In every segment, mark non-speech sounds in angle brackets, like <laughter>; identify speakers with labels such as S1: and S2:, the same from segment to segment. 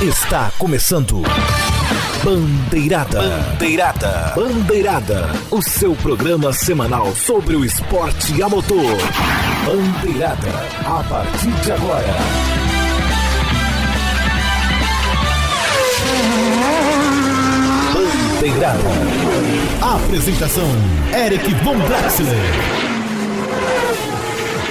S1: Está começando. Bandeirada. Bandeirada. Bandeirada. O seu programa semanal sobre o esporte a motor. Bandeirada. A partir de agora. Bandeirada. Apresentação: Eric Von Draxler.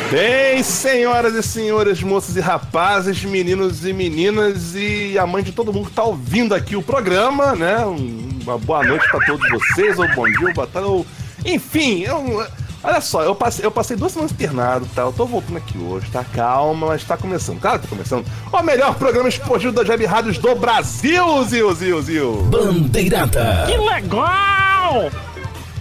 S2: Bem, senhoras e senhores, moças e rapazes, meninos e meninas e a mãe de todo mundo que tá ouvindo aqui o programa, né? Uma boa noite para todos vocês, ou bom dia, ou boa tarde, ou... Enfim, eu, olha só, eu passei, eu passei duas semanas internado, tá? Eu tô voltando aqui hoje, tá? Calma, mas tá começando. Claro que tá começando. O melhor programa esportivo das web rádios do Brasil, Zil, Zil, Zil.
S1: Bandeirada.
S3: Que legal!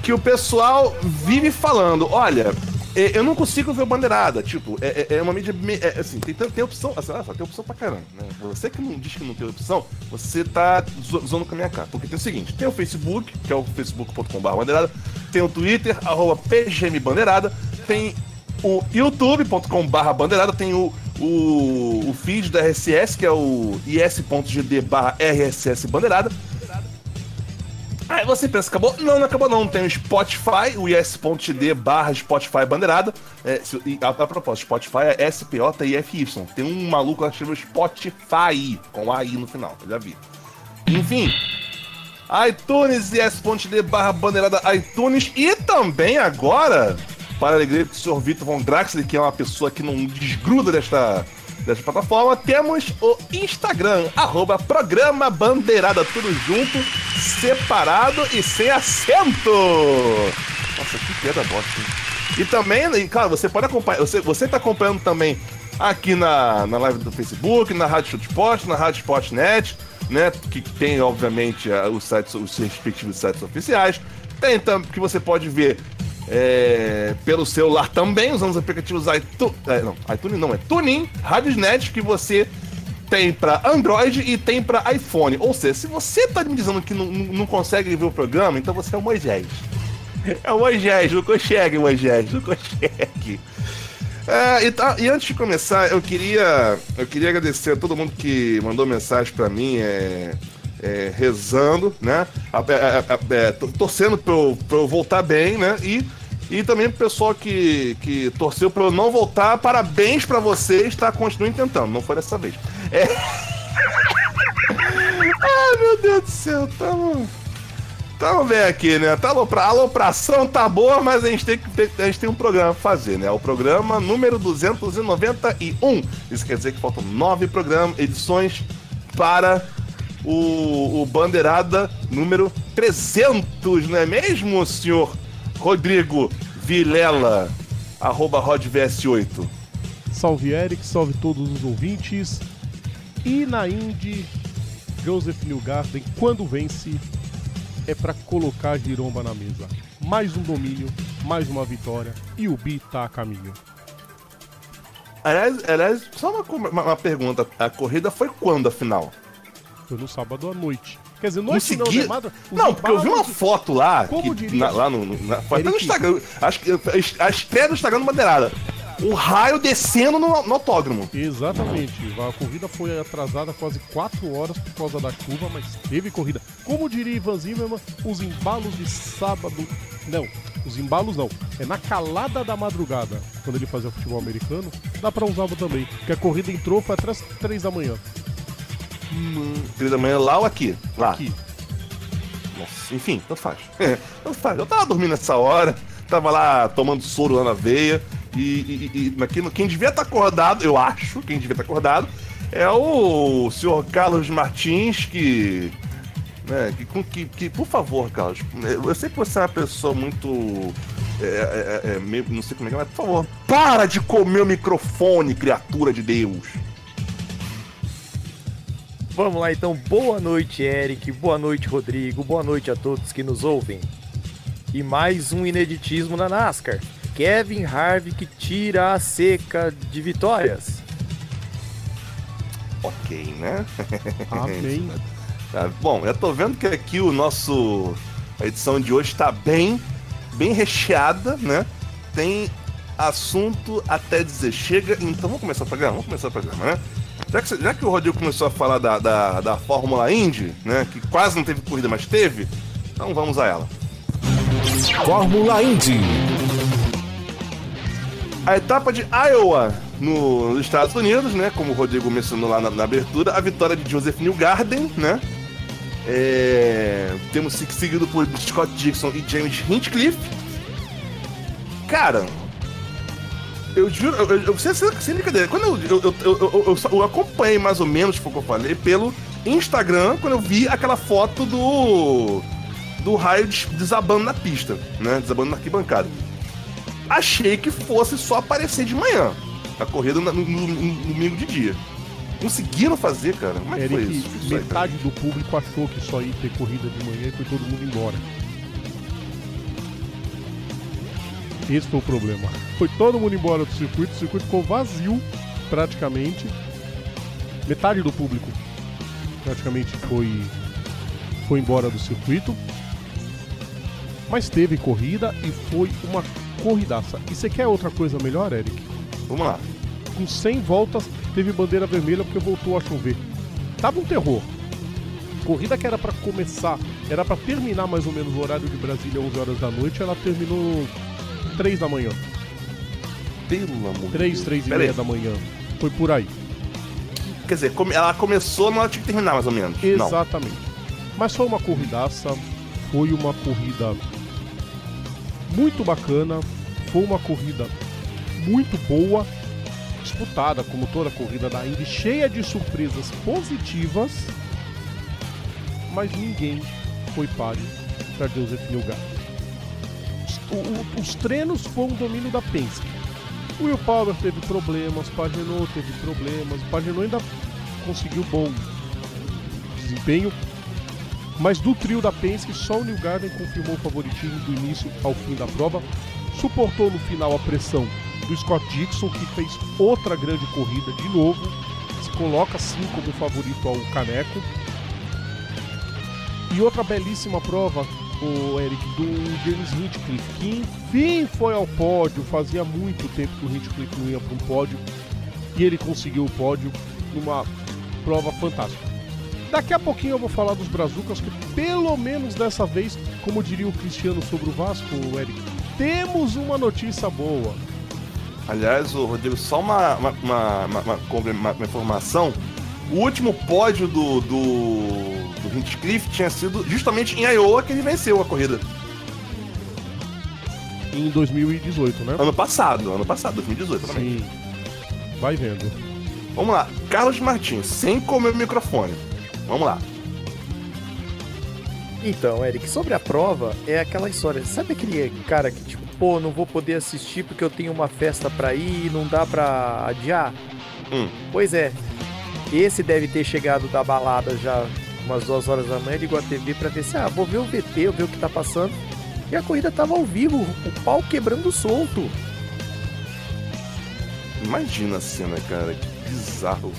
S2: Que o pessoal vive falando, olha... É, eu não consigo ver o Bandeirada. Tipo, é, é, é uma mídia. É, assim, tem, tem opção. Assim, só, tem opção pra caramba. Né? Você que não diz que não tem opção, você tá zoando com a minha cara. Porque tem o seguinte: tem o Facebook, que é o facebook.com.br Bandeirada, tem o Twitter, arroba pgmbandeirada, tem o youtube.com.br Bandeirada, tem o, o, o feed da RSS, que é o is.gd Bandeirada. Aí você pensa, acabou? Não, não acabou não. Tem o Spotify, o is.d barra Spotify bandeirada. É, a, a, propósito, Spotify é S-P-O-T-I-F-Y. Tem um maluco lá que chama Spotify, com AI no final, eu já vi. Enfim, iTunes, is.d barra bandeirada iTunes. E também agora, para a alegria do senhor Vitor Von Draxler, que é uma pessoa que não desgruda desta dessa plataforma, temos o Instagram, arroba programa bandeirada, tudo junto, separado e sem acento. Nossa, que piada bosta. E também, claro, você pode acompanhar, você, você tá acompanhando também aqui na, na live do Facebook, na Rádio Shootspot, na Rádio Sportnet, né, que tem, obviamente, os sites, os respectivos sites oficiais. Tem também que você pode ver é, pelo celular também, usando os aplicativos iTunes. É, não, iTunes não, é Tunin, Radiosnet, que você tem para Android e tem para iPhone. Ou seja, se você tá me dizendo que não, não consegue ver o programa, então você é o Moisés. É o Moisés, não consegue, Moisés, não consegue. É, e, tá, e, antes de começar, eu queria, eu queria agradecer a todo mundo que mandou mensagem para mim. É, é, rezando, né? É, torcendo pra eu, pra eu voltar bem, né? E, e também pro pessoal que, que torceu pra eu não voltar, parabéns pra vocês, tá? Continuem tentando, não foi dessa vez. É... <laughs> Ai, meu Deus do céu, tamo. Tamo bem aqui, né? Tá alopra... A alopração tá boa, mas a gente, tem que a gente tem um programa pra fazer, né? O programa número 291. Isso quer dizer que faltam nove programas, edições para o, o Bandeirada número 300, não é mesmo, senhor Rodrigo Vilela, arroba RodVS8?
S4: Salve Eric, salve todos os ouvintes. E na Indy, Joseph Newgarden, quando vence, é para colocar a giromba na mesa. Mais um domínio, mais uma vitória e o Bi tá a caminho.
S2: Aliás, aliás só uma, uma, uma pergunta: a corrida foi quando, afinal?
S4: No sábado à noite. Quer dizer, noite Consegui... não, né?
S2: Não, porque eu vi uma foto lá, Como que, diria, na, lá no, na, foi até no Instagram, acho que a estreia do Instagram do Madeirada. Um raio descendo no, no autódromo.
S4: Exatamente. A corrida foi atrasada quase 4 horas por causa da chuva, mas teve corrida. Como diria Ivan Zimmerman, os embalos de sábado. Não, os embalos não. É na calada da madrugada, quando ele fazia futebol americano, dá pra usar também. Porque a corrida entrou foi até as 3 da manhã.
S2: Três da manhã lá ou aqui? Lá.
S4: Aqui.
S2: Nossa, enfim, tanto faz. <laughs> É, tanto faz. Eu tava dormindo nessa hora, tava lá tomando soro lá na veia. E, e, e quem, quem devia estar tá acordado, eu acho, quem devia estar tá acordado, é o senhor Carlos Martins, que. Né, que, que, que, por favor, Carlos, eu sei que você é uma pessoa muito. É, é, é, é meio, não sei como é que é, mas por favor, para de comer o microfone, criatura de Deus.
S3: Vamos lá então, boa noite Eric, boa noite Rodrigo, boa noite a todos que nos ouvem. E mais um ineditismo na NASCAR. Kevin Harvick tira a seca de vitórias.
S2: Ok, né? <laughs>
S4: Amém.
S2: tá, bom, eu tô vendo que aqui o nosso. A edição de hoje está bem, bem recheada, né? Tem assunto até dizer chega. Então vamos começar o programa? Vamos começar o programa, né? Já que, já que o Rodrigo começou a falar da, da, da Fórmula Indy, né? Que quase não teve corrida, mas teve, então vamos a ela.
S1: Fórmula Indy.
S2: A etapa de Iowa, no, nos Estados Unidos, né? Como o Rodrigo mencionou lá na, na abertura, a vitória de Joseph Newgarden, né? É, temos seguido por Scott Dixon e James Hinchcliffe. Cara, eu juro, eu, eu, sem, sem brincadeira, quando eu, eu, eu, eu, acompanhei mais ou menos, foi o que eu falei, pelo Instagram, quando eu vi aquela foto do. do raio desabando na pista, né? Desabando na arquibancada. Achei que fosse só aparecer de manhã. A corrida no, domingo de dia. Conseguiram fazer, cara? Como é que foi isso?
S4: metade do público achou que só ia ter corrida de manhã e foi todo mundo embora. Esse foi o problema. Foi todo mundo embora do circuito, o circuito ficou vazio, praticamente. Metade do público praticamente foi, foi embora do circuito. Mas teve corrida e foi uma corridaça. E você quer outra coisa melhor, Eric?
S2: Vamos lá.
S4: Com 100 voltas, teve bandeira vermelha porque voltou a chover. Tava um terror. Corrida que era para começar, era para terminar mais ou menos o horário de Brasília, 11 horas da noite, ela terminou 3 da manhã.
S2: Pelo amor
S4: 3, 3 e meia da manhã. Foi por aí.
S2: Quer dizer, ela começou, mas ela tinha que terminar mais ou menos.
S4: Exatamente. Não. Mas foi uma corridaça, foi uma corrida muito bacana, foi uma corrida muito boa, disputada como toda a corrida da Indy, cheia de surpresas positivas, mas ninguém foi páreo para Joseph Newgarden o, os treinos foram um domínio da Penske. O Will Power teve problemas, Pagenot teve problemas, Pagenot ainda conseguiu bom desempenho, mas do trio da Penske só o New Garden confirmou o favoritismo do início ao fim da prova, suportou no final a pressão do Scott Dixon, que fez outra grande corrida de novo, se coloca sim como favorito ao Caneco. E outra belíssima prova o Eric, do James Hinchcliffe, que enfim foi ao pódio. Fazia muito tempo que o Hinchcliffe não ia para um pódio e ele conseguiu o pódio numa prova fantástica. Daqui a pouquinho eu vou falar dos Brazucas, que pelo menos dessa vez, como diria o Cristiano sobre o Vasco, Eric, temos uma notícia boa.
S2: Aliás, o Rodrigo, só uma, uma, uma, uma, informação. O último pódio do, do do Hinchcliffe tinha sido justamente em Iowa que ele venceu a corrida.
S4: Em 2018, né?
S2: Ano passado, ano passado, 2018 também. Sim.
S4: Vai vendo.
S2: Vamos lá, Carlos Martins, sem comer o microfone. Vamos lá.
S3: Então, Eric, sobre a prova, é aquela história. Sabe aquele cara que, tipo, pô, não vou poder assistir porque eu tenho uma festa pra ir e não dá pra adiar? Hum. Pois é. Esse deve ter chegado da balada já umas duas horas da manhã, ligo a TV pra ver se, ah, vou ver o VT, vou ver o que tá passando. E a corrida tava ao vivo, o pau quebrando solto.
S2: Imagina a cena, cara, que bizarro.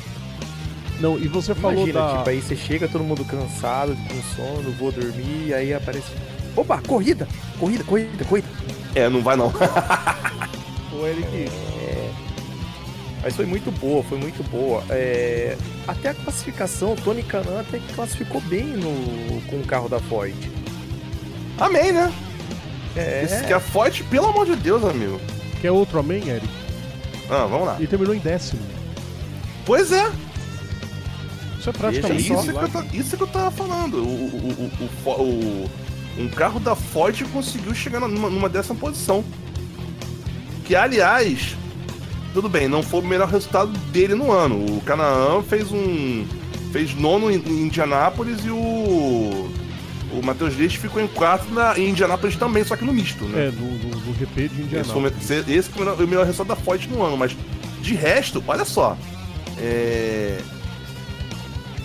S4: Não, e você falou
S3: Imagina,
S4: da...
S3: tipo, aí você chega todo mundo cansado, com sono, vou dormir, aí aparece... Opa, corrida! Corrida, corrida, corrida!
S2: É, não vai não. <laughs>
S4: Ô, Eric...
S3: É... Mas foi muito boa, foi muito boa. É... Até a classificação, o Tony Canan até que classificou bem no... com o carro da Ford.
S2: Amém, né? É. Esse que é a Ford, pelo amor de Deus, amigo.
S4: Quer outro amém, Eric?
S2: Ah, vamos lá.
S4: E terminou em décimo.
S2: Pois é.
S4: Isso é praticamente
S2: isso, isso, que, eu, isso que eu tava falando. O, o, o, o, um carro da Ford conseguiu chegar numa, numa décima posição. Que, aliás, tudo bem, não foi o melhor resultado dele no ano. O Canaã fez um. fez nono em, Indianápolis e o. O Matheus Leite ficou em quarto na, em Indianápolis também, só que no misto, né?
S4: É, no, GP de Indianápolis.
S2: Esse foi, esse foi o, melhor, o melhor resultado da Ford no ano, mas de resto, olha só. É...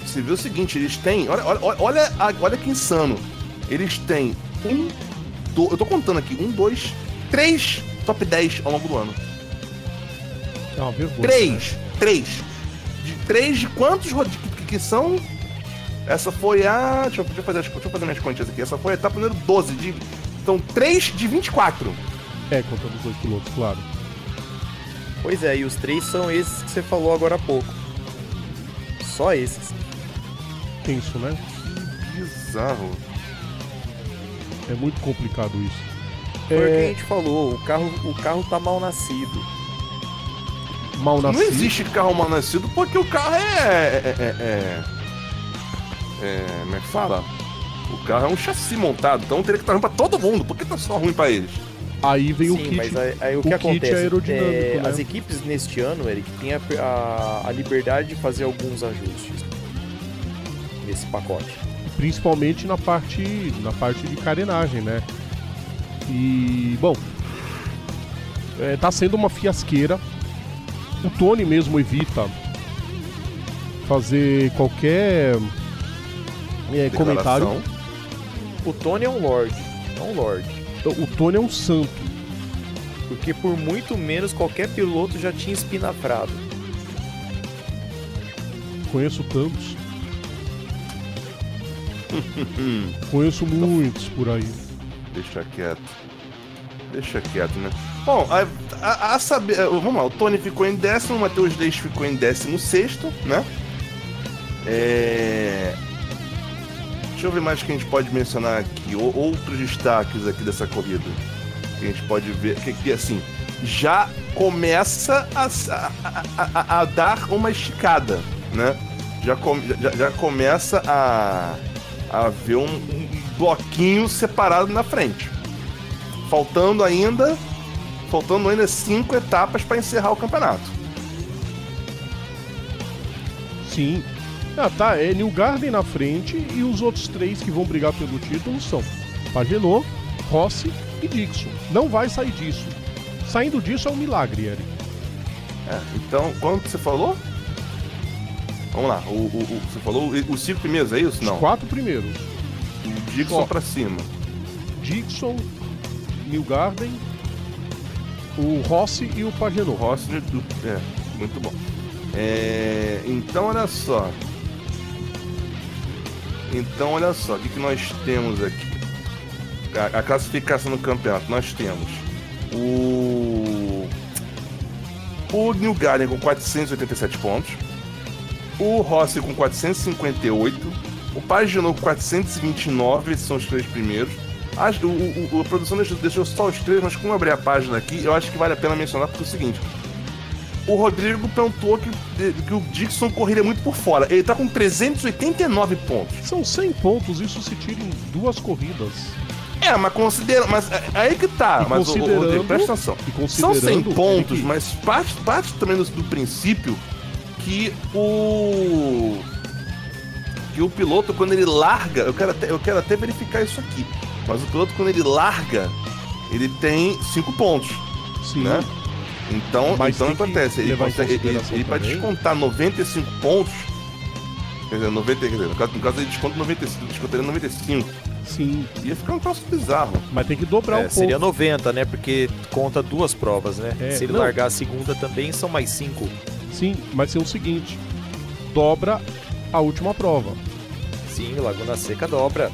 S2: Você vê o seguinte, eles têm. Olha, olha, olha, olha que insano. Eles têm um. Do, eu tô contando aqui, um, dois, três top 10 ao longo do ano.
S4: É uma vergonha.
S2: Três. Né? Três. De, três de quantos que, que são? Essa foi a. Deixa eu, deixa eu, fazer, deixa eu fazer minhas contas aqui. Essa foi a etapa número 12. De, então, 3 de 24.
S4: É, contando os dois pilotos, claro.
S3: Pois é, e os três são esses que você falou agora há pouco. Só esses.
S4: Tenso, né?
S2: Bizarro.
S4: É muito complicado isso.
S3: Foi o que a
S4: É,
S3: gente falou, o carro, o carro tá mal nascido.
S4: Mal
S2: Não
S4: nascido.
S2: existe carro mal nascido porque o carro é. É. é, é, é como é que fala? O carro é um chassi montado, então teria que estar ruim pra todo mundo. Por que tá só ruim pra eles?
S4: Aí vem o
S3: Sim,
S4: kit.
S3: mas aí, aí o
S4: o
S3: que
S4: kit
S3: acontece?
S4: aerodinâmico,
S3: é,
S4: né?
S3: As equipes neste ano, Eric, têm a, a, a liberdade de fazer alguns ajustes nesse pacote.
S4: principalmente na parte na parte de carenagem, né? E bom, é, tá sendo uma fiasqueira. O Tony mesmo evita fazer qualquer é, comentário.
S3: O Tony é um Lorde, é um Lorde.
S4: O Tony é um santo.
S3: Porque por muito menos qualquer piloto já tinha espinafrado.
S4: Conheço tantos. <laughs> Conheço muitos por aí.
S2: Deixa quieto. Deixa quieto, né? Bom, a, a- a saber. eh, Vamos lá, o Tony ficou em décimo, o Matheus Leite ficou em décimo sexto, né? É. Deixa eu ver mais que a gente pode mencionar aqui. ou- outros destaques aqui dessa corrida. Que a gente pode ver. Que, que assim, já começa a, a, a- dar uma esticada, né? Já, come- já, já começa a, a ver um, um bloquinho separado na frente. Faltando ainda. Faltando ainda cinco etapas para encerrar o campeonato.
S4: Sim. Ah, tá. É New Garden na frente e os outros três que vão brigar pelo título são Pagenot, Rossi e Dixon. Não vai sair disso. Saindo disso é um milagre, Eric.
S2: É, então, quanto você falou? Vamos lá, o, o- o- você falou os cinco primeiros, é isso?
S4: Os
S2: Não.
S4: quatro primeiros.
S2: Dixon pra cima.
S4: Dixon, New Garden, o Rossi e o
S2: O
S4: Pagenot.
S2: Rossi, do- é, muito bom. É, então, olha só. Então, olha só, o que, que nós temos aqui? A, a classificação do campeonato, nós temos o. O New Garden com 487 pontos. O Rossi com 458. O Paginot com 429, esses são os três primeiros. O- o- o- a produção deixou, deixou só os três, mas como eu abri a página aqui, eu acho que vale a pena mencionar porque é o seguinte. O Rodrigo perguntou que, que o Dixon correria muito por fora. Ele tá com 389 pontos.
S4: São 100 pontos, isso se tira em duas corridas.
S2: É, mas considera. Mas é- é aí que tá.
S4: E
S2: mas, ô, ô, Rodrigo,
S4: considerando-
S2: presta atenção. São 100
S4: considerando
S2: pontos,
S4: Eric,
S2: mas parte, parte também do, do princípio que o. Que o piloto, quando ele larga. Eu quero, até, eu quero até verificar isso aqui. Mas o piloto, quando ele larga, ele tem 5 pontos,
S4: Sim,
S2: né? Então,
S4: Mas
S2: então acontece. Ele, consegue, ele, ele, descontar 95 pontos. Quer dizer, 90, quer dizer, no caso, no caso ele desconta 95, descontaria 95.
S4: sim.
S2: Ia ficar um troço bizarro.
S4: Mas tem que dobrar
S3: É,
S4: o
S3: seria
S4: ponto.
S3: 90, né? Porque conta duas provas, né?
S4: É,
S3: Se ele
S4: não.
S3: largar a segunda também, são mais cinco.
S4: Sim, mas é o seguinte: dobra a última prova.
S3: Sim, Laguna Seca dobra.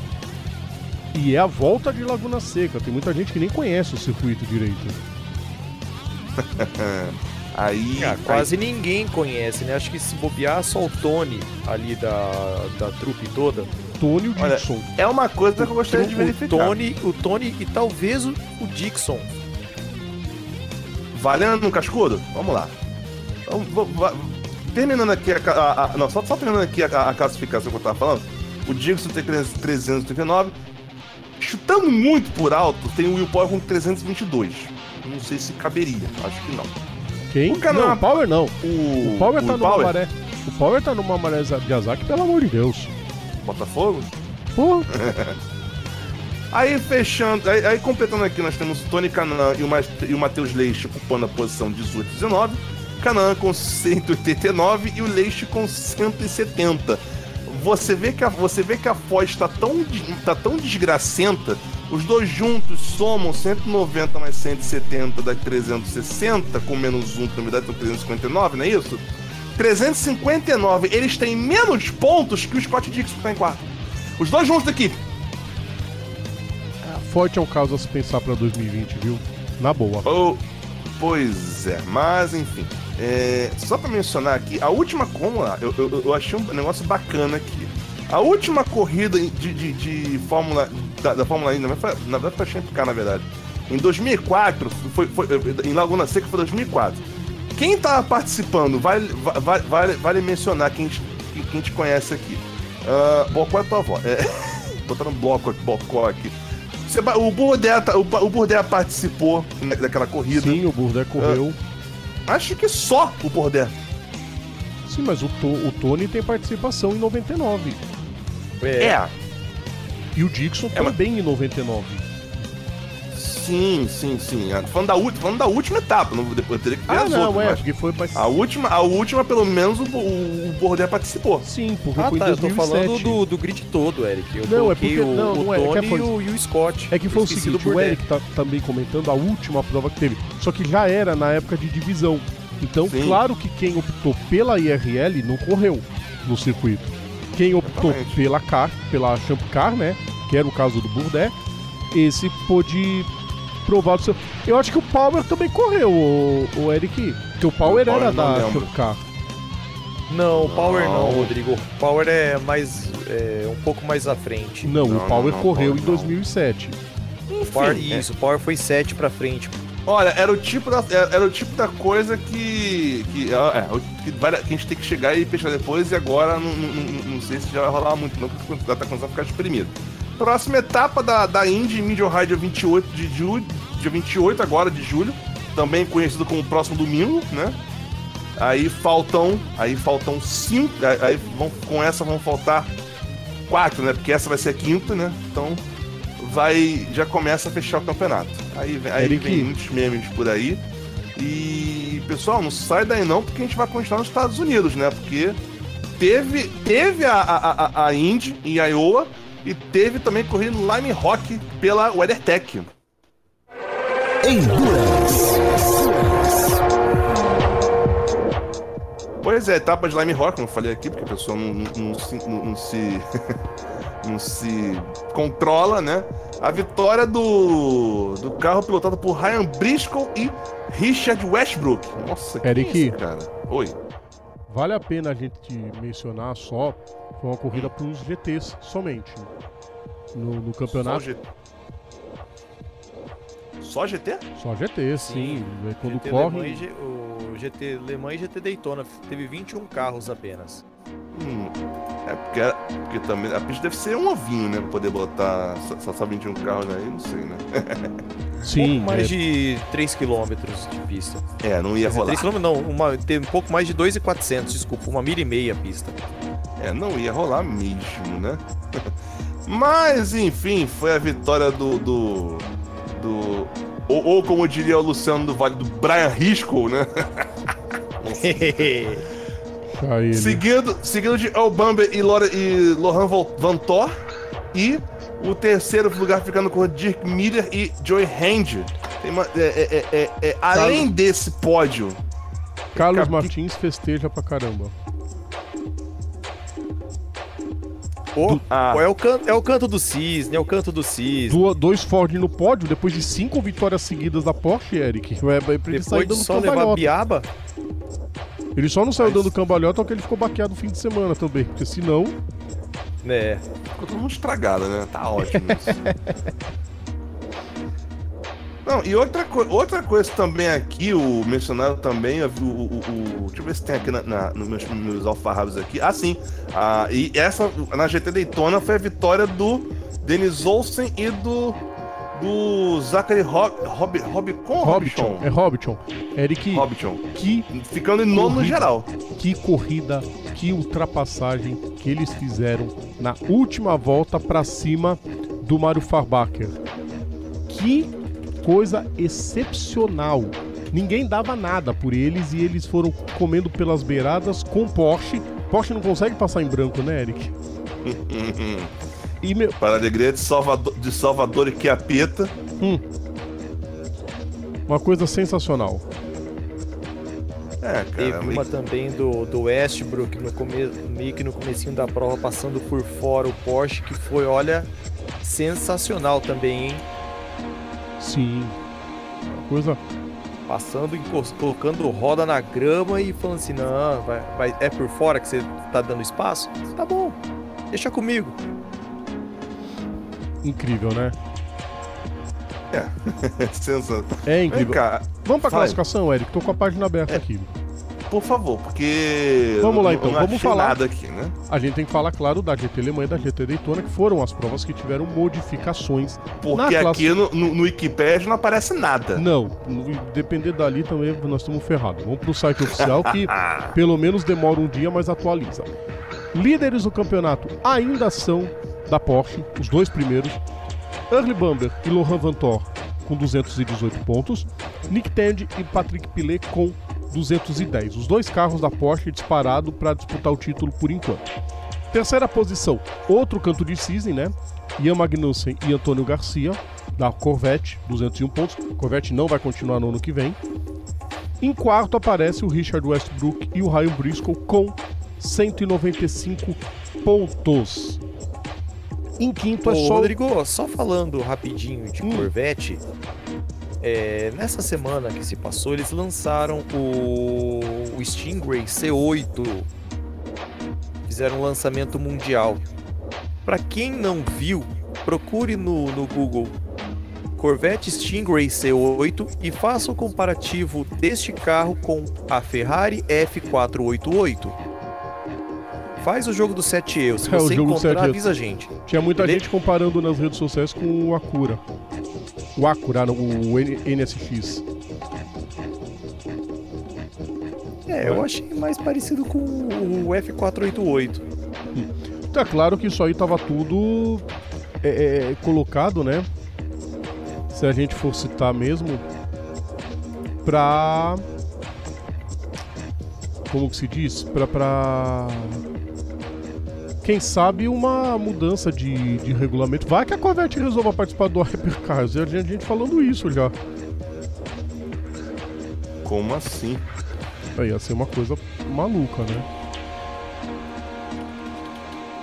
S4: E é a volta de Laguna Seca. Tem muita gente que nem conhece o circuito direito. <laughs>
S2: Aí.
S3: Ah, quase ninguém conhece, né? Acho que se bobear, só o Tony ali da, da trupe toda.
S4: Tony e o
S2: Olha,
S4: Dixon.
S2: aí- é uma coisa que eu gostaria de
S3: o
S2: verificar.
S3: Tony, o Tony e talvez o, o Dixon.
S2: Valendo no cascudo? Vamos lá. Terminando aqui a, a- a- Não, só, só terminando aqui a, a classificação que eu tava falando. O Dixon tem 339. Chutando muito por alto, tem o Will Power com 322. Não sei se caberia, acho que não.
S4: Quem?
S2: o cara
S4: não, o Power não.
S2: O,
S4: O Power tá numa
S2: Power,
S4: maré. O Power tá numa maré de Azaki, pelo amor de Deus.
S2: Botafogo?
S4: Pô, <laughs>
S2: Aí fechando, aí, aí completando aqui, nós temos o Tony Canan e o, e o Matheus Leite ocupando a posição 18 e 19. Canan com 189 e o Leite com 170. Você vê que a, você vê que a Foz está tão, tá tão desgracenta, os dois juntos somam 190 mais 170 dá 360, com menos 1 que na verdade são 359, não é isso? 359, eles têm menos pontos que o Scott Dixon que tá em quarto. Os dois juntos aqui,
S4: forte é um caso a se pensar pra 2020, viu? Na boa.
S2: Oh, pois é, mas enfim. É, só pra mencionar aqui, a última, vamos lá, eu, eu, eu achei um negócio bacana aqui. A última corrida de, de, de Fórmula, da, da Fórmula E, na verdade foi pra Champ Car, na verdade, em 2004, foi, foi, em Laguna Seca foi 2004. Quem tava participando, vale, vale, vale, vale mencionar quem, quem, quem te conhece aqui. Uh, Bocó é tua avó. É, <laughs> botando bloco, Bocó aqui. O Burdé, o, o Burdé participou daquela corrida.
S4: Sim, o Burdé correu. Uh,
S2: acho que só o Burdé.
S4: Sim, mas o, to, o Tony tem participação em 99.
S2: É. é.
S4: E o Dixon é, também mas... em 99.
S2: Sim, sim, sim. É, falando da, falando da última etapa, não, depois teria que ver
S4: ah,
S2: as
S4: não,
S2: outras,
S4: é, porque foi
S2: a última, a última, pelo menos, o, o, o participou.
S3: Sim, porque ah, foi tá, em 2007. eu tô falando do, do grid todo, Eric. Eu
S4: não, é porque, o, não,
S3: o
S4: não
S3: é,
S4: Tony
S3: é, foi, e, o, e o Scott.
S4: É que foi o seguinte, o Eric tá também comentando a última prova que teve, só que já era na época de divisão. Então, Sim. claro que quem optou pela IRL não correu no circuito. Quem optou Exatamente. pela car, pela Champ Car, né, que era o caso do Burdé, esse pôde provar o seu. Eu acho que o Power também correu, o, o Eric. Porque o Power, o Power era da Shopcar.
S3: Não, o Power não. não, Rodrigo. O Power é mais. É, um pouco mais à frente.
S4: Não, não o Power não, correu Power em 2007.
S3: Enfim, Power, é. Isso, o Power foi 7 pra frente.
S2: Olha, era o tipo da, era o tipo da coisa que. que, é, que, que a gente tem que chegar e fechar depois, e agora não, não, não, não, sei se já vai rolar muito, não, porque tá começando a ficar espremido. Próxima etapa da, da Indy Medium High, dia 28 de julho. Dia 28 agora de julho. Também conhecido como próximo domingo, né? Aí faltam. Aí faltam cinco. Aí vão, com essa vão faltar quatro, né? Porque essa vai ser a quinta, né? Então vai. Já começa a fechar o campeonato. Aí, aí vem muitos memes por aí. E pessoal, não sai daí não, porque a gente vai continuar nos Estados Unidos, né? Porque teve, teve a, a, a, a Indy em Iowa e teve também corrida no Lime Rock pela WeatherTech. Endurance. Pois é, etapa de Lime Rock, como eu falei aqui, porque a pessoa não, não, não, não se, <laughs> não se controla, né? A vitória do, do carro pilotado por Ryan Briscoe e Richard Westbrook. Nossa, que
S4: Eric,
S2: isso, cara. Oi.
S4: Vale a pena a gente mencionar só foi uma corrida para os GTs somente. No, no campeonato. Só, G...
S2: Só GT?
S4: Só GT, sim. sim. Quando
S3: GT
S4: corre.
S3: G... o GT Le Mans e GT Daytona teve 21 carros apenas.
S2: Hum, é porque, porque também a pista deve ser um ovinho, né? Pra poder botar só, só 21 carros aí, não sei, né? <laughs>
S3: Sim. Um pouco mais é... de 3 km de pista.
S2: É, não ia rolar.
S3: 3 km não, uma, tem um pouco mais de 2,400, desculpa, uma milha e meia a pista.
S2: É, não ia rolar mesmo, né? <laughs> Mas, enfim, foi a vitória do. do. do ou, ou, como diria o Luciano do Vale, do Brian Risco, né? <laughs> seguindo, seguindo de El e, e Lohan Van Thor. E o terceiro lugar ficando com Dirk Miller e Joey Hand. Uma, é, é, é, é, além desse pódio.
S4: Carlos Martins festeja pra caramba.
S3: Pô, ah. é, o canto, é o canto do cisne, é o canto do cisne.
S4: Do, dois Ford no pódio, depois de cinco vitórias seguidas da Porsche, Eric. É, é pra ele
S3: depois sair de só levar biaba?
S4: Ele só não saiu Mas... dando cambalhota porque ele ficou baqueado no fim de semana também, porque senão...
S2: É. Ficou todo mundo estragado, né? Tá ótimo isso. <laughs> Não, e outra, co outra coisa também aqui, o mencionado também, o, o, o, deixa eu ver se tem aqui na, na, nos meus, meus alfarrábios aqui. Ah, sim. Ah, e essa, na GT Daytona, foi a vitória do Denis Olsen e do do Zachary Hob, Hobbiton,
S4: Hobbiton. É Hobbiton. Eric.
S2: Hobbiton.
S4: Que
S2: ficando em nono no geral.
S4: Que corrida, que ultrapassagem que eles fizeram na última volta para cima do Mario Farbacher. Que coisa excepcional. Ninguém dava nada por eles e eles foram comendo pelas beiradas com Porsche. Porsche não consegue passar em branco, né, Eric? <laughs>
S2: e meu... Para a alegria de Salvador, de Salvador e Quiapeta. Hum.
S4: Uma coisa sensacional.
S3: É, cara, Teve uma também do, do Westbrook no come... meio que no comecinho da prova, passando por fora o Porsche, que foi, olha, sensacional também, hein?
S4: Sim. Uma coisa
S3: Passando, colocando roda na grama e falando assim, não, vai, vai- é por fora que você tá dando espaço? Tá bom, deixa comigo.
S4: Incrível, né?
S2: Sensacional.
S4: É <laughs>
S2: Vem
S4: incrível.
S2: cá,
S4: Vamos pra
S2: aí.
S4: classificação, Eric? Tô com a página aberta aqui.
S2: por favor, porque.
S4: Vamos lá, então, vamos falar.
S2: aqui, né?
S4: A gente tem que falar, claro, da GT Alemanha e da GT Daytona, que foram as provas que tiveram modificações.
S2: Porque
S4: Na
S2: aqui no, no, no Wikipedia não aparece nada.
S4: Não, depender dali também nós estamos ferrados. Vamos pro site oficial que <laughs> pelo menos demora um dia, mas atualiza. Líderes do campeonato ainda são da Porsche, os dois primeiros. Early Bamber e Laurent Vantor com 218 pontos. Nick Tandy e Patrick Pilet com 210. Os dois carros da Porsche disparado para disputar o título por enquanto. Terceira posição, outro canto de cisne, né? Ian Magnussen e Antônio Garcia, da Corvette, 201 pontos. Corvette não vai continuar no ano que vem. Em quarto aparece o Richard Westbrook e o Ryan Briscoe com 195 pontos. Em quinto
S3: Ô,
S4: é só.
S3: Rodrigo, só falando rapidinho de
S4: Hum.
S3: Corvette, é, nessa semana que se passou, eles lançaram o, o Stingray C8. Fizeram um lançamento mundial. Pra quem não viu, procure no, no Google Corvette Stingray C8 e faça o comparativo deste carro com a Ferrari F488. Faz o jogo do 7E. Se
S4: É, o
S3: você encontrar,
S4: 7E.
S3: avisa a gente.
S4: Tinha muita gente comparando nas redes sociais com o Acura. O Acura, não, o N- NSX.
S3: É, eu achei mais parecido com o F488.
S4: Tá claro que isso aí tava tudo é, é, colocado, né? Se a gente for citar mesmo, pra. Como que se diz? Pra. pra... Quem sabe uma mudança de, de regulamento. Vai que a Corvette resolva participar do Hypercars. Já tinha gente falando isso já.
S2: Como assim?
S4: Aí ia ser uma coisa maluca, né?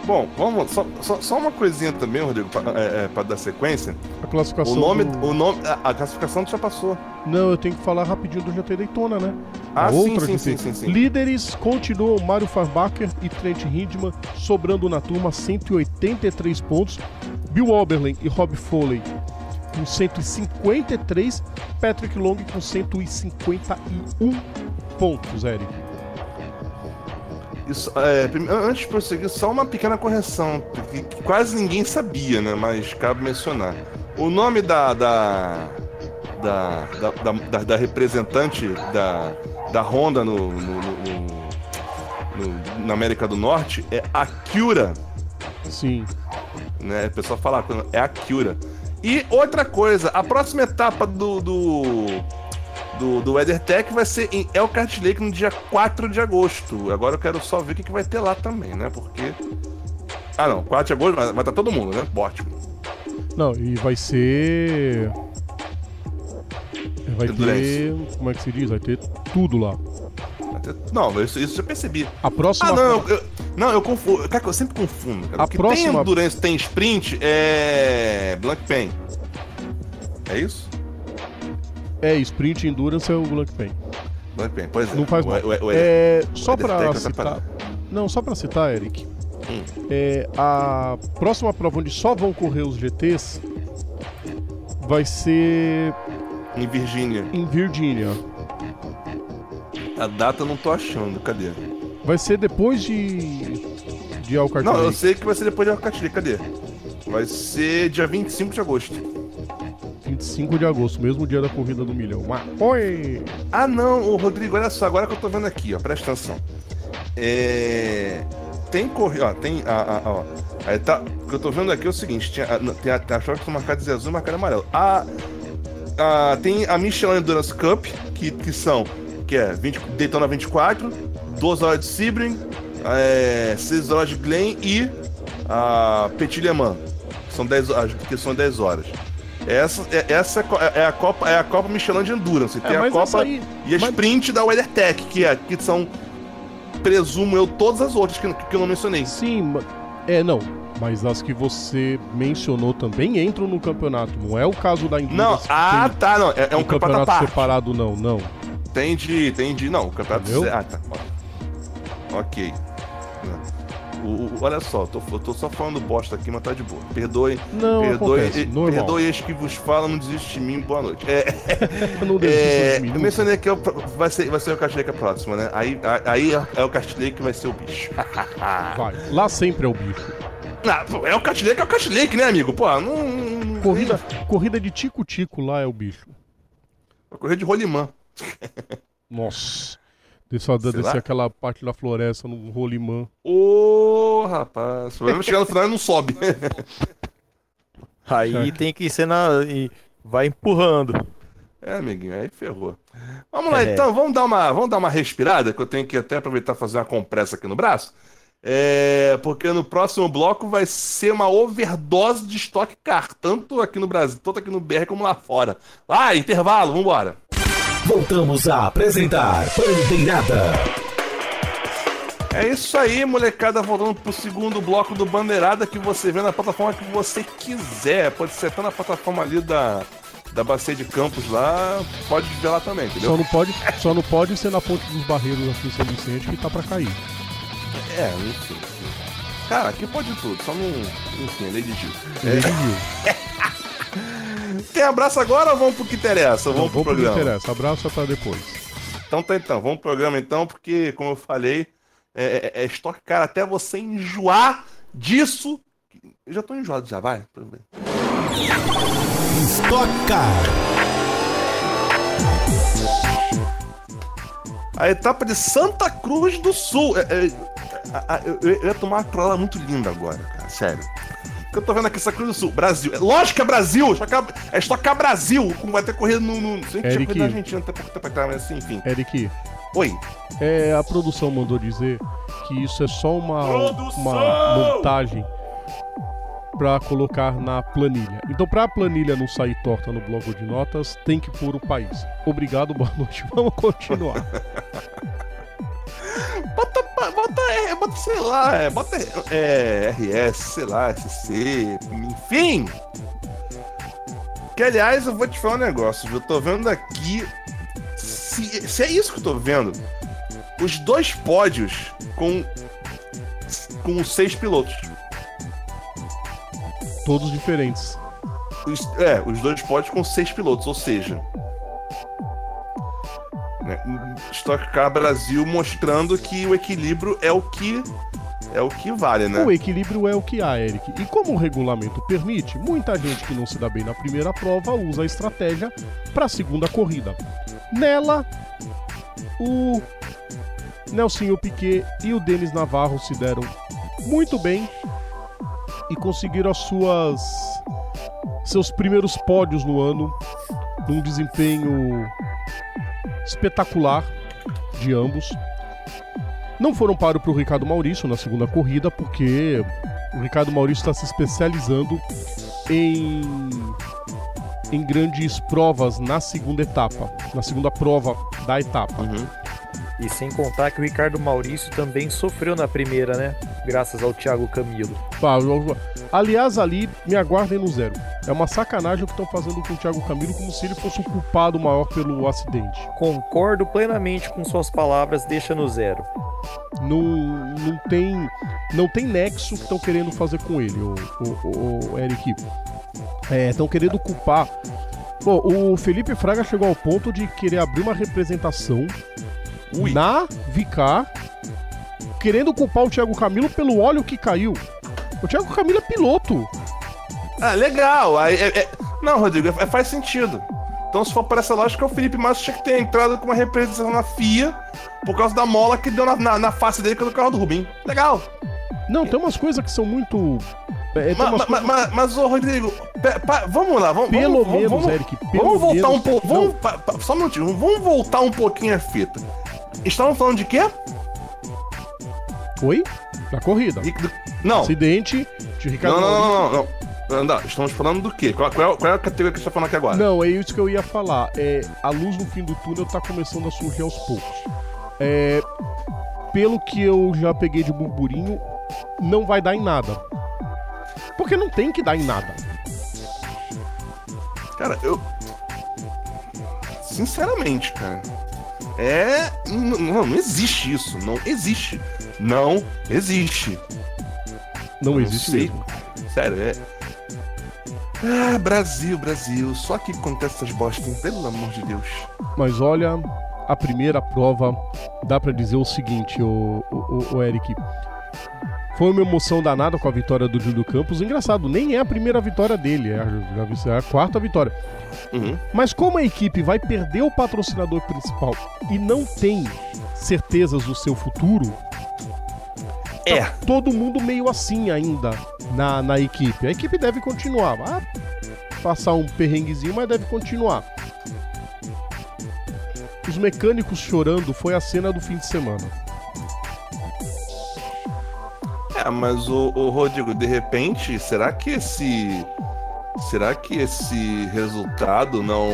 S2: Bom, vamos. Só, só, só uma coisinha também, Rodrigo, pra, é, é, pra dar sequência.
S4: A classificação.
S2: O nome.
S4: do-
S2: O nome a, a classificação já passou.
S4: Não, eu tenho que falar rapidinho do GT Daytona, né?
S2: Ah, sim, sim, sim, sim, sim.
S4: Líderes continuam Mário Farbacher e Trent Hindman, sobrando na turma 183 pontos. Bill Oberlin e Rob Foley com 153. Patrick Long com 151 pontos, Eric.
S2: Isso, é, antes de prosseguir, só uma pequena correção, que, quase ninguém sabia, né? Mas cabe mencionar. O nome da. da. da, da, da, da- representante da, da Honda no, no- no- no- no- na América do Norte é Acura,
S4: Sim.
S2: né? O pessoal fala, é Acura. E outra coisa, a próxima etapa do. do do, do WeatherTech vai ser em Elkhart Lake no dia 4 de agosto. Agora eu quero só ver o que, que vai ter lá também, né? Porque. Ah não, 4 de agosto vai estar todo mundo, né? Ótimo.
S4: Não, e vai ser. Vai ter. Como é que se diz? Vai ter tudo lá.
S2: Não, isso, isso eu já percebi.
S4: A próxima.
S2: Ah, não, eu, não, eu confundo. Cara, eu sempre confundo. Cara.
S4: A próxima-
S2: tem Endurance, tem Sprint, é. Blank Pen. É isso?
S4: É, Sprint Endurance é o Blank Pen.
S2: Blank Pen, pois é.
S4: Não faz mal.
S2: o- o- o-
S4: É, só
S2: estar
S4: citar. Não, só pra citar, Eric.
S2: Hum.
S4: É, a próxima prova onde só vão correr os GTs vai ser
S2: Em Virgínia.
S4: em Virgínia.
S2: A data eu não tô achando, cadê?
S4: Vai ser depois de de Elkhart
S2: Não, eu sei que vai ser depois de Lake, cadê? Vai ser dia 25 de agosto.
S4: 25 de agosto, mesmo dia da corrida do milhão. Mas, oi!
S2: Ah, não, ô, Rodrigo, olha só, agora que eu tô vendo aqui, ó, presta atenção. É. Tem corrida, ó, tem. A, a, ó, aí tá, o que eu tô vendo aqui é o seguinte: tinha, a- tem a, tem a chave que são marcadas de azul e marcada amarelo. A, a, tem a Michelin Endurance Cup, que, que são. Que é 20, Daytona 24, 12 horas de Sebring, é, 6 horas de Glen e a Petit Le Mans, que são 10, horas- que são 10 horas. Essa, é, essa é co- é a Copa, é a Copa Michelin de Endurance. Tem
S4: É,
S2: a Copa
S4: aí-
S2: e a
S4: mas-
S2: sprint da WeatherTech, que, é, que são, presumo eu, todas as outras que, que eu não mencionei.
S4: Sim, É, não. Mas as que você mencionou também entram no campeonato. Não é o caso da Endurance.
S2: Não, ah, tá, não. É, é um
S4: um
S2: campeonato parte.
S4: separado, não, não.
S2: Entendi, entendi. Não, o campeonato. Ah, tá. Ok. O- o- olha só, tô, eu tô só falando bosta aqui, mas tá de boa. Perdoe.
S4: Não,
S2: perdoe,
S4: acontece,
S2: e- perdoe este que vos fala, não desiste de mim, boa noite. É, <laughs>
S4: não desista
S2: é,
S4: de mim,
S2: eu
S4: não.
S2: mencionei que eu- vai ser, vai ser o Castilheika próximo, né? Aí, aí é o Castilheika que vai ser o bicho. <laughs>
S4: Vai. Lá sempre é o bicho.
S2: Ah, pô, é o Castilheika, é o Castilheika, né, amigo? Pô, não. não-
S4: Corrida, corrida de tico-tico lá é o bicho.
S2: Correr de rolimã.
S4: Nossa.
S2: Sei
S4: descer
S2: lá.
S4: aquela parte da floresta no rolimã.
S2: Ô, rapaz. O problema é chegar no final e não sobe.
S3: Aí
S4: Certo.
S3: tem que ser na. e vai empurrando.
S2: É, amiguinho, aí ferrou. Vamos lá
S3: É.
S2: então, vamos dar, uma, vamos dar uma respirada, que eu tenho que até aproveitar e fazer uma compressa aqui no braço. É, porque no próximo bloco vai ser uma overdose de Stock Car, tanto aqui no Brasil, tanto aqui no BR como lá fora. Ah, intervalo, vambora.
S1: Voltamos a apresentar Bandeirada.
S2: É isso aí, molecada, voltando pro segundo bloco do Bandeirada que você vê na plataforma que você quiser. Pode ser até na plataforma ali da, da Bacia de Campos lá, pode ver lá também, entendeu?
S4: Só não pode, só não pode ser na ponte dos barreiros aqui em São Vicente que tá pra cair.
S2: É, enfim. Cara, aqui pode tudo, só não. Enfim, de Gil.
S4: Ele viu. <laughs>
S2: Tem abraço agora ou vamos pro que interessa? Vamos pro
S4: Vamos pro que
S2: programa.
S4: interessa. Abraço pra depois.
S2: Então tá então, vamos pro programa então, porque, como eu falei, é, é, é estoque cara até você enjoar disso. Eu já tô enjoado já, vai.
S1: Car.
S2: A etapa de Santa Cruz do Sul. É, é, a- a- eu, eu ia tomar uma trola muito linda agora, cara, sério. Porque eu tô vendo aqui Santa Cruz do Sul, Brasil. É, lógico que é Brasil, Car- é Stock Car Brasil, como vai ter corrido no. no se a gente
S4: Eric.
S2: na Argentina até pouco tempo atrás, mas assim, enfim.
S4: Eric,
S2: Oi.
S4: é, a produção mandou dizer que isso é só uma,
S2: Produção!
S4: uma montagem pra colocar na planilha. Então, pra planilha não sair torta no bloco de notas, tem que pôr o país. Obrigado, boa noite. <laughs> Vamos continuar. <laughs>
S2: Bota, bota, é, bota, sei lá, é, bota é, RS, sei lá, SC, enfim. Que aliás, eu vou te falar um negócio? Eu tô vendo aqui. Se, se é isso que eu tô vendo, os dois pódios com, com os seis pilotos.
S4: Todos diferentes.
S2: Os- é, os dois pódios com seis pilotos, ou seja. Né, Stock Car Brasil mostrando que o equilíbrio é o que é o que vale, né?
S4: O equilíbrio é o que há, Eric. E como o regulamento permite, muita gente que não se dá bem na primeira prova usa a estratégia para a segunda corrida. Nela, o Nelsinho Piquet e o Denis Navarro se deram muito bem e conseguiram as suas seus primeiros pódios no ano num desempenho espetacular de ambos. Não foram para o Ricardo Maurício na segunda corrida, porque o Ricardo Maurício está se especializando em, em grandes provas na segunda etapa, na segunda prova da etapa.
S2: Uhum.
S3: E sem contar que o Ricardo Maurício também sofreu na primeira, né? Graças ao Thiago Camilo.
S4: Eu- Aliás, ali, me aguardem no zero. É uma sacanagem o que estão fazendo com o Thiago Camilo, como se ele fosse o culpado maior pelo acidente.
S3: Concordo plenamente com suas palavras, deixa no zero.
S4: Não, não tem não tem nexo que estão querendo fazer com ele, o, o, o Eric. Estão querendo culpar. Pô, o Felipe Fraga chegou ao ponto de querer abrir uma representação
S2: Ui.
S4: na Vicar, querendo culpar o Thiago Camilo pelo óleo que caiu. O Thiago Camilo é piloto.
S2: Ah, legal. É- é- Não, Rodrigo, é- faz sentido. Então, se for por essa lógica, o Felipe Massa tinha que ter entrado com uma representação na FIA por causa da mola que deu na, na, na face dele com o carro do Rubinho. Legal.
S4: Não, tem umas coisas que são muito. é,
S2: Ma- ma-
S4: coisas-
S2: ma- Mas, ô Rodrigo, pe- pa- vamos lá, vamos.
S4: Pelo
S2: vamos,
S4: menos,
S2: vamos,
S4: Eric, pelo
S2: vamos voltar
S4: menos-
S2: um pouco. Pa- pa- só um minutinho, vamos voltar um pouquinho a fita. Estavam falando de quê?
S4: Oi? Da corrida.
S2: Ric- do- Não.
S4: Acidente de Ricardo
S2: Não, não, não, não, não. Estamos falando do quê? Qual, qual é, qual é a categoria que você está falando aqui agora?
S4: Não, é isso que eu ia falar. É, a luz no fim do túnel tá começando a surgir aos poucos. É, pelo que eu já peguei de burburinho, não vai dar em nada. Porque não tem que dar em nada.
S2: Cara, eu. Sinceramente, cara. É. Não, não existe isso. Não existe. Não existe.
S4: Não
S2: Eu
S4: existe
S2: sei.
S4: mesmo.
S2: Sério, é. Ah, Brasil, Brasil. Só que acontece essas bostas, pelo amor de Deus.
S4: Mas olha, a primeira prova, dá pra dizer o seguinte, o, o, o Eric. Foi uma emoção danada com a vitória do Júlio Campos. Engraçado, nem é a primeira vitória dele, é, a- é a quarta vitória.
S2: Uhum.
S4: Mas como a equipe vai perder o patrocinador principal e não tem certezas do seu futuro,
S2: É.
S4: todo mundo meio assim ainda na, na equipe. A equipe deve continuar. Vai passar um perrenguezinho, mas deve continuar. Os mecânicos chorando foi a cena do fim de semana.
S2: É, mas o, o Rodrigo, de repente, será que esse. Será que esse resultado não.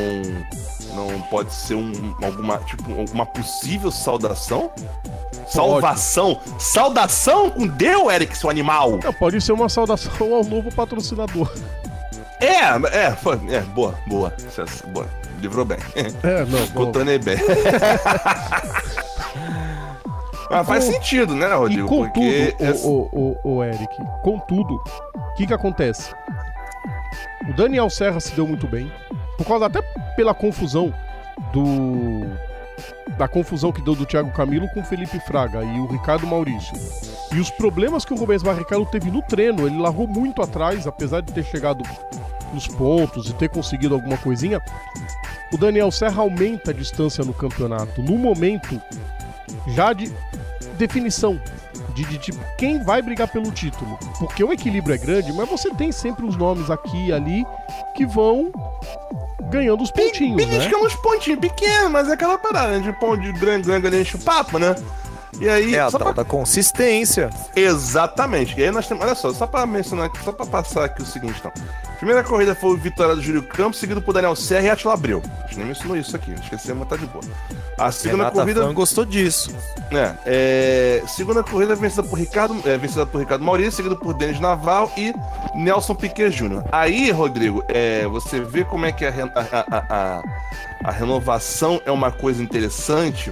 S2: Não pode ser um, alguma, tipo, alguma possível saudação? Salvação? Saudação com Deus, Eric, seu animal!
S4: É, pode ser uma saudação ao novo patrocinador.
S2: É, é, foi, é, boa, boa. Boa. Livrou bem.
S4: É, não. <laughs> bom.
S2: Contanei bem. <laughs> Mas faz sentido, né,
S4: E
S2: Rodrigo?
S4: contudo,
S2: Porque
S4: o, o, o Eric, contudo, o que que acontece? O Daniel Serra se deu muito bem, por causa até pela confusão do da confusão que deu do Thiago Camilo com o Felipe Fraga e o Ricardo Maurício. E os problemas que o Rubens Barrichello teve no treino, ele largou muito atrás, apesar de ter chegado nos pontos e ter conseguido alguma coisinha. O Daniel Serra aumenta a distância no campeonato. No momento, já de definição de, de, tipo quem vai brigar pelo título. Porque o equilíbrio é grande, mas você tem sempre os nomes aqui e ali que vão ganhando os pontinhos, né?
S2: Beliscando uns pontinhos pequenos, mas é aquela parada né, de pão de grande, grande, grande, enche o papo, né? E aí,
S3: É a tal
S2: pra...
S3: da consistência.
S2: Exatamente. E aí nós temos, olha só, só pra mencionar aqui, só pra passar aqui o seguinte, então. Primeira corrida foi o vitória do Júlio Campos, seguido por Daniel Serra e Atila Abreu. A gente nem mencionou isso aqui, esquecemos, mas tá de boa. A segunda
S3: Renata
S2: corrida.
S3: Fã gostou disso.
S2: É, é, segunda corrida vencida por Ricardo, é, vencida por Ricardo Maurício, seguido por Denis Naval e Nelson Piquet Jr. Aí, Rodrigo, é, você vê como é que a, a, a, a renovação é uma coisa interessante,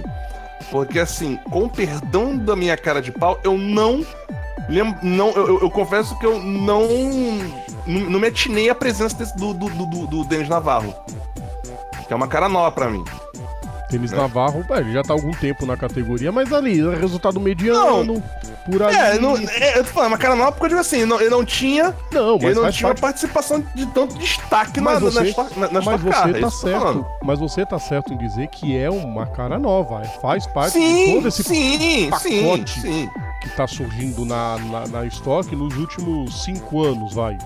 S2: porque assim, com perdão da minha cara de pau, eu não lembro, não, eu, eu- eu confesso que eu não, não, me atinei a presença desse- do, do, do, do Denis Navarro, que é uma cara nova pra mim.
S4: Navarro, é, ele já tá há algum tempo na categoria, mas ali, é resultado mediano, por aí.
S2: É, não, é, eu tô falando, uma cara nova porque eu digo assim, não, ele não tinha
S4: Não, mas
S2: ele não tinha uma
S4: parte
S2: participação de tanto destaque na,
S4: Mas
S2: na,
S4: você-
S2: na, na, na
S4: Mas você
S2: Car, é
S4: tá certo,
S2: falando.
S4: mas você tá certo em dizer que é uma cara nova, é, faz parte de
S2: Sim,
S4: todo esse
S2: sim, sim,
S4: pacote.
S2: sim.
S4: que tá surgindo na, na, na estoque nos últimos cinco anos, vai.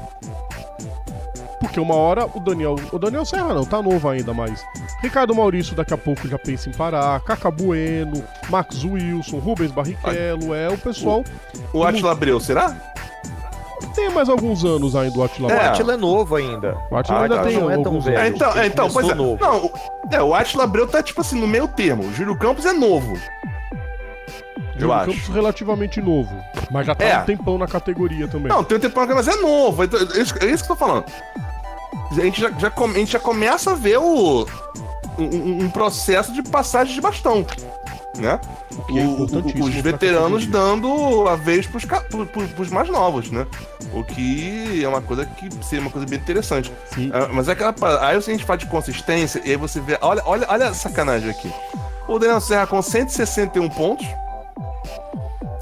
S4: Porque uma hora o Daniel. O Daniel Serra não, tá novo ainda, mas. Ricardo Maurício daqui a pouco já pensa em parar. Caca Bueno, Max Wilson, Rubens Barrichello, é o pessoal.
S2: O Atila Abreu, será?
S4: Tem mais alguns anos ainda o Atila
S2: É.
S3: O. Atila é novo ainda.
S4: O Atila
S2: Ah,
S4: ainda tem
S3: não é tão
S4: alguns
S3: velho.
S2: É,
S4: anos.
S2: então, é, então pois é.
S3: novo.
S2: Não, o, é, o Atila Abreu tá tipo assim, no meio termo. O Júlio Campos é novo.
S4: Júlio
S2: acho.
S4: Campos relativamente novo. Mas já tá
S2: É.
S4: um tempão na categoria também.
S2: Não, tem um tempo mas é novo. Então, é isso, é isso que eu tô falando. A gente já, já come- a gente já começa a ver o, um, um- processo de passagem de bastão. Né?
S4: é
S2: O- os veteranos dando a vez pros, ca- pro- pro- pros mais novos, né? O que é uma coisa que seria uma coisa bem interessante.
S4: Sim.
S2: Ah, Mas é aquela. Aí a gente fala de consistência e aí você vê. Olha, olha, olha a sacanagem aqui. O Daniel Serra com 161 pontos.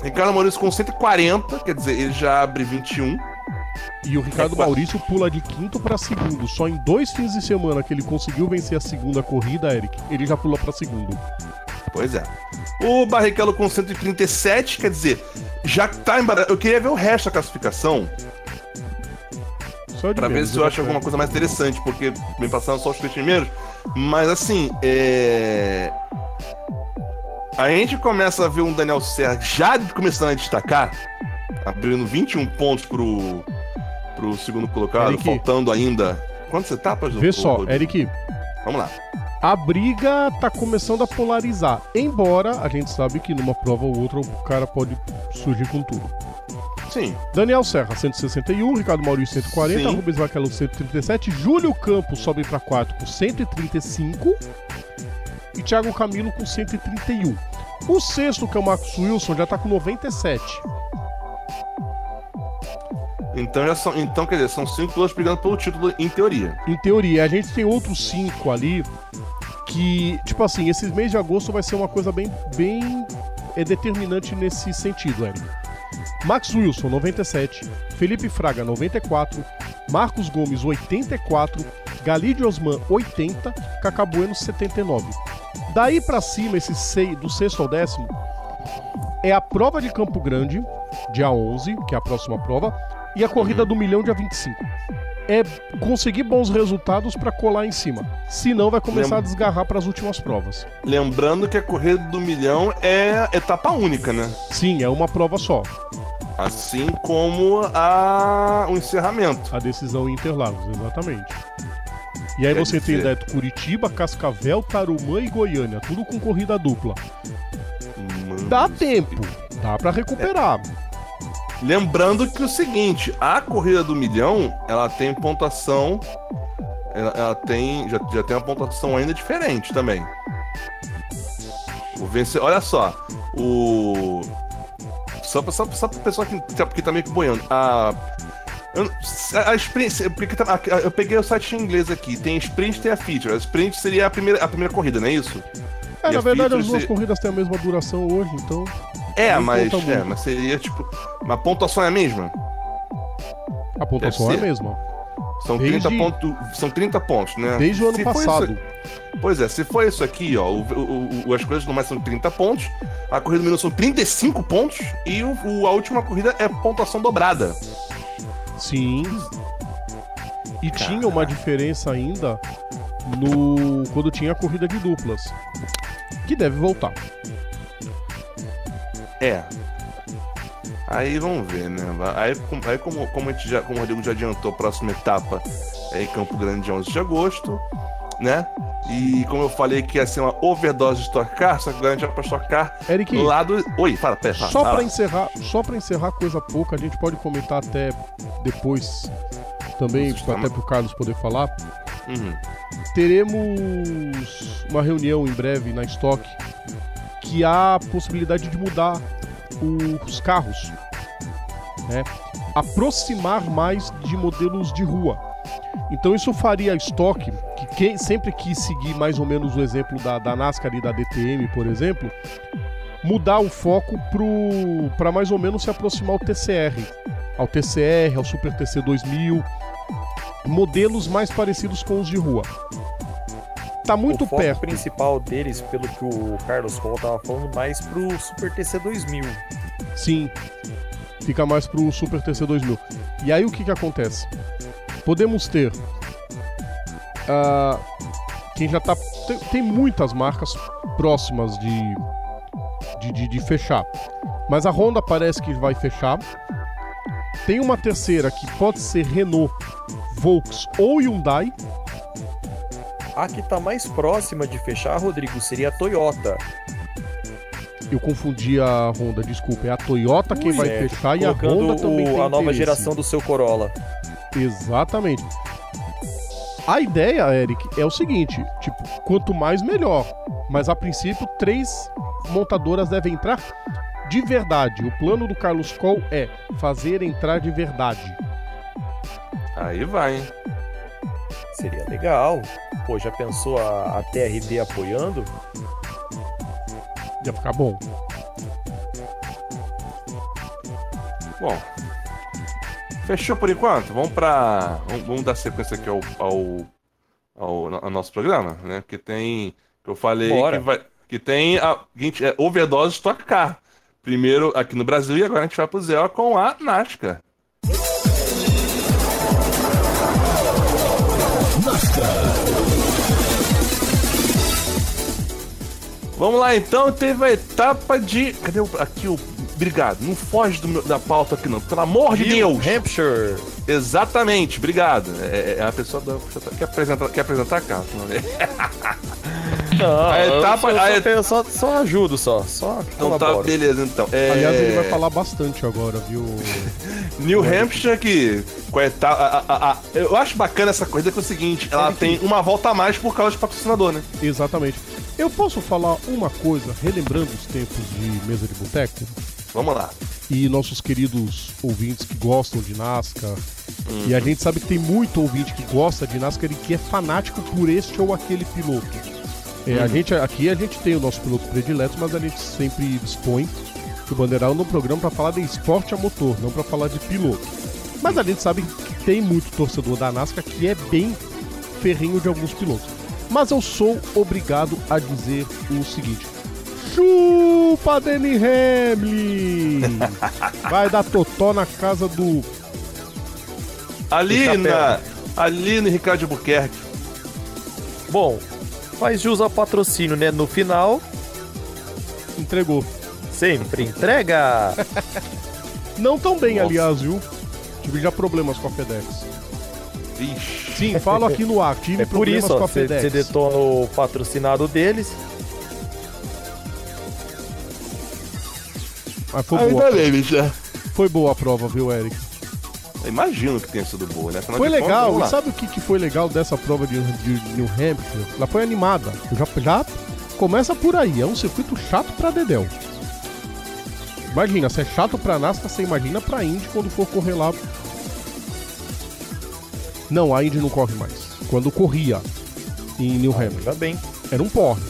S2: Ricardo Maurício com 140, quer dizer, ele já abre 21.
S4: E o Ricardo
S2: É,
S4: Maurício pula de quinto pra segundo. Só em dois fins de semana que ele conseguiu vencer a segunda corrida, Eric, ele já pula pra segundo.
S2: Pois é. O Barrichello com 137, quer dizer, já tá embaraçado. Eu queria ver o resto da classificação
S4: Só de
S2: pra ver
S4: menos,
S2: se eu
S4: né?
S2: acho alguma coisa mais interessante, porque vem passando só os três primeiros. Mas assim, é. A gente começa a ver um Daniel Serra já começando a destacar, abrindo 21 pontos pro, pro segundo colocado,
S4: Eric.
S2: faltando ainda. Quantas etapas?
S4: Vê
S2: ô-
S4: só, Eric,
S2: Vamos lá.
S4: a briga tá começando a polarizar. Embora a gente sabe que numa prova ou outra o cara pode surgir com tudo.
S2: Sim.
S4: Daniel Serra, 161, Ricardo Maurício, 140,
S2: Sim.
S4: Rubens Barrichello, 137, Júlio Campos sobe para quarto com 135 e Thiago Camilo com 131. O sexto, que é o Marcos Wilson, já tá com 97.
S2: Então já são. Então, quer dizer, são cinco pilotos brigando pelo título, em teoria.
S4: Em teoria, a gente tem outros cinco ali que, tipo assim, esse mês de agosto vai ser uma coisa bem, bem é, determinante nesse sentido, Eric. Max Wilson, 97, Felipe Fraga, 94, Marcos Gomes, 84, Galide Osman, 80, Cacá Bueno, 79. Daí pra cima, esse sei, do sexto ao décimo, é a prova de Campo Grande, dia 11, que é a próxima prova, e a corrida do milhão, dia 25 é conseguir bons resultados pra colar em cima. Senão vai começar
S2: Lembra-
S4: a desgarrar pras últimas provas.
S2: Lembrando que a corrida do milhão é etapa única, né?
S4: Sim, é uma prova só.
S2: Assim como a... o encerramento.
S4: A decisão em Interlagos, exatamente. E aí
S2: Quer
S4: você tem
S2: dizer-
S4: Neto Curitiba, Cascavel, Tarumã e Goiânia, tudo com corrida dupla.
S2: Mano
S4: Dá tempo, dá pra recuperar.
S2: Lembrando que o seguinte, a corrida do milhão, ela tem pontuação. Ela, ela tem. Já, já tem uma pontuação ainda diferente também. O vencedor. Olha só. O. Só pra, só, só pessoa que, que tá meio que boiando. A. eu- A sprint, tá- a- eu peguei o site em inglês aqui. Tem sprint e a feature. A sprint seria a primeira, a primeira corrida, não é isso?
S4: É,
S2: E
S4: na
S2: a
S4: verdade as duas
S2: se-
S4: corridas têm a mesma duração hoje, então.
S2: É, mas, é, mas seria tipo. Uma pontuação é a mesma?
S4: A pontuação é a mesma.
S2: São,
S4: Desde-
S2: 30 ponto, são 30 pontos, né?
S4: Desde o ano
S2: Se
S4: passado.
S2: isso- pois é, se for isso aqui, ó, o, o- o- as coisas normais são 30 pontos, a corrida do minuto são 35 pontos e o, o- a última corrida é pontuação dobrada.
S4: Sim. E tinha uma diferença ainda no quando tinha a corrida de duplas. Que deve voltar.
S2: É. Aí vamos ver, né? Aí, aí como, como, a gente já, como o Rodrigo já adiantou, a próxima etapa é em Campo Grande, dia 11 de agosto, né? E como eu falei que ia ser uma overdose de Stock Car, só que agora a gente vai pra Stock Car
S4: Eric,
S2: do lado... Oi, fala, pera, fala.
S4: Só pra encerrar, só para encerrar coisa pouca, a gente pode comentar até depois também,
S2: Nossa,
S4: até pro Carlos poder falar.
S2: Uhum.
S4: Teremos uma reunião em breve na Stock que há a possibilidade de mudar os carros, né? aproximar mais de modelos de rua. Então isso faria a Stock, que quem sempre quis seguir mais ou menos o exemplo da, da NASCAR e da DTM, por exemplo, mudar o foco para mais ou menos se aproximar ao TCR, ao TCR, ao Super TC 2000, modelos mais parecidos com os de rua. Tá muito
S3: o foco
S4: perto.
S3: principal deles, pelo que o Carlos Cole tava falando, mais pro Super TC 2000.
S4: Sim. Fica mais pro Super TC 2000. E aí o que que acontece? Podemos ter. ah, quem já tá. Tem, tem muitas marcas próximas de, de, de, de fechar. Mas a Honda parece que vai fechar. Tem uma terceira que pode ser Renault, Volks ou Hyundai.
S3: A que tá mais próxima de fechar, Rodrigo, seria a Toyota.
S4: Eu confundi a Honda, desculpa. É a Toyota quem vai
S3: É,
S4: fechar e a Honda também
S3: o-
S4: tem
S3: a nova
S4: interesse.
S3: geração do seu Corolla.
S4: Exatamente. A ideia, Eric, é o seguinte: tipo, quanto mais melhor. Mas a princípio, três montadoras devem entrar de verdade. O plano do Carlos Cole é fazer entrar de verdade.
S2: Aí vai, hein?
S3: Seria legal. Pô, já pensou a, a TRD apoiando?
S4: Ia ficar bom.
S2: Bom. Fechou por enquanto? Vamos pra. Vamos, dar sequência aqui ao, ao, ao, ao nosso programa, né? Porque tem. Que eu falei
S3: Bora.
S2: que vai. Que tem a é overdose Stock Car. Primeiro aqui no Brasil e agora a gente vai pro Zé com a NASCAR. Vamos lá então, teve a etapa de. Cadê o. Aqui o. Obrigado, não foge do da pauta aqui não, pelo amor de
S3: New
S2: Deus!
S3: Hampshire.
S2: Exatamente, obrigado. É, é a pessoa da. Quer apresentar, quer apresentar a carta? não é? <laughs> A
S3: eu
S2: etapa-
S3: só,
S2: a
S3: só, eu só, só ajudo, só. Só
S2: Então tá, beleza, então. É,
S4: Aliás, ele vai falar bastante agora, viu? <laughs>
S2: New Hampshire, que com a etapa. a- a- a- eu acho bacana essa corrida que é o seguinte: ela tem uma volta a mais por causa de patrocinador, né?
S4: Exatamente. Eu posso falar uma coisa, relembrando os tempos de mesa de boteco?
S2: Vamos lá.
S4: E nossos queridos ouvintes que gostam de NASCAR. E a gente sabe que tem muito ouvinte que gosta de NASCAR e que é fanático por este ou aquele piloto. É, a gente, aqui a gente tem o nosso piloto predileto, mas a gente sempre dispõe que o Bandeirão no programa para falar de esporte a motor, não para falar de piloto. Mas a gente sabe que tem muito torcedor da NASCAR que é bem ferrinho de alguns pilotos. Mas eu sou obrigado a dizer o seguinte: chupa Denny Hamlin! Vai dar totó na casa do.
S2: Ali
S3: chapéu.
S2: na. Ali no Ricardo de Albuquerque.
S3: Bom, faz jus ao patrocínio, né? No final,
S4: Entregou.
S3: sempre entrega. <laughs>
S4: Não tão bem,
S2: Nossa.
S4: aliás, viu? Tive já problemas com a FedEx.
S2: Ixi.
S4: Sim, falo aqui no ar. <laughs> Tive
S3: É por
S4: problemas
S3: isso,
S4: com a
S3: você
S4: FedEx.
S3: você detona o patrocinado deles.
S4: Mas foi
S2: Ainda
S4: boa.
S2: bem, bicho.
S4: Foi boa a prova, viu, Eric?
S2: Eu Imagino que tenha sido boa, né? Afinal
S4: Foi legal.
S2: vamos
S4: E sabe o que, que foi legal dessa prova de, de New Hampshire? Ela foi animada. Já, já começa por aí. É um circuito chato pra Dedéu. Imagina, se é chato pra NASCAR, você imagina pra Indy quando for correr lá. Não, a Indy não corre mais. Quando corria em New Hampshire.
S3: Ainda bem.
S4: Era um porre.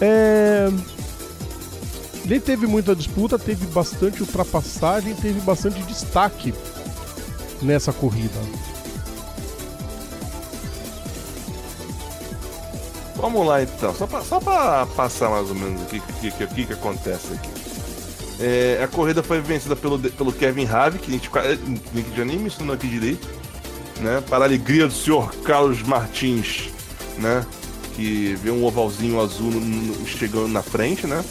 S4: É... Nem teve muita disputa, teve bastante ultrapassagem, teve bastante destaque nessa corrida.
S2: Vamos lá então, só pra passar mais ou menos o que, que, que, que, acontece aqui. É, a corrida foi vencida pelo, pelo Kevin Harvick, que a gente, a gente já nem mencionou aqui direito, né? Para a alegria do senhor Carlos Martins, né? Que vê um ovalzinho azul no- no- chegando na frente, né?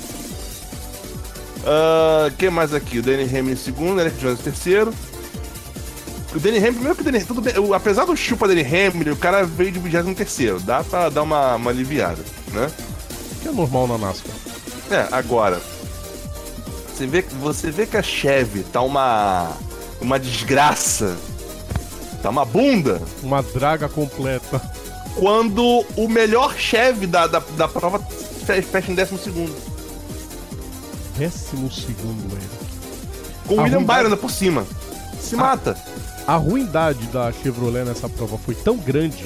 S2: Ah, quem mais aqui? O Danny Hamlin em segundo, Eric Jones em terceiro. O Danny Hamlin, primeiro que o Danny tudo bem, o- apesar do chupa Danny Hamlin, o cara veio de 23 dá pra dar uma, uma aliviada, né?
S4: Que é normal na NASCAR.
S2: É, agora, você vê, você vê que a Chevy tá uma, uma desgraça, tá uma bunda,
S4: Uma draga completa.
S2: quando o melhor Chevy da, da, da prova fe- fecha em décimo segundo.
S4: Décimo segundo, velho.
S2: Com o
S4: A
S2: William
S4: ruindade-
S2: Byron ainda por cima. Se mata.
S4: A ruindade da Chevrolet nessa prova foi tão grande.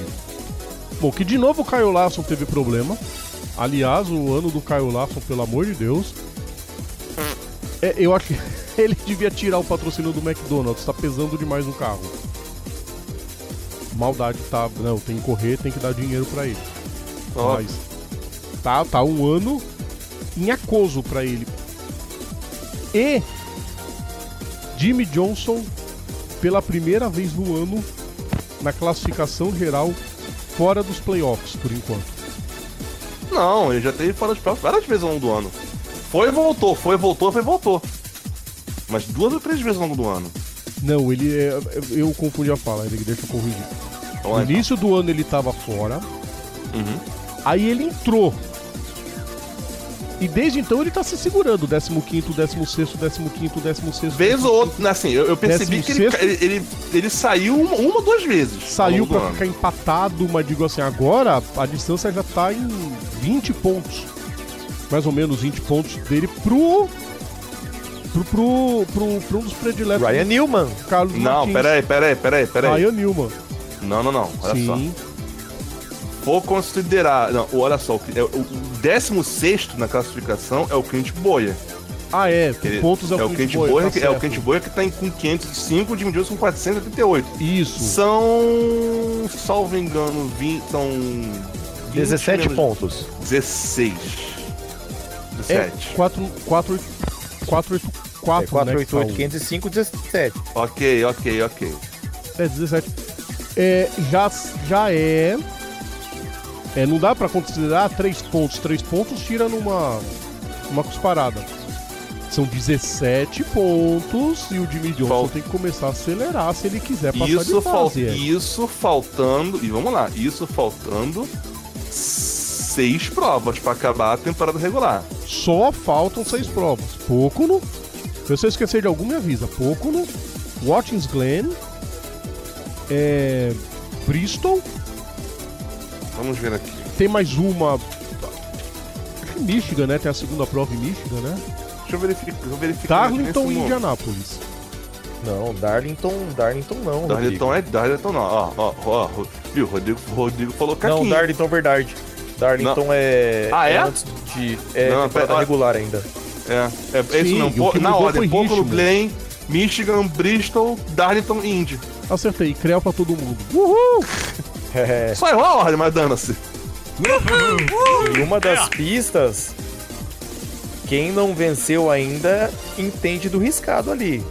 S4: Bom, que de novo o Caio Larson teve problema. Aliás, o ano do Caio Larson, pelo amor de Deus. É, eu acho que <laughs> ele devia tirar o patrocínio do McDonald's, tá pesando demais no carro. Maldade, tá. Não, tem que correr, tem que dar dinheiro pra ele.
S2: Ó,
S4: Mas tá, tá um ano em acoso pra ele. E Jimmy Johnson, pela primeira vez no ano, na classificação geral, fora dos playoffs, por enquanto.
S2: Não, ele já teve fora de prova várias vezes ao longo do ano. Foi e voltou, foi e voltou, foi e voltou. Mas duas ou três vezes ao longo do ano.
S4: Não, ele é. Eu confundi a fala, ele deixa eu corrigir. No
S2: Vamos lá,
S4: início do ano ele tava fora,
S2: então. Uhum.
S4: aí ele entrou. E desde então ele tá se segurando, 15º, 16º, 15º, 16º.
S2: Vez ou outra, assim, eu, eu percebi que ele, ele, ele, ele saiu uma, uma ou duas vezes.
S4: Saiu
S2: ano.
S4: ficar empatado, mas digo assim, agora a distância já tá em 20 pontos. Mais ou menos 20 pontos dele pro. Pro, pro, pro, pro um dos prediletos
S3: Ryan Newman.
S4: Carlos
S2: Não,
S4: Martins.
S2: peraí, peraí, peraí, peraí.
S4: Ryan Newman.
S2: Não, não, não. Olha só. Vou considerar. Não, olha só. O, é, o 16 na classificação é o Clint Boyer.
S4: Ah, é.
S2: Ele-
S4: pontos é o,
S2: é o
S4: Clint Boyer,
S2: Boyer,
S4: tá
S2: que, é o. Clint Boyer que tá em, com 505, o Jim Johnson com 488.
S4: Isso.
S2: São. Salvo engano, 20. São. 20
S3: 17
S2: menos-
S3: pontos.
S2: 16.
S4: É
S2: 17.
S4: 4, 4, 4, 4,
S3: É 488,
S4: né, que
S3: 505, 17.
S2: Ok, ok, ok.
S4: É 17. É, já, já é... É, não dá pra considerar 3 pontos. 3 pontos tira numa... Uma cusparada. São 17 pontos e o Jimmy Johnson
S2: Falta-
S4: tem que começar a acelerar se ele quiser passar
S2: Isso,
S4: de
S2: fal
S4: fase. é.
S2: isso faltando. E vamos lá, isso faltando seis provas pra acabar a temporada regular.
S4: Só faltam seis provas. Pocono. Se você esquecer de algum, me avisa. Pocono, Watkins Glen, é, Bristol.
S2: Vamos ver aqui.
S4: Tem mais uma. Acho que Michigan, né? Tem a segunda prova em Michigan, né?
S2: Deixa eu verificar. Deixa eu verificar aqui
S4: Darlington e. Indianápolis.
S3: Não, Darlington, Darlington não.
S2: Darlington
S3: Rodrigo.
S2: é Darlington não. Ó, ó, ó. Viu? Rodrigo, Rodrigo falou
S3: Não,
S2: caquinho.
S3: Darlington verdade. Darlington é.
S2: Ah, é?
S3: antes de. É
S2: Não,
S3: temporada
S2: pera-
S3: regular ainda.
S2: É, é, é isso
S4: Sim,
S2: não.
S4: o
S2: Po-
S4: que
S2: na ordem, Pocono. Glen, Michigan, Bristol, Darlington e Indy.
S4: Acertei, Creu pra todo mundo. Uhul! <laughs>
S3: É.
S2: Só errou a ordem, mas dana-se.
S3: E uma das pistas, quem não venceu ainda entende do riscado ali.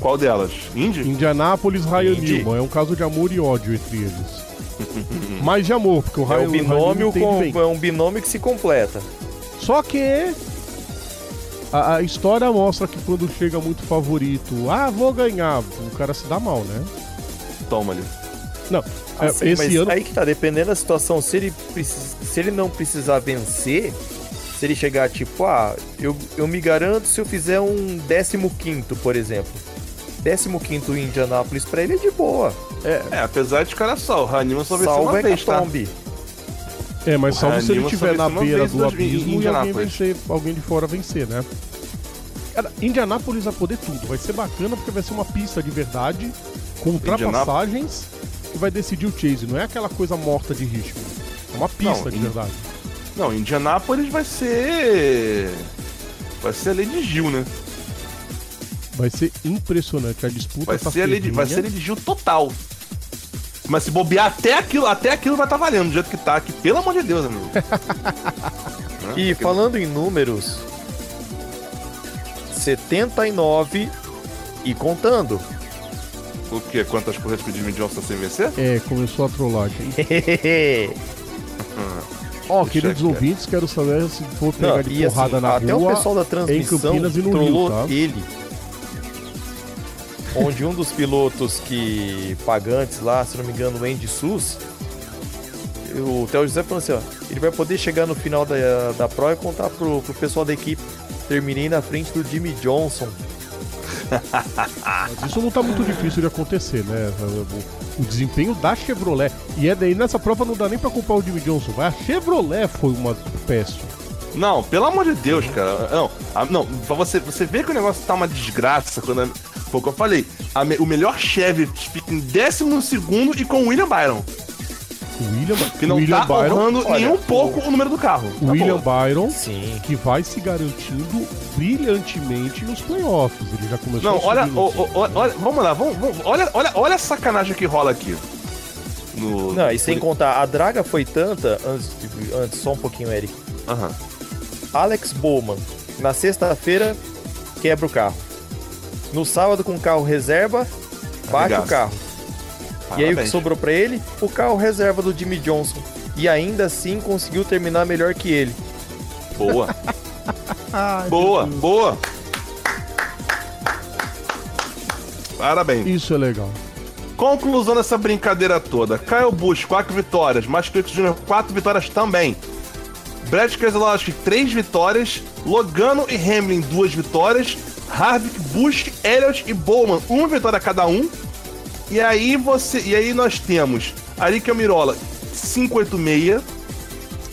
S2: Qual delas? Indy?
S4: Indianápolis, Ryan
S3: Indy.
S4: Newman. É um caso de amor e ódio entre eles. <laughs> Mais de amor, porque o
S3: É
S4: Ryan
S3: um binômio,
S4: Ryan
S3: com,
S4: bem.
S3: é um binômio que se completa.
S4: Só que a, a história mostra que quando chega muito favorito, ah, vou ganhar, o cara se dá mal, né?
S2: Toma ali.
S4: Não, é,
S3: Assim,
S4: esse
S3: mas
S4: ano
S3: aí que tá, dependendo da situação, se ele, precis- se ele não precisar vencer, se ele chegar tipo, ah, eu, eu me garanto se eu fizer um 15, por exemplo. 15 em Indianápolis pra ele é de boa.
S2: É, apesar de cara só, o Ranima só venceu uma
S3: a
S2: vez, tá?
S3: Hecatombe.
S4: É, mas
S2: O
S4: salvo se ele estiver na beira do abismo e alguém vencer, alguém de fora vencer, né? Cara, Indianápolis vai poder tudo. Vai ser bacana porque vai ser uma pista de verdade, com ultrapassagens, que vai decidir o chase. Não é aquela coisa morta de ritmo. É uma pista
S2: Não,
S4: de
S2: in-
S4: verdade.
S2: Não, Indianápolis vai ser. Vai ser a Lady Gil, né?
S4: Vai ser impressionante. A disputa
S2: Vai
S4: tá
S2: ser a Lady, vai ser Lady Gil total. Mas se bobear até aquilo, até aquilo vai estar valendo, do jeito que tá aqui. Pelo amor de Deus, amigo. <laughs> Né?
S3: E
S2: Porque-
S3: falando em números, 79 e contando.
S2: O quê? Quantas corridas que o Jimmy Johnson sem vencer?
S4: É, começou a trollagem. <laughs> Ó,
S2: Deixa
S4: queridos ouvintes, quero saber se for pegar
S3: Não,
S4: de
S3: e assim,
S4: porrada na
S3: até
S4: rua.
S3: o pessoal da transmissão
S4: Campinas e no
S3: trollou
S4: Rio, tá?
S3: ele. Onde um dos pilotos que pagantes lá, se não me engano, o Andy Sus, o Theo José falou assim, ó, ele vai poder chegar no final da, da prova e contar pro, pro pessoal da equipe. Terminei na frente do Jimmy Johnson.
S4: Mas isso não tá muito difícil de acontecer, né? O, desempenho da Chevrolet. E é daí nessa prova não dá nem pra culpar o Jimmy Johnson. A Chevrolet foi uma péssima.
S2: Não, pelo amor de Deus, cara. Não, não pra você, você ver que o negócio tá uma desgraça quando. Foi o que eu falei. A o melhor Chevy fica em 12 e com o William Byron.
S4: O William,
S2: Que não
S4: William
S2: tá
S4: Byron,
S3: olha,
S2: nem um pouco o número do carro.
S4: o
S2: Tá
S4: William
S2: bom.
S4: Byron
S3: Sim.
S4: que vai se garantindo brilhantemente nos playoffs. Ele já começou
S2: Não,
S4: a
S2: olha, o- o- o- olha, vamos lá, vamos, vamos- olha, olha, olha a sacanagem que rola aqui. No,
S3: Não, e sem contar, a draga foi tanta, antes, antes só um pouquinho, Eric.
S2: Aham.
S3: Alex Bowman, na sexta-feira, quebra o carro. No sábado, com o carro reserva, bate o carro. E aí o que
S2: Parabéns.
S3: sobrou pra ele? O carro reserva do Jimmy Johnson. E ainda assim conseguiu terminar melhor que ele.
S2: Boa, <laughs>
S4: Ai,
S2: boa, boa. Parabéns.
S4: Isso é legal.
S2: Conclusão dessa brincadeira toda. Kyle Busch, 4 vitórias. Max Click Jr., 4 vitórias também. Brad Keselowski, 3 vitórias. Logano e Hamlin, 2 vitórias. Harvick, Busch, Elliott e Bowman, 1 vitória cada um. E aí você. E aí nós temos Aric Almirola, 586.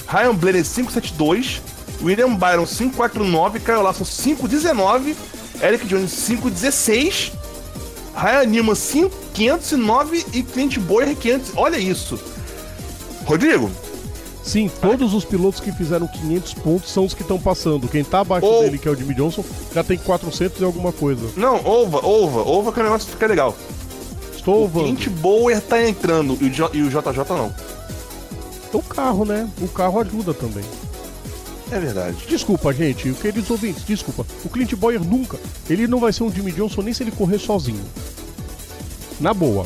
S2: Ryan Blaney, 572. William Byron, 549. Kyle Larson, 519. Eric Jones, 516. Ryan 5, 509 e Clint Boyer 500. Olha isso. Rodrigo,
S4: Sim, todos os pilotos que fizeram 500 pontos são os que estão passando. Quem tá abaixo
S2: Ou-
S4: dele, que é o Jimmy Johnson, já tem 400 e alguma coisa.
S2: não, ouva, ouva, ouva que o negócio fica legal.
S4: Estou
S2: O. Clint Boyer tá entrando e o, J- e o JJ não.
S4: O carro, né? O carro ajuda também.
S2: É verdade.
S4: Desculpa, gente, queridos ouvintes, desculpa. O Clint Boyer nunca. Ele não vai ser um Jimmy Johnson nem se ele correr sozinho. Na boa.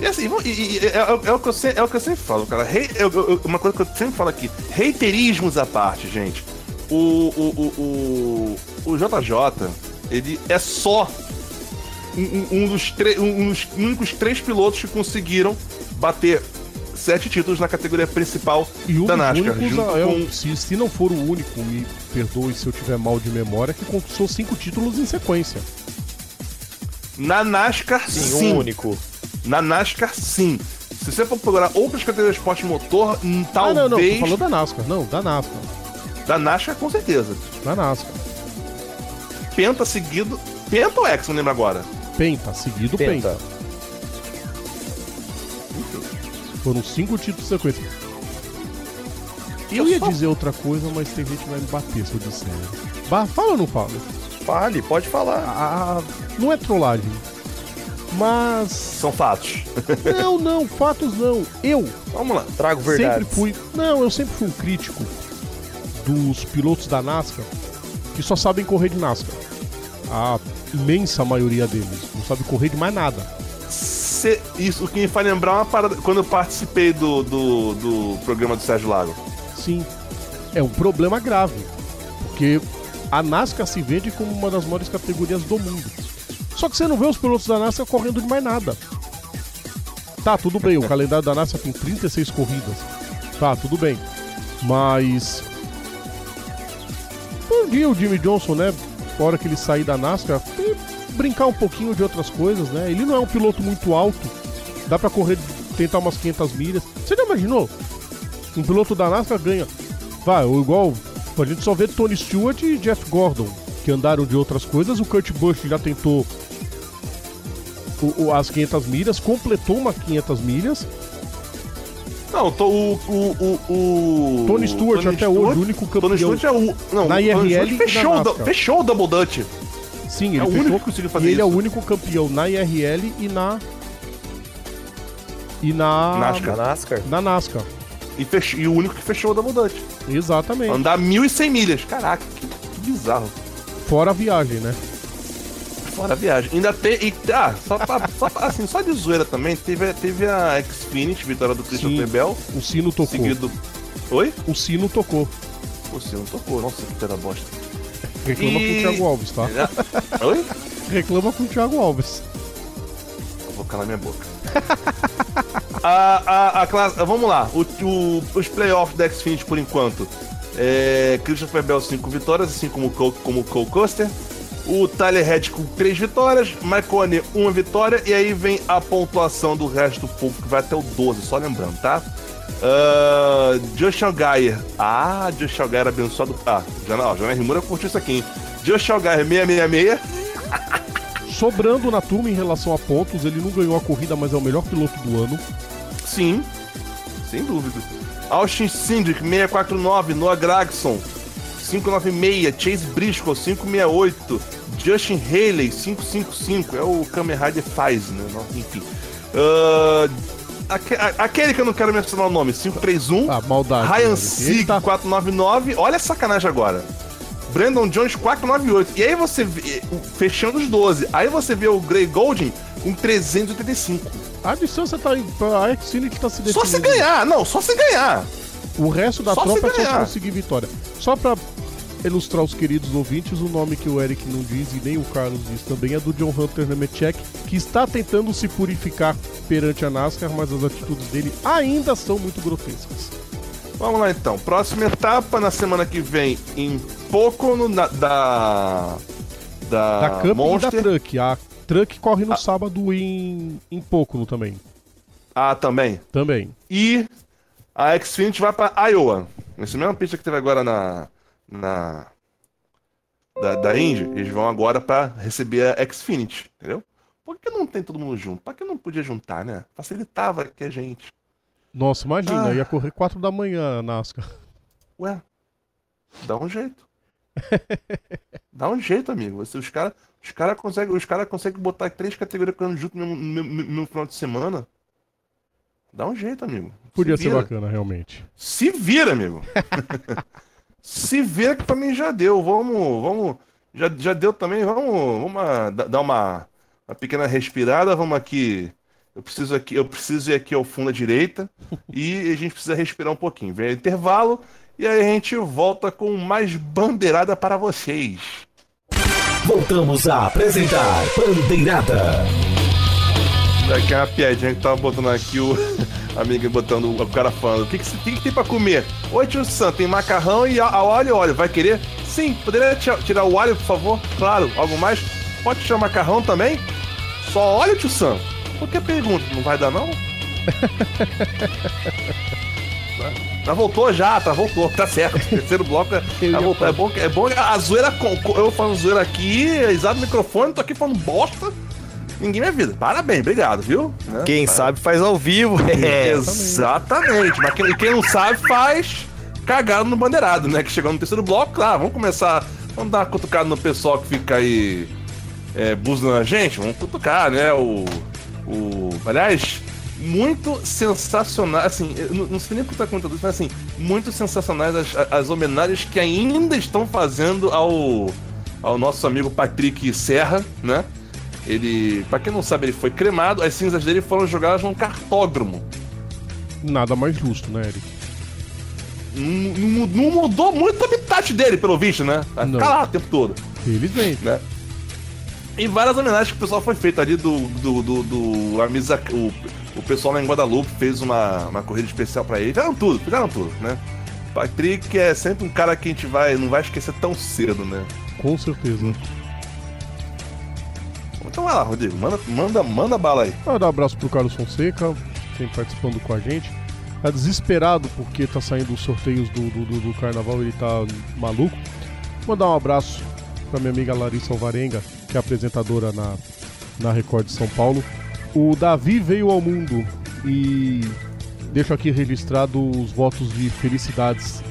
S2: E assim, e- e- é, é- é o que eu sempre, é o que eu sempre falo, cara. Eu- eu- uma coisa que eu sempre falo aqui: reiterismos à parte, gente. O, o, o, o, o JJ, ele é só um, um- dos um dos únicos três pilotos que conseguiram bater sete títulos na categoria principal
S4: E um
S2: da NASCAR.
S4: únicos,
S2: junto
S4: é
S2: com-
S4: se, se não for o único, me perdoe se eu tiver mal de memória, que conquistou cinco títulos em sequência.
S2: Na NASCAR,
S3: Sim,
S2: sim.
S3: um único.
S2: Na NASCAR, sim. Se você for procurar outras categorias de esporte motor, hum,
S4: Ah,
S2: talvez.
S4: não, não, falando da NASCAR. Não, da NASCAR.
S2: Da NASCAR, com certeza.
S4: Da NASCAR.
S2: Penta seguido. Penta ou X, não lembro agora.
S4: Penta, seguido Penta.
S3: Penta.
S4: Foram cinco títulos em sequência.
S2: E
S4: Eu ia
S2: só-
S4: dizer outra coisa, mas tem gente que vai me bater se eu disser. Ba fala ou não fala?
S3: Fale, pode falar.
S4: Ah, não é trollagem. Mas.
S2: São fatos.
S4: Não, não, fatos não. Eu
S2: Vamos lá.
S3: Trago verdade.
S4: sempre fui. Não, eu sempre fui um crítico dos pilotos da NASCAR que só sabem correr de NASCAR. A imensa maioria deles não sabe correr de mais nada.
S2: Cê- isso que me faz lembrar uma parada. Quando eu participei do, do, do programa do Sérgio Lago.
S4: Sim, é um problema grave, porque a NASCAR se vende como uma das maiores categorias do mundo. Só que você não vê os pilotos da NASCAR correndo de mais nada. Tá, tudo bem, o <laughs> calendário da NASCAR tem 36 corridas. Tá, tudo bem. Mas. Um dia o Jimmy Johnson, né? Hora que ele sair da NASCAR, e brincar um pouquinho de outras coisas, né? Ele não é um piloto muito alto. Dá pra correr, tentar umas 500 milhas. Você já imaginou? Um piloto da NASCAR ganha. Vai, ou igual. A gente só vê Tony Stewart e Jeff Gordon, que andaram de outras coisas. O Kurt Busch já tentou o- o- as 500 milhas, completou uma 500 milhas.
S2: Não, tô, o, o, o, o.
S4: Tony Stewart até hoje, o único campeão.
S2: Tony Stewart é o. Não,
S4: na
S2: Tony
S4: IRL
S2: Stewart
S4: e na
S2: fechou, o, fechou Double Dutch.
S4: Sim, ele
S2: É o
S4: fechou.
S2: único que conseguiu fazer
S4: e ele é o
S2: isso.
S4: único campeão na IRL e na. E na.
S2: NASCAR.
S3: Na NASCAR.
S4: Na NASCAR.
S2: E, fech- e o único que fechou o Double Dutch.
S4: Exatamente.
S2: Andar 1.100 milhas. Caraca, que, que bizarro.
S4: Fora a viagem, né?
S2: Fora a viagem. Ainda tem. E, ah, só, pra, só assim, só de zoeira também, teve, teve a Xfinity, vitória do Christian. Bell,
S4: O sino tocou.
S2: seguido. Oi?
S4: O sino tocou.
S2: Você não tocou, nossa, que pera bosta.
S4: Reclama
S2: E-
S4: com o Thiago Alves, tá?
S2: Oi?
S4: Reclama com o Thiago Alves.
S2: Eu vou calar minha boca. <laughs> a, a, a classe, vamos lá, o, o- os playoffs da Xfinity por enquanto. É, Christopher Bell 5 vitórias, assim como o Cole, como o Cole Custer. O Tyler Reddick com 3 vitórias, Marconi 1 vitória, e aí vem a pontuação do resto do povo, que vai até o 12, só lembrando, tá? Uh, Josh Algaier. Ah, Josh Algaier abençoado. Ah, já não, já Rimura curtiu isso aqui, hein? Josh Algaier 666.
S4: Sobrando na turma em relação a pontos, ele não ganhou a corrida, mas é o melhor piloto do ano.
S2: Sim, sem dúvida. Austin Cindric 649, Noah Gragson 596, Chase Briscoe 568, Justin Haley 555, é o Kamen Rider faz, né? Enfim. Ah, aque- a- aquele que eu não quero mencionar o nome, 531,
S4: Ah, maldade.
S2: Ryan
S4: velho.
S2: Sig
S4: Ele tá-
S2: 499, olha a sacanagem agora. Brandon Jones 498. E aí você vê, fechando os 12. Aí você vê o Gray Golding com 385.
S4: A distância tá aí. A Xfinity tá se definindo.
S2: Só se ganhar, não, só se ganhar.
S4: O resto da
S2: Só
S4: tropa é só se conseguir vitória. Só pra ilustrar os queridos ouvintes, o nome que o Eric não diz e nem o Carlos diz também é do John Hunter Nemechek, que está tentando se purificar perante a NASCAR, mas as atitudes dele ainda são muito grotescas.
S2: Vamos lá então. Próxima etapa na semana que vem em Pocono na, da. Da,
S4: Da Cup e
S2: Monster.
S4: da Truck. A Truck corre no
S2: Ah.
S4: sábado em, em Pocono também.
S2: Ah, também.
S4: Também.
S2: E a Xfinity vai pra Iowa. Nessa mesma pista que teve agora na. Na da, da Indy, eles vão agora pra receber a Xfinity, entendeu? Por que não tem todo mundo junto? Por que não podia juntar, né? Facilitava aqui a gente.
S4: Nossa, imagina,
S2: Ah.
S4: ia correr 4 da manhã a NASCAR.
S2: Ué, dá um jeito. dá um jeito, amigo. Você, os caras os cara conseguem os cara conseguem botar três categorias correndo junto no, no, no- no final de semana. Dá um jeito, amigo. Se
S4: Podia ser
S2: vira.
S4: bacana, realmente.
S2: Se vira, amigo. <laughs> Se vira que pra mim já deu. Vamos, vamos. Já, já deu também. Vamos, vamos ah, da- dar uma, uma pequena respirada. Vamos aqui. Eu preciso aqui, eu preciso ir aqui ao fundo à direita e a gente precisa respirar um pouquinho. Vem intervalo e aí a gente volta com mais bandeirada para vocês.
S1: Voltamos a apresentar Bandeirada.
S2: Daqui é uma piadinha que tava botando aqui o, amiga botando o cara falando: o que, que, que, que tem pra comer? Oi, tio Sam, tem macarrão e a, a óleo e óleo. Vai querer? Sim, poderia tirar o óleo, por favor? Claro, algo mais? Pode tirar macarrão também? Só óleo, tio Sam? Que pergunta? Não vai dar, não? <laughs> Já voltou já, tá voltou, tá certo. Terceiro bloco é, tá voltou. é bom, é bom a zoeira. Eu falando zoeira aqui, exato microfone, tô aqui falando bosta. Ninguém me avisa. Parabéns, obrigado, viu?
S3: Né? Quem sabe faz ao vivo. <laughs>
S2: É, exatamente. Mas quem, quem, não sabe faz cagado no bandeirado, né? Que chegou no terceiro bloco, claro, vamos começar. Vamos dar uma cutucada no pessoal que fica aí é, buzinando a gente. Vamos cutucar, né? O. o aliás, muito sensacional. Assim, não, não sei nem o que tá contando isso, mas assim, muito sensacionais as, as homenagens que ainda estão fazendo ao, ao nosso amigo Patrick Serra, né? Ele, para quem não sabe, ele foi cremado, as cinzas dele foram jogadas num cartódromo.
S4: Nada mais justo, né, Eric?
S2: Não, não mudou muito o habitat dele, pelo visto, né? Vai ficar lá o tempo todo.
S4: Felizmente.
S2: Né? E várias homenagens que o pessoal foi feito ali do. do, do, do a misa, o, o pessoal lá em Guadalupe fez uma, uma corrida especial para ele. Fizeram tudo, fizeram tudo, né? Patrick é sempre um cara que a gente vai, não vai esquecer tão cedo, né?
S4: Com certeza.
S2: Então vai lá, Rodrigo, manda, manda, manda bala aí.
S4: Vou dar um abraço pro Carlos Fonseca, sempre participando com a gente. Tá desesperado porque tá saindo os sorteios do, do, do, do carnaval, ele tá maluco. Mandar um abraço pra minha amiga Larissa Alvarenga, que é apresentadora na, na Record de São Paulo. O Davi veio ao mundo e deixo aqui registrado os votos de felicidades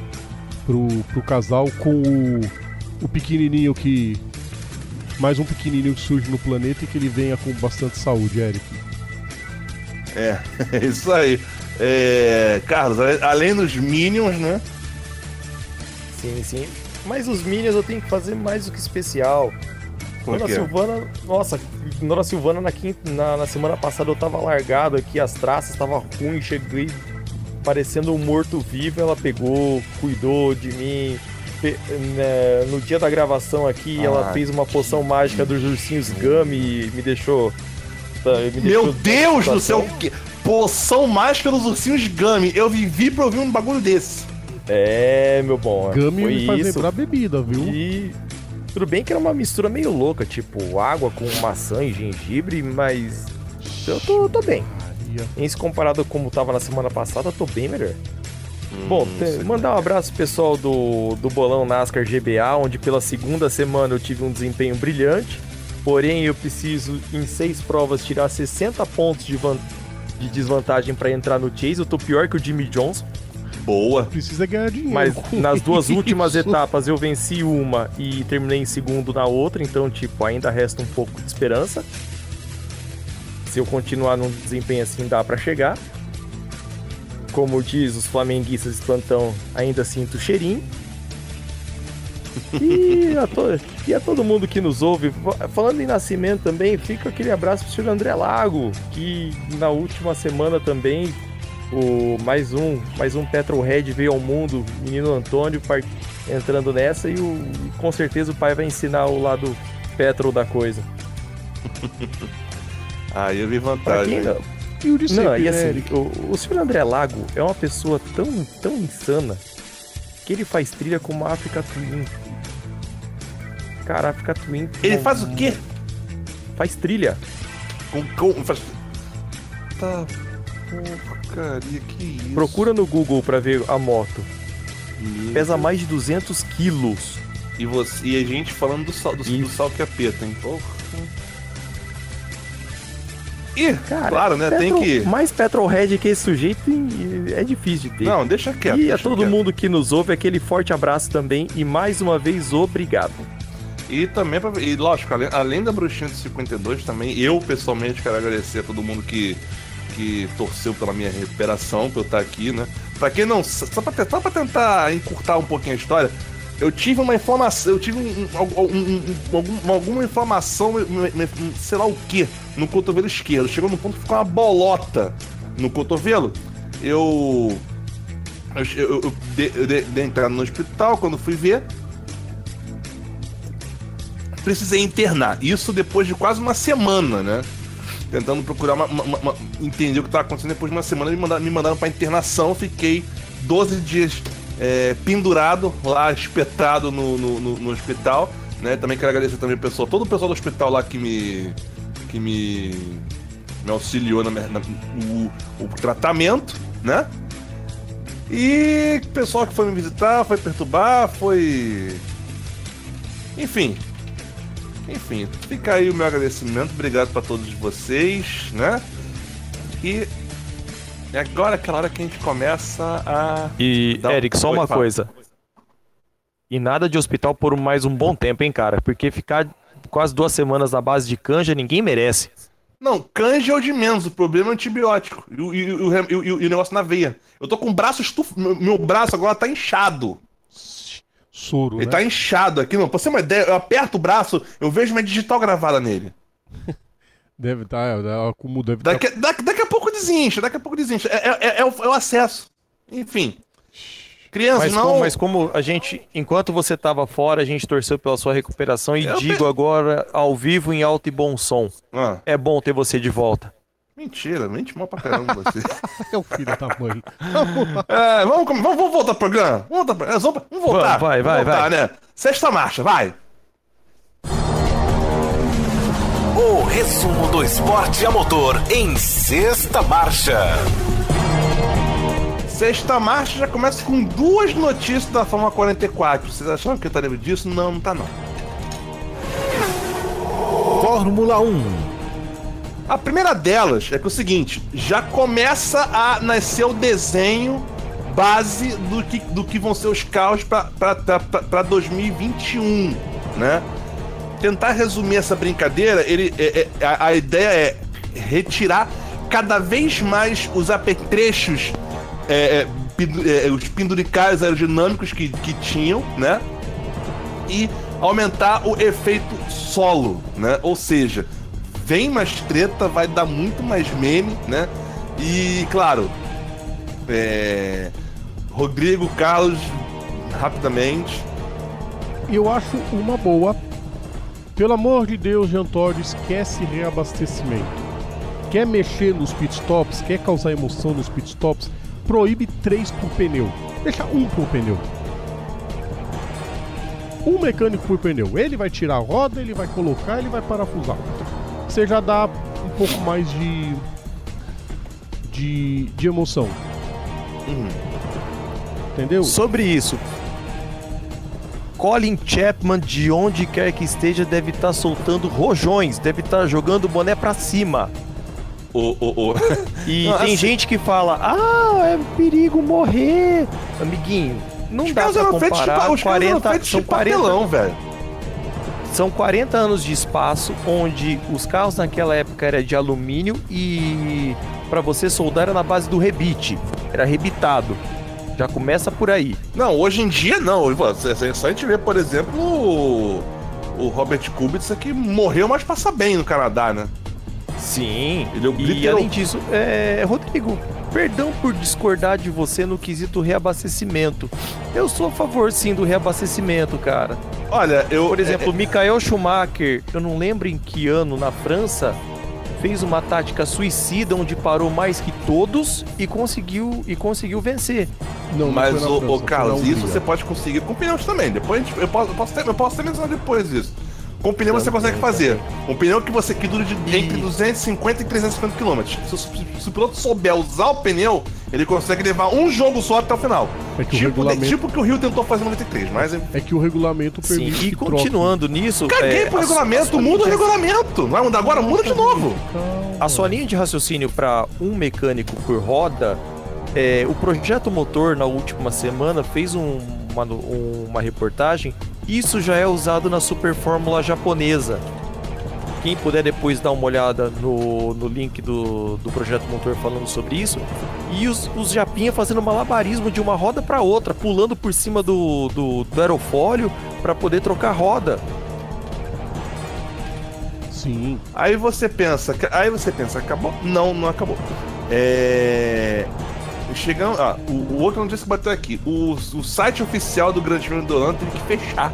S4: pro, pro casal com o, o pequenininho que mais um pequenininho que surge no planeta e que ele venha com bastante saúde, Eric.
S2: É, <laughs> é isso aí. É, Carlos, além dos Minions, né?
S3: Sim, sim. Mas os Minions eu tenho que fazer mais do que especial. Nora Silvana, nossa, Nora Silvana na, quinta, na, na, semana passada eu tava largado aqui, as traças tava ruim, cheguei parecendo um morto-vivo, ela pegou, cuidou de mim, no dia da gravação aqui, ah, ela fez uma poção que... mágica dos ursinhos Gummy e me deixou.
S2: Tá, me Meu Deus do céu! Que... Poção mágica dos ursinhos Gummy. Eu vivi pra ouvir um bagulho desse.
S3: É, meu bom.
S4: Gummy foi me faz isso. lembrar bebida, viu?
S3: E tudo bem que era uma mistura meio louca, tipo água com maçã e gengibre, mas eu tô, tô bem. Em se comparado com como tava na semana passada, eu tô bem melhor. Bom, tem, mandar um abraço pessoal do, do Bolão NASCAR GBA, onde pela segunda semana eu tive um desempenho brilhante. Porém, eu preciso, em seis provas, tirar 60 pontos de, van, de desvantagem para entrar no Chase. Eu tô pior que o Jimmy Johnson.
S2: Boa.
S4: Precisa ganhar dinheiro.
S3: Mas nas duas últimas etapas eu venci uma e terminei em segundo na outra, então, tipo, ainda resta um pouco de esperança. Se eu continuar num desempenho assim, dá para chegar como diz os flamenguistas de plantão, ainda sinto cheirinho. E a, to... e a todo mundo que nos ouve, falando em nascimento também, fica aquele abraço pro senhor André Lago, que na última semana também o mais um, mais um Petrolhead veio ao mundo, menino Antônio part... entrando nessa e o... com certeza o pai vai ensinar o lado Petrol da coisa. <laughs>
S2: ah, eu vi vantagem. Pra quem,
S3: e o de sempre, Não, e assim, né, o, o senhor André Lago é uma pessoa tão, tão insana que ele faz trilha com uma Africa Twin. Cara, Africa Twin.
S2: Ele faz o quê?
S3: Faz trilha.
S2: Com. com faz... Tá. Porcaria, que isso?
S3: Procura no Google pra ver a moto. Meu Pesa mais de 200 quilos.
S2: E, você, e a gente falando do sal, do, do sal que apeta, hein? Porra. E, Cara, claro, né? Petro, tem que.
S3: Mais Petrolhead que esse sujeito é difícil de ter.
S2: Não, deixa quieto.
S3: E a todo
S2: quieto.
S3: mundo que nos ouve, aquele forte abraço também. E mais uma vez, obrigado.
S2: E também, pra, e lógico, além, além da Bruxinha de 52, também eu pessoalmente quero agradecer a todo mundo que, que torceu pela minha recuperação, por eu estar aqui, né? Pra quem não. Só pra, só pra tentar encurtar um pouquinho a história, eu tive uma inflamação, eu tive um, um, um, alguma inflamação, sei lá o que, no cotovelo esquerdo. Chegou no ponto que ficou uma bolota no cotovelo. Eu. Eu, eu, eu, de, entrar no hospital quando fui ver. Precisei internar. Isso depois de quase uma semana, né? tentando procurar uma, uma- uma- entender o que estava acontecendo. Depois de uma semana me mandaram, me mandaram para internação, fiquei 12 dias é, pendurado lá, espetado no, no, no- no hospital. Né? Também quero agradecer também pessoal, todo o pessoal do hospital lá que me. que me. me auxiliou na, na- o, tratamento, né? E pessoal que foi me visitar, foi perturbar, foi. Enfim. Enfim, fica aí o meu agradecimento. Obrigado pra todos vocês, né? E é agora aquela hora que a gente começa a.
S3: E,
S2: um-
S3: Eric, só
S2: Oi,
S3: uma
S2: fala.
S3: coisa. E nada de hospital por mais um bom tempo, hein, cara? Porque ficar quase duas semanas na base de canja, ninguém merece.
S2: Não, canja é o de menos, o problema é o antibiótico. E, o- e o- e o- e e negócio na veia. Eu tô com o braço estufado. Meu, meu braço agora tá inchado.
S4: Soro,
S2: Ele
S4: né?
S2: tá inchado aqui, não. Pra você ter uma ideia, eu aperto o braço, eu vejo uma digital gravada nele.
S4: Deve estar, tá, como deve tá...
S2: Daqui, daqui, daqui a pouco desincha, daqui a pouco desincha. É, é- é- é o, é o acesso. Enfim. Crianças,
S3: Mas,
S2: não.
S3: como, mas como a gente, enquanto você tava fora, a gente torceu pela sua recuperação e
S2: Eu
S3: digo
S2: pe-
S3: agora, ao vivo, em alto e bom som.
S2: Ah,
S3: É bom ter você de volta.
S2: mentira, mente mal pra caramba você. <laughs>
S4: É o filho da mãe.
S2: É, vamos, vamos, vamos voltar pro programa? Vamos voltar, é, vamos, vamos voltar.
S3: Vai, vai,
S2: Vamos
S3: vai,
S2: voltar, né? Sexta marcha, vai.
S1: Resumo do esporte a motor em sexta marcha.
S2: Sexta marcha já começa com duas notícias da Fórmula 44. Vocês acharam que eu estaria disso? Não, não tá não.
S1: Fórmula 1.
S2: A primeira delas é que é o seguinte, já começa a nascer o desenho base do que, do que vão ser os carros para 2021, né? Tentar resumir essa brincadeira, ele, é- é- a, a ideia é retirar cada vez mais os apetrechos, é, é, pendu- é, os penduricários aerodinâmicos que, que tinham, né? e aumentar o efeito solo, né? Ou seja, vem mais treta, vai dar muito mais meme, né? E claro, é... Rodrigo, Carlos, rapidamente.
S4: Eu acho uma boa. Pelo amor de Deus, Jean Todt, esquece reabastecimento. Quer mexer nos pitstops, quer causar emoção nos pitstops, proíbe três por pneu. Deixa um por pneu. Um mecânico por pneu. Ele vai tirar a roda, ele vai colocar, ele vai parafusar. Você já dá um pouco mais de. de, de emoção.
S2: Uhum.
S4: Entendeu?
S3: Sobre isso, Colin Chapman, de onde quer que esteja, deve estar soltando rojões, deve estar jogando o boné pra cima.
S2: O, o, o... <laughs>
S3: E
S2: Não,
S3: tem
S2: assim-
S3: gente que fala, ah, é perigo morrer. Amiguinho, não
S2: Os
S3: dá pra
S2: de,
S3: comparar
S2: eram
S3: 40,
S2: feitos
S3: são
S2: de
S3: 40,
S2: papelão, velho.
S3: são 40 anos de espaço onde os carros naquela época era de alumínio e pra você soldar era na base do rebite, era rebitado. Já começa por aí.
S2: Não, hoje em dia não. Se- Só a gente vê, por exemplo, o, o Robert Kubica que morreu, mas passa bem no Canadá, né?
S3: Sim.
S2: Ele é
S3: e além disso, é, Rodrigo, perdão por discordar de você no quesito reabastecimento. Eu sou a favor sim do reabastecimento, cara.
S2: Olha, eu.
S3: Por exemplo,
S2: é-
S3: Michael Schumacher, eu não lembro em que ano na França, fez uma tática suicida onde parou mais que todos e conseguiu e conseguiu vencer.
S4: Não, não
S2: Mas,
S4: na
S2: o,
S4: França,
S2: o Carlos, isso você pode conseguir com pneus também. Depois a gente- eu, posso, eu, posso até, eu posso até mencionar depois isso. Com pneu você
S3: Também,
S2: consegue fazer. Um pneu que você que dura de entre 250 e 350 km. Se, o- se o piloto souber usar o pneu, ele consegue levar um jogo só até o final.
S4: É que o
S2: tipo,
S4: regulamento-
S2: tipo que o Rio tentou fazer em 93, mas é-
S4: É que o regulamento
S3: Sim,
S4: permite
S3: e
S4: que
S3: continuando nisso,
S2: caguei
S3: é,
S2: pro
S3: a-
S2: regulamento,
S3: a-
S2: muda o regulamento. Não vai mudar agora? Muda de novo.
S3: A sua linha de raciocínio para um mecânico por roda, é, o projeto motor na última semana fez um- uma, um- uma reportagem. Isso já é usado na Super Fórmula japonesa. Quem puder depois dar uma olhada no, no link do, do projeto motor folando sobre isso. E os, os Japinha fazendo malabarismo de uma roda para outra, pulando por cima do, do, do aerofólio para poder trocar roda.
S4: Sim.
S2: Aí você pensa, aí você pensa, acabou? Não, não acabou. É. Chegando. Ah, o, o outro notícia que bateu aqui. O, o site oficial do Grande Prêmio do Holanda teve que fechar.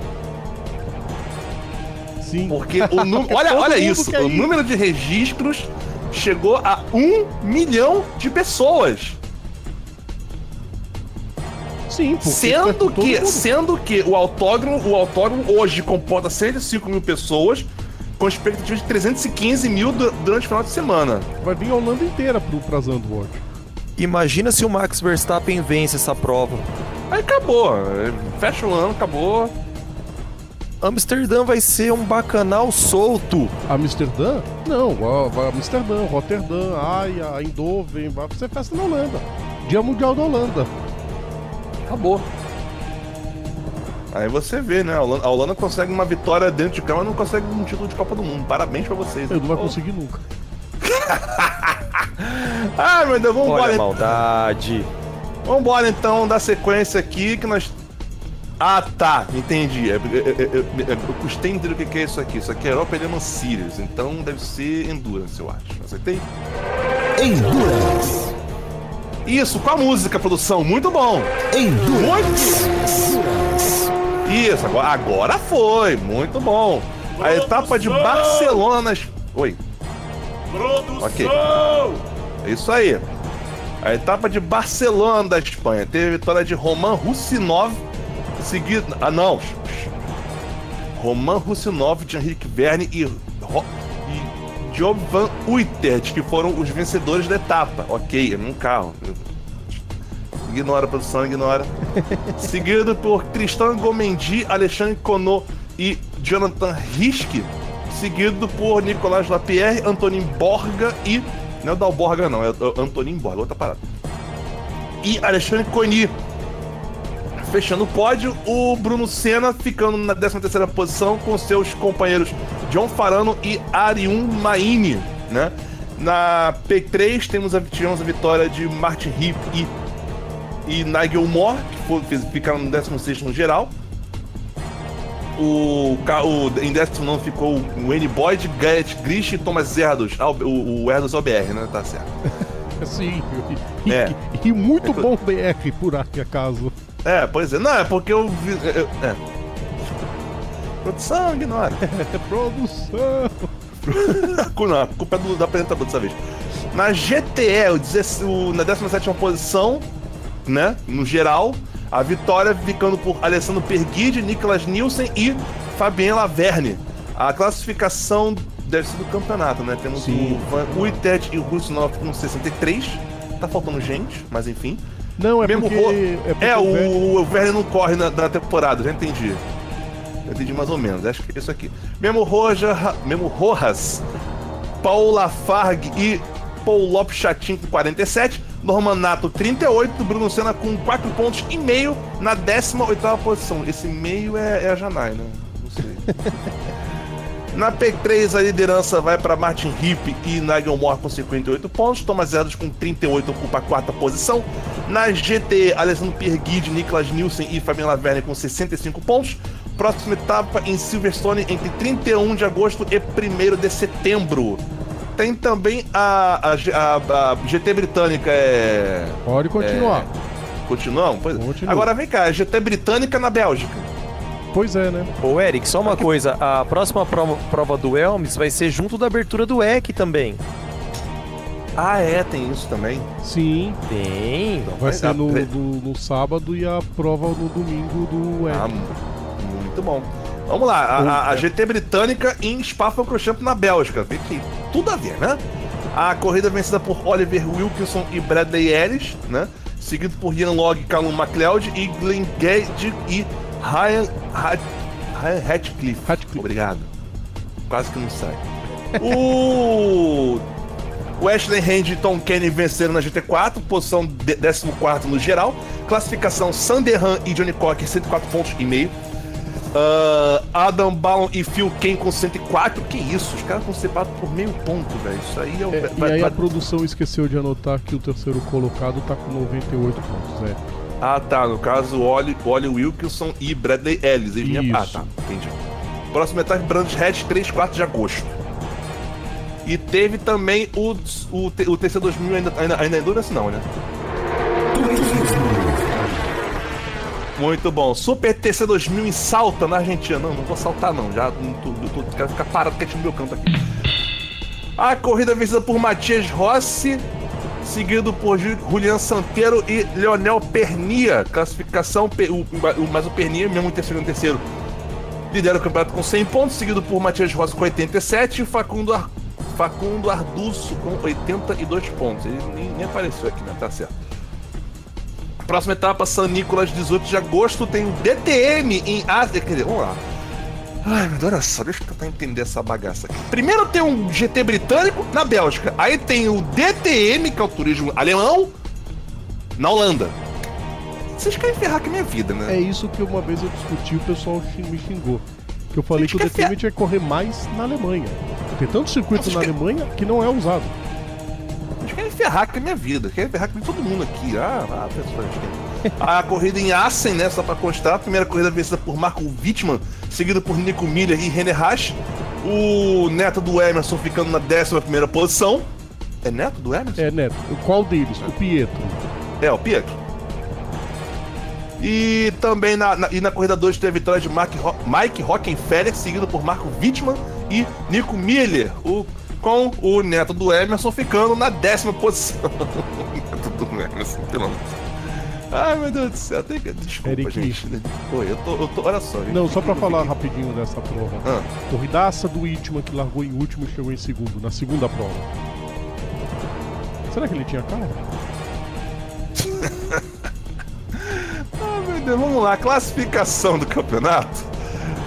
S4: Sim.
S2: Porque <laughs> o número. olha
S4: Todo
S2: olha
S4: mundo
S2: isso.
S4: quer
S2: O número de registros chegou a um milhão de pessoas.
S4: Sim,
S2: Sendo
S4: todo
S2: que,
S4: mundo-
S2: sendo que o autódromo, o autódromo hoje comporta 105 mil pessoas, com expectativa de 315 mil du- durante o final de semana.
S4: vai vir a Holanda inteira pro, pra Zandvoort.
S3: Imagina se o Max Verstappen vence essa prova.
S2: Aí acabou. é, Fecha o ano, acabou.
S3: Amsterdã vai ser um bacanal solto.
S4: Amsterdã? Não, Amsterdã, Rotterdam, Haia, Eindhoven, vai ser festa na Holanda. Dia Mundial da Holanda.
S2: Acabou. Aí você vê, né? A Holanda, a Holanda consegue uma vitória dentro de campo, mas não consegue um título de Copa do Mundo. Parabéns pra vocês.
S4: Eu não vai
S2: Oh.
S4: conseguir nunca. <laughs> <laughs>
S2: Ai, meu Deus, vamos
S3: Olha a
S2: embora.
S3: maldade.
S2: Vambora então da sequência aqui que nós. Ah tá, entendi. É, é, é, é, é, eu custei entender o que é isso aqui. Isso aqui é Europa Element Series, então deve ser Endurance, eu acho. Acertei?
S1: Endurance.
S2: Isso, com a música, produção, muito bom!
S1: Endurance.
S2: Isso, agora, agora foi, muito bom! A etapa de Barcelona nas. Oi. Ok. É isso aí. A etapa de Barcelona da Espanha teve a vitória de Roman Russinov, seguido. Ah, não. Roman Russinov, Jean-Henrique Verne e, Ro... e Job Van Uitert, que foram os vencedores da etapa. Ok, é num carro. Ignora, produção, ignora. <laughs> Seguido por Tristan Gomendi, Alexandre Conot e Jonathan Risch. Seguido por Nicolas Lapierre, Antonin Borga e. Não é o Dalborga, não, é Antonin Borga, outra parada. E Alexandre Coni. Fechando o pódio, o Bruno Senna ficando na 13ª posição com seus companheiros John Farano e Ariun Maini, né? Na P3 temos a, tivemos a vitória de Martin Hip e, e Nigel Moore, que foi, ficaram no 16 no geral. O, ca- o, em 19 ficou o Wayne Boyd, Garrett Grish e Thomas Erdos. Ah, o, o Erdos OBR, né? Tá certo. <laughs>
S4: Sim. E,
S2: É.
S4: e- e muito bom BR, por acaso.
S2: É, pois é. Não, é porque eu vi. eu- é. Produção, ignora. <laughs>
S4: É produção. <laughs>
S2: Não, a culpa é do, do apresentador dessa vez. Na GTE, o 16 o- na 17 posição, né? No geral, a vitória ficando por Alessandro Perguide, Nicolas Nielsen e Fabien Laverne. A classificação deve ser do campeonato, né? Temos
S4: Sim.
S2: o Van Uitet e o Rusnov com 63. Tá faltando gente, mas enfim.
S4: Não, é
S2: Mesmo
S4: porque...
S2: Ro-
S4: É, porque
S2: É,
S4: o
S2: o, o Verne não corre na, na temporada, já entendi. Já entendi mais ou menos, acho que é isso aqui. Mesmo, Roja, mesmo Rojas, Paula Farg e Paul Lopes Chatin com 47, Norman Nato 38, Bruno Senna com 4 pontos e meio na 18ª posição. Esse meio é, é a Janai, né? Não sei. <laughs> Na P3 a liderança vai para Martin Hip e Nigel Moore com 58 pontos, Thomas Edwards com 38 ocupa a quarta posição. Na GT, Alessandro Pierguide, Niklas Nielsen e Fabien Laverne com 65 pontos. Próxima etapa em Silverstone entre 31 de agosto e 1 de setembro. Tem também a, a a- a GT britânica, é...
S4: Pode continuar.
S2: Continuamos? Pois...
S4: Continua.
S2: Agora vem cá, a GT britânica na Bélgica.
S4: Pois é, né?
S3: Ô, Eric, só uma coisa. A próxima prova, prova do Elms vai ser junto da abertura do EC também.
S2: Ah, é, tem isso também.
S4: Sim.
S3: Tem.
S4: Vai
S2: Vai
S4: ser no, no, no sábado e a prova no domingo do
S2: Ah,
S4: EC.
S2: mu- muito bom. Vamos lá, a, a- GT britânica em Spa-Francorchamps na Bélgica. Vê que tudo a ver, né? A corrida vencida por Oliver Wilkinson e Bradley Ellis, né? Seguido por Ian Logg, Callum McLeod e Glenn Gage e Ryan, Hat- Ryan Hatcliffe.
S4: Ratcliffe.
S2: Obrigado. Quase que não sai. <laughs> o Wesley Hand e Tom Kenny venceram na GT4, posição de- 14 no geral. Classificação Sanderhan e Johnny Cocker, 104 pontos e meio. Ah, Adam Ballon e Phil Kane com 104. Que isso? Os caras estão separados por meio ponto, velho. Isso aí é o.
S4: É, e
S2: vai-
S4: aí
S2: vai-
S4: a produção esqueceu de anotar que o terceiro colocado tá com 98 pontos, né?
S2: Ah, tá. No caso, Oli, Wilkinson e Bradley Ellis. Eles nem- Ah,
S4: Isso.
S2: tá. Entendi. Próxima etapa, Brands Hatch, 3, 4 de agosto. E teve também o, o, o TC 2000 ainda, ainda, ainda é Endurance, não, né? Muito bom. Super TC 2000 em Salta, na Argentina. Não, não vou saltar, não. Já não tô, eu tô, quero ficar parado quietinho no meu canto aqui. A corrida vencida por Matias Rossi, seguido por Ju- Julian Santeiro e Leonel Pernia. Classificação, o, mas o Pernia, mesmo em terceiro e terceiro, lidera o campeonato com 100 pontos, seguido por Matias Rossi com 87 e Facundo, Ar, Facundo Arduço com 82 pontos. Ele nem, nem apareceu aqui, né? Tá certo. Próxima etapa, San Nicolas, 18 de agosto, tem o DTM em Ásia. Quer dizer, vamos lá. Ai, meu Deus, olha só, deixa eu tentar entender essa bagaça aqui. Primeiro tem um GT britânico na Bélgica. Aí tem o DTM, que é o turismo alemão, na Holanda. Vocês querem ferrar com a minha vida, né?
S4: É isso que uma vez eu discuti e o pessoal me xingou. Que eu falei que o DTM tinha que correr mais na Alemanha. Tem tanto circuito na Alemanha que não é usado.
S2: Vocês querem ferrar com a minha vida, querem ferrar com todo mundo aqui. Ah, ah pessoal. A corrida em Assen, né? Só pra constar. A primeira corrida vencida por Marco Wittmann, seguido por Nico Miller e René Haas. O neto do Emerson ficando na 11 posição. É neto do Emerson?
S4: É, Neto, qual deles? O Pietro.
S2: É, o Pietro. E também na, na- e na corrida 2 teve a vitória de Mark Ro Mike Rockenfeller, seguido por Marco Wittmann e Nico Miller, o, com o neto do Emerson ficando na décima posição. <laughs> neto do Emerson, pelo amor. Ai, meu Deus do céu, tem que... desculpa,
S4: Eric.
S2: gente. Oi, eu tô, eu tô, olha só. gente.
S4: Não, só pra falar rapidinho dessa prova.
S2: Ah,
S4: Corridaça do Whitman que largou em último e chegou em segundo, na segunda prova. Será que ele tinha carro? <laughs>
S2: Ah, meu Deus, vamos lá. Classificação do campeonato.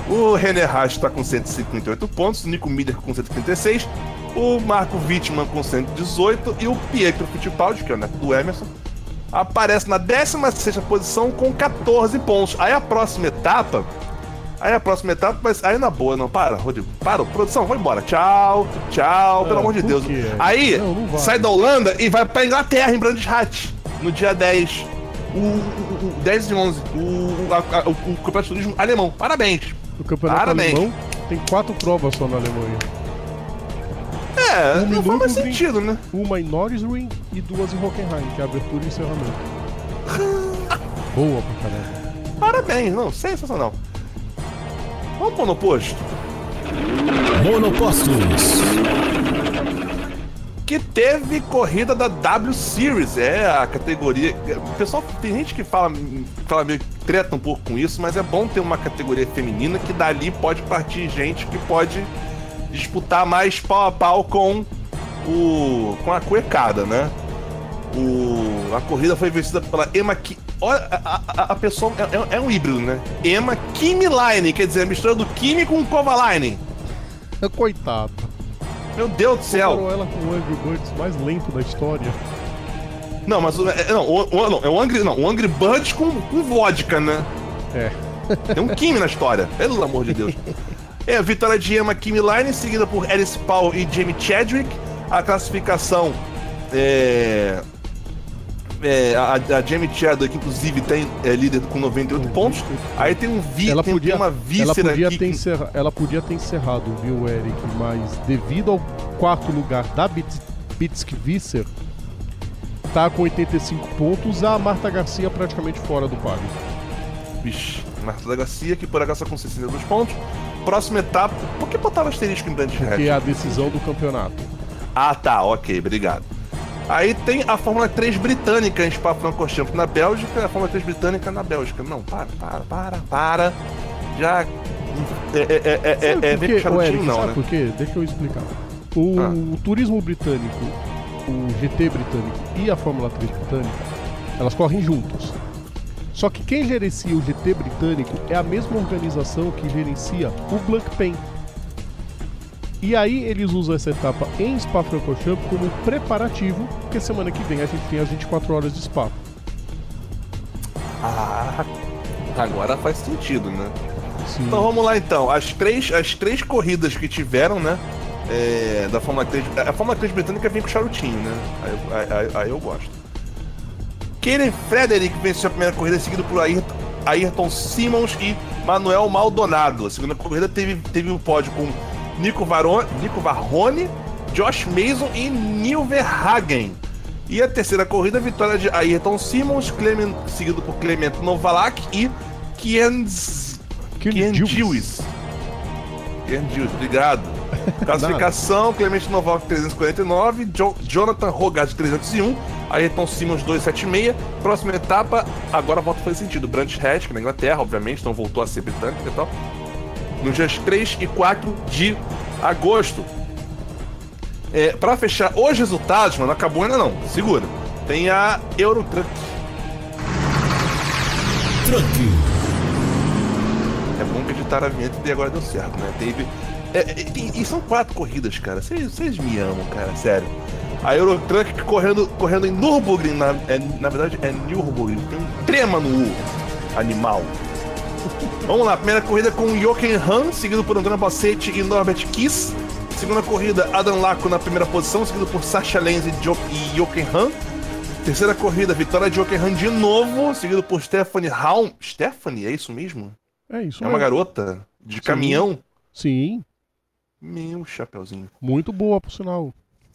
S2: O René Haas está com 158 pontos, o Nico Miller com 136, o Marco Wittmann com 118 e o Pietro Fittipaldi, que é o neto do Emerson, aparece na 16ª posição com 14 pontos. Aí a próxima etapa... Aí a próxima etapa, mas aí na boa, não, para, Rodrigo, para, produção, vai embora, tchau, tchau, pelo
S4: Ah,
S2: amor de Deus. Aí,
S4: Não, não
S2: sai da Holanda e vai pra Inglaterra, em Brandishat, no dia 10. O, o, o 10 e 11, o, a- a- o, o Campeonato de Turismo alemão. Parabéns.
S4: O campeonato
S2: Parabéns.
S4: alemão tem quatro provas só na Alemanha.
S2: É,
S4: Um
S2: não faz mais
S4: minuto,
S2: sentido, né?
S4: Uma em Norrisring e duas em Hockenheim, que é abertura e encerramento. <laughs> Boa pra caramba.
S2: Parabéns, não, sensacional. Vamos pôr no posto.
S1: Monopostos.
S2: Que teve corrida da W Series, é a categoria. O pessoal, tem gente que fala, fala meio que treta um pouco com isso, mas é bom ter uma categoria feminina que dali pode partir gente que pode disputar mais pau a pau com o. com a cuecada, né? O, a corrida foi vencida pela Emma Ki, Olha, a, a, a pessoa é, é- é um híbrido, né? Emma Kimi Line, quer dizer, a mistura do Kimi com Kovalainen.
S4: Coitado.
S2: Meu Deus do céu.
S4: Comparou ela com o Angry Birds mais lento da história.
S2: Não, mas é, não, o, o- não, é o Angry, não, o Angry Birds com, com vodka, né?
S4: É.
S2: Tem um Kimi na história, pelo amor de Deus. <laughs> É a vitória de Emma Kimi Line, seguida por Alice Paul e Jamie Chadwick. A classificação é. é, a, a Jamie Chadwick, inclusive, tem, é líder com 98 pontos. Aí tem um vi,
S4: Ela
S2: tem,
S4: podia,
S2: tem uma
S4: ela,
S2: víscera
S4: podia
S2: aqui.
S4: ter encerra- ela podia ter encerrado, viu, Eric? Mas devido ao quarto lugar da Bits- Bitsk Visser, tá com 85 pontos, a Marta Garcia praticamente fora do páreo.
S2: Vixe, Marta Garcia, que por acaso tá com 62 pontos. Próxima etapa. Por que botaram asterisco em Brandt
S4: Que é a decisão do campeonato.
S2: Ah, tá, ok, obrigado. Aí tem a Fórmula 3 britânica em Spa-Francorchamps na Bélgica, a Fórmula 3 britânica na Bélgica. Não, para, para, para, para. Já. É, é, é, é, é,
S4: Sabe
S2: é
S4: por
S2: bem o
S4: Eric,
S2: não,
S4: sabe
S2: né?
S4: por quê? Deixa eu explicar. O,
S2: Ah.
S4: o turismo britânico, o GT britânico e a Fórmula 3 britânica, elas correm juntos. Só que quem gerencia o GT britânico é a mesma organização que gerencia o Blancpain. E aí eles usam essa etapa em Spa-Francorchamps como preparativo, porque semana que vem a gente tem as 24 horas de Spa.
S2: Ah, agora faz sentido, né?
S4: Sim.
S2: Então vamos lá então. As três, as três corridas que tiveram, né? é, da Fórmula 3. A Fórmula 3 britânica vem com charutinho, né? Aí, aí- aí eu gosto. Keren Frederick venceu a primeira corrida, seguido por Ayrton, Ayrton Simmons e Manuel Maldonado. A segunda corrida teve, teve o pódio com Nico, Varone, Nico Varrone, Josh Mason e Neil Verhagen. E a terceira corrida, vitória de Ayrton Simmons, Clement, seguido por Clemento Novalak e Kienz
S4: Kienz
S2: Kienzius. Entendi, obrigado. <laughs> Classificação, Clemente Novac 349, jo Jonathan Rogard 301, Ayrton Simmons 276. Próxima etapa, agora volta a fazer sentido. Brandt Hatch, na Inglaterra, obviamente, então voltou a ser britânico e tal. Nos dias 3 e 4 de agosto. É, para fechar os resultados, mano, acabou ainda não. Segura. Tem a Eurotruck.
S1: Truck.
S2: É bom que editaram a vinheta e agora deu certo, né? Teve. É, é, e, e são quatro corridas, cara. Vocês me amam, cara, sério. A Eurotruck correndo, correndo em Nürburgring, na, é, na verdade é Nürburgring, tem um trema no U, animal. <laughs> Vamos lá, primeira corrida com Jochen Han, seguido por Antônio Bossetti e Norbert Kiss. Segunda corrida, Adam Laco na primeira posição, seguido por Sasha Lenz e, jo e Jochen Han. Terceira corrida, vitória de Jochen Han de novo, seguido por Stephanie Haum. Stephanie, é isso mesmo?
S4: É isso
S2: É uma garota de caminhão?
S4: Sim,
S2: Meu chapeuzinho.
S4: muito boa, por sinal.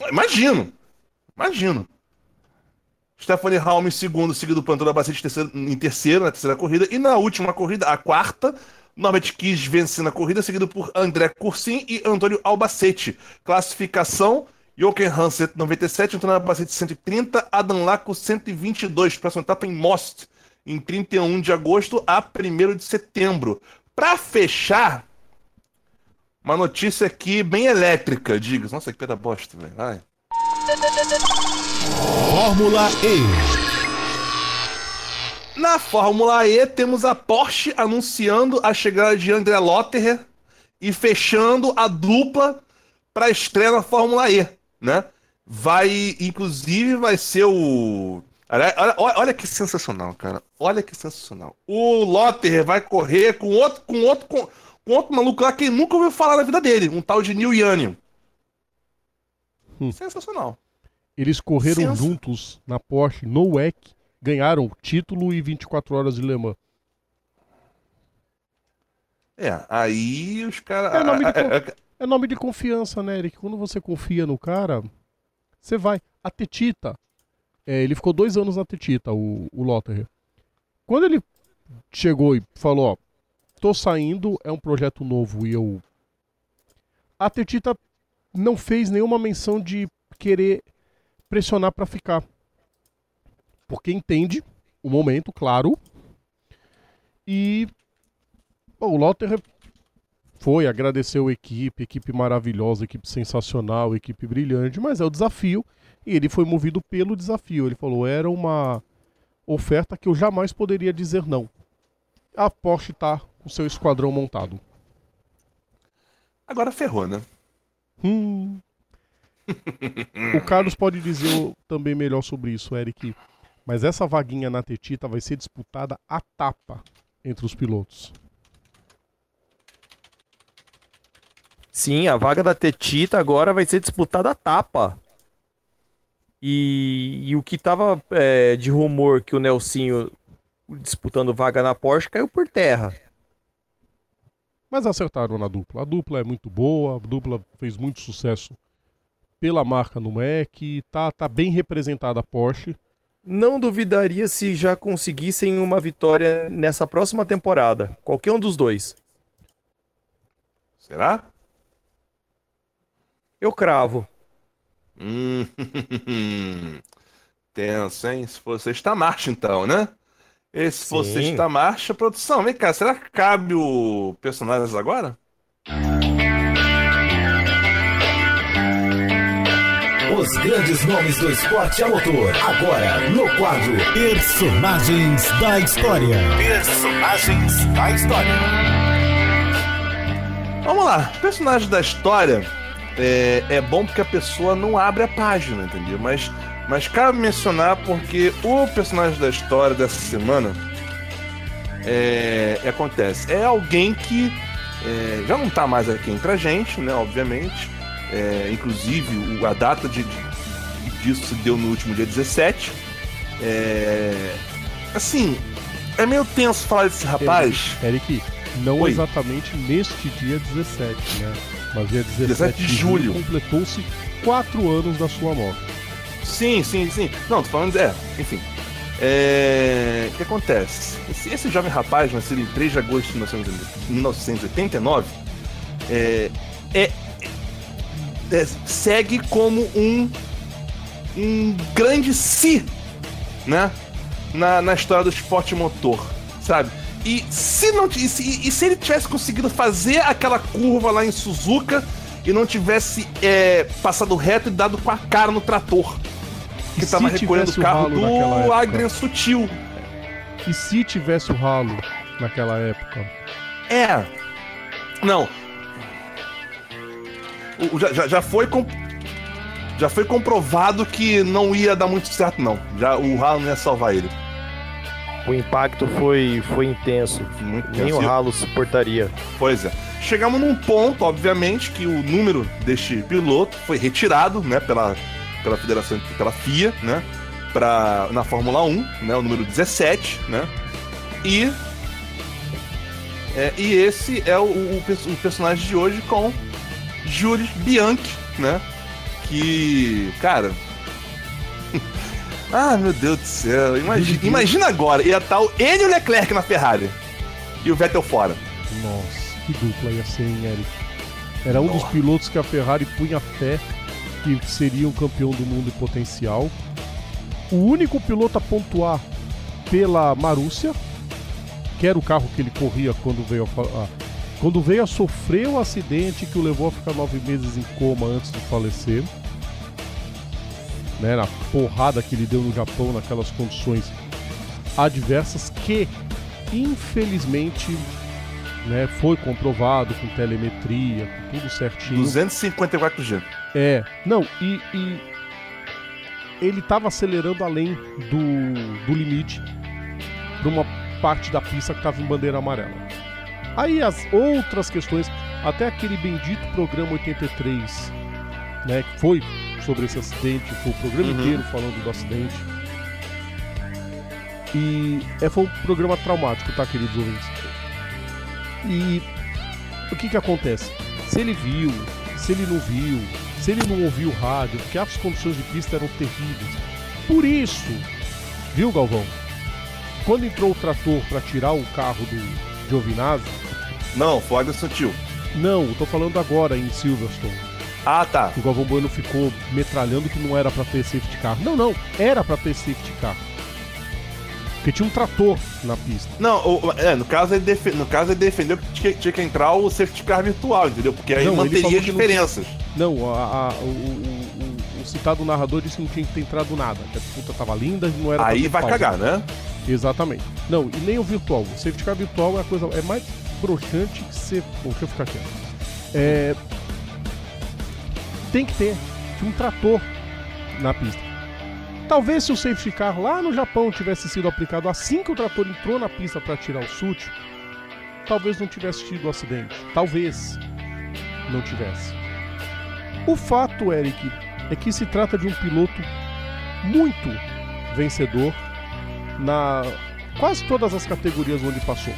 S2: Imagino. Imagino. Stephanie Halm em segundo, seguido por Bacete terceiro, em terceiro, na terceira corrida. E na última corrida, a quarta, Norbert Kiss vence na corrida, seguido por André Cursin e Antônio Albacete. Classificação, Jochen Han 197, Antônio Albacete 130, Adam Laco 122. Próxima etapa em Most, em 31 de agosto a 1 de setembro. Para fechar, uma notícia aqui bem elétrica, diga. Nossa, que pedra bosta, velho.
S1: Fórmula E.
S2: Na Fórmula E, temos a Porsche anunciando a chegada de André Lotterer e fechando a dupla para a estreia na Fórmula E, né? Vai, inclusive, vai ser o. Olha, olha- olha que sensacional, cara. Olha que sensacional. O Lotterer vai correr com outro, com outro, com, com outro maluco lá que nunca ouviu falar na vida dele, um tal de Neil Yannion.
S4: Hum.
S2: Sensacional.
S4: Eles correram
S2: Sensa-
S4: juntos na Porsche, no WEC, ganharam o título e 24 horas de Le Mans.
S2: É, aí os caras.
S4: É nome de
S2: a-
S4: É nome de confiança, né, Eric? Quando você confia no cara, você vai. A Tetita, é, ele ficou dois anos na Tetita, o, o Lotterer. Quando ele chegou e falou, ó, tô saindo, é um projeto novo e eu... A Tetita não fez nenhuma menção de querer pressionar pra ficar. Porque entende o momento, claro. E pô, o Lotterer foi, agradeceu a equipe, equipe maravilhosa, equipe sensacional, equipe brilhante, mas é o desafio e ele foi movido pelo desafio. Ele falou: era uma oferta que eu jamais poderia dizer não. A Porsche tá com seu esquadrão montado.
S2: Agora ferrou, né?
S4: Hum. o Carlos pode dizer também melhor sobre isso, Eric. Mas essa vaguinha na Tetita vai ser disputada a tapa entre os pilotos.
S3: Sim, a vaga da Tetita agora vai ser disputada a tapa. E, e o que tava é, de rumor que o Nelsinho disputando vaga na Porsche caiu por terra.
S4: Mas acertaram na dupla. A dupla é muito boa, a dupla fez muito sucesso pela marca no MEC, tá, tá bem representada a Porsche.
S3: Não duvidaria se já conseguissem uma vitória nessa próxima temporada. Qualquer um dos dois.
S2: Será?
S3: Eu cravo.
S2: Hum, <laughs> tenso, hein? Se for sexta marcha, então, né? E se for
S3: Sim.
S2: sexta marcha, produção, vem cá, será que cabe o personagens agora?
S1: Os grandes nomes do esporte a motor. Agora, no quadro Personagens da História. Personagens da História.
S2: Vamos lá, personagem da história é, é bom porque a pessoa não abre a página, entendeu? Mas, mas cabe mencionar porque o personagem da história dessa semana é, acontece. É alguém que é, já não tá mais aqui entre a gente, né? Obviamente. É, inclusive, a data de, de- disso se deu no último dia 17. É, assim, é meio tenso falar desse rapaz.
S4: Eric, não
S2: Oi.
S4: exatamente neste dia 17, né? Mas dia 17,
S2: 17 de julho.
S4: completou-se quatro anos da sua morte.
S2: Sim, sim, sim. Não, tô falando. É, enfim. É, O que acontece? Esse, esse jovem rapaz, nascido em 3 de agosto de 1989, é, é, é, segue como um, um grande si, né? Na, na história do esporte motor, sabe? E se, não, e, se, e se ele tivesse conseguido fazer aquela curva lá em Suzuka e não tivesse é, passado reto e dado com a cara no trator? Que
S4: se
S2: tava recolhendo o
S4: tivesse o
S2: carro do? Adrian Sutil.
S4: E se tivesse o ralo naquela época?
S2: É. Não. O- já, já, já foi com, já foi comprovado que não ia dar muito certo, não. Já, o ralo não ia salvar ele.
S3: O impacto foi, foi intenso.
S2: Muito
S3: Nem o
S2: intenso.
S3: ralo suportaria.
S2: Pois é. Chegamos num ponto, obviamente, que o número deste piloto foi retirado, né, pela, pela federação, pela FIA, né, pra, na Fórmula 1, né, o número 17, né, e é, e esse é o, o, o personagem de hoje com Jules Bianchi, né, que, cara... <laughs> ah, meu Deus do céu, imagina, imagina agora, ia estar o- ele e o Leclerc na Ferrari, e o Vettel fora.
S4: Nossa, que dupla ia ser, hein, Eric? Era um dos pilotos que a Ferrari punha fé que seria um campeão do mundo em potencial. O único piloto a pontuar pela Marúcia, que era o carro que ele corria quando veio a, a- quando veio a sofrer o acidente que o levou a ficar nove meses em coma antes de falecer. Né, na porrada que ele deu no Japão naquelas condições adversas que infelizmente né, foi comprovado com telemetria, com tudo certinho.
S2: 254G.
S4: É, não, e, e ele tava acelerando além do, do limite para uma parte da pista que tava em bandeira amarela. Aí as outras questões, até aquele bendito programa 83, né, que foi sobre esse acidente, foi o programa
S2: Uhum.
S4: inteiro falando do acidente. E é, foi um programa traumático, tá, queridos ouvintes? E o que que acontece? Se ele viu, se ele não viu, se ele não ouviu o rádio, porque as condições de pista eram terríveis. Por isso, viu, Galvão? Quando entrou o trator para tirar o carro do Giovinazzi,
S2: Não, foi Sutil.
S4: não, tô falando agora em Silverstone.
S2: Ah, tá.
S4: o Galvão Bueno ficou metralhando que não era pra ter safety car. Não, não, era pra ter safety car. Porque tinha um trator na pista.
S2: Não, o- é, no caso, ele defe- no caso ele defendeu que tinha, tinha que entrar o safety car virtual, entendeu? Porque aí
S4: Não,
S2: manteria as
S4: que não-
S2: diferenças.
S4: Não, a- a- o, o- o- citado narrador disse que não tinha que ter entrado nada. Que a disputa tava linda não era
S2: Aí vai cagar, né?
S4: Exatamente. Não, e nem o virtual. O safety car virtual é a coisa é mais broxante que ser. Bom, deixa eu ficar quieto. É... Tem que ter. Tinha um trator na pista. Talvez se o safety car lá no Japão tivesse sido aplicado assim que o trator entrou na pista para tirar o sútil, talvez não tivesse tido o acidente. Talvez não tivesse. O fato, Eric, é que se trata de um piloto muito vencedor na quase todas as categorias onde passou.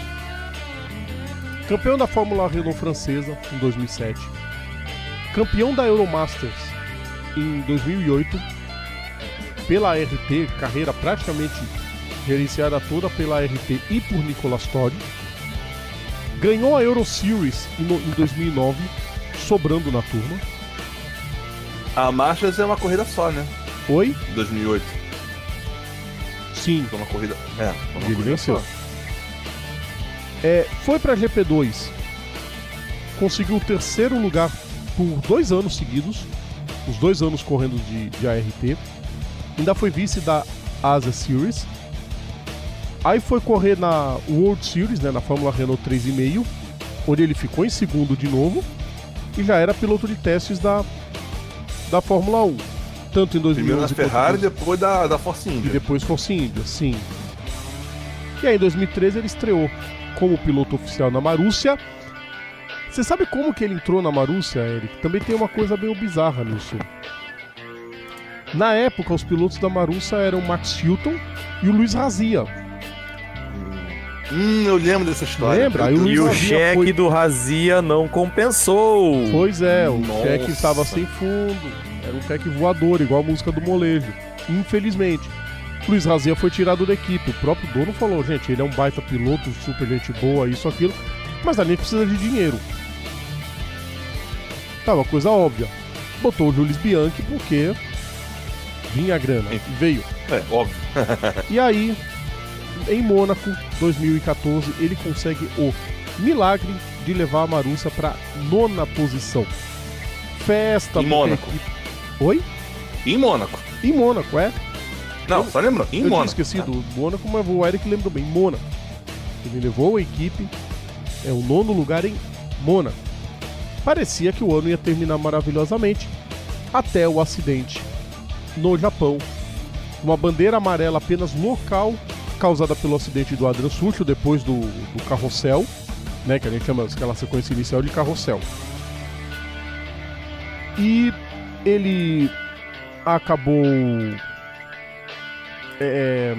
S4: Campeão da Fórmula Renault francesa em 2007, campeão da Euromasters em 2008, pela RT, carreira praticamente gerenciada toda pela RT e por Nicolas Todd, ganhou a Euro Series em no- em 2009, sobrando na turma.
S2: A Marchas é uma corrida só, né?
S4: Foi?
S2: 2008.
S4: Sim,
S2: Foi uma corrida. É, uma
S4: Ele
S2: corrida
S4: venceu.
S2: só.
S4: É, foi pra GP2. Conseguiu o terceiro lugar por dois anos seguidos. Os dois anos correndo de, de ART. Ainda foi vice da Asia Series. Aí foi correr na World Series, né, na Fórmula Renault 3,5, onde ele ficou em segundo de novo. E já era piloto de testes da, da Fórmula 1. Tanto em 2011
S2: Primeiro na
S4: quanto
S2: Ferrari, depois da, da Force
S4: e
S2: India.
S4: depois Force India, sim. E aí em 2013 ele estreou como piloto oficial na Marúcia. Você sabe como que ele entrou na Marúcia, Eric? Também tem uma coisa meio bizarra nisso. Na época, os pilotos da Marúcia eram o Max Hilton e o Luiz Razia.
S2: Hum, eu lembro dessa história.
S4: Lembra? Aí o
S3: E o cheque
S4: foi-
S3: do Razia não compensou.
S4: Pois é, o
S2: Nossa.
S4: cheque estava sem fundo. Era um cheque voador, igual a música do molejo. Infelizmente. Luiz Razia foi tirado da equipe. O próprio dono falou, gente, ele é um baita piloto, super gente boa, isso, aquilo. Mas a gente precisa de dinheiro. Tá uma coisa óbvia. Botou o Jules Bianchi porque vinha a grana. E veio.
S2: É, óbvio.
S4: E aí, em Mônaco, 2014, ele consegue o milagre de levar a Marúcia pra nona posição. Festa
S2: Em Mônaco.
S4: equipe- Oi?
S2: Em Mônaco.
S4: Em Mônaco, é?
S2: Não, só lembrando, em
S4: Eu
S2: Mônaco.
S4: esquecido o Mônaco, mas o Eric lembrou bem. Mônaco. Ele levou a equipe, é o nono lugar em Mônaco. Parecia que o ano ia terminar maravilhosamente, até o acidente no Japão. Uma bandeira amarela apenas local, causada pelo acidente do Adrian Sutil, depois do, do carrossel, né, que a gente chama aquela sequência inicial de carrossel. E ele acabou é,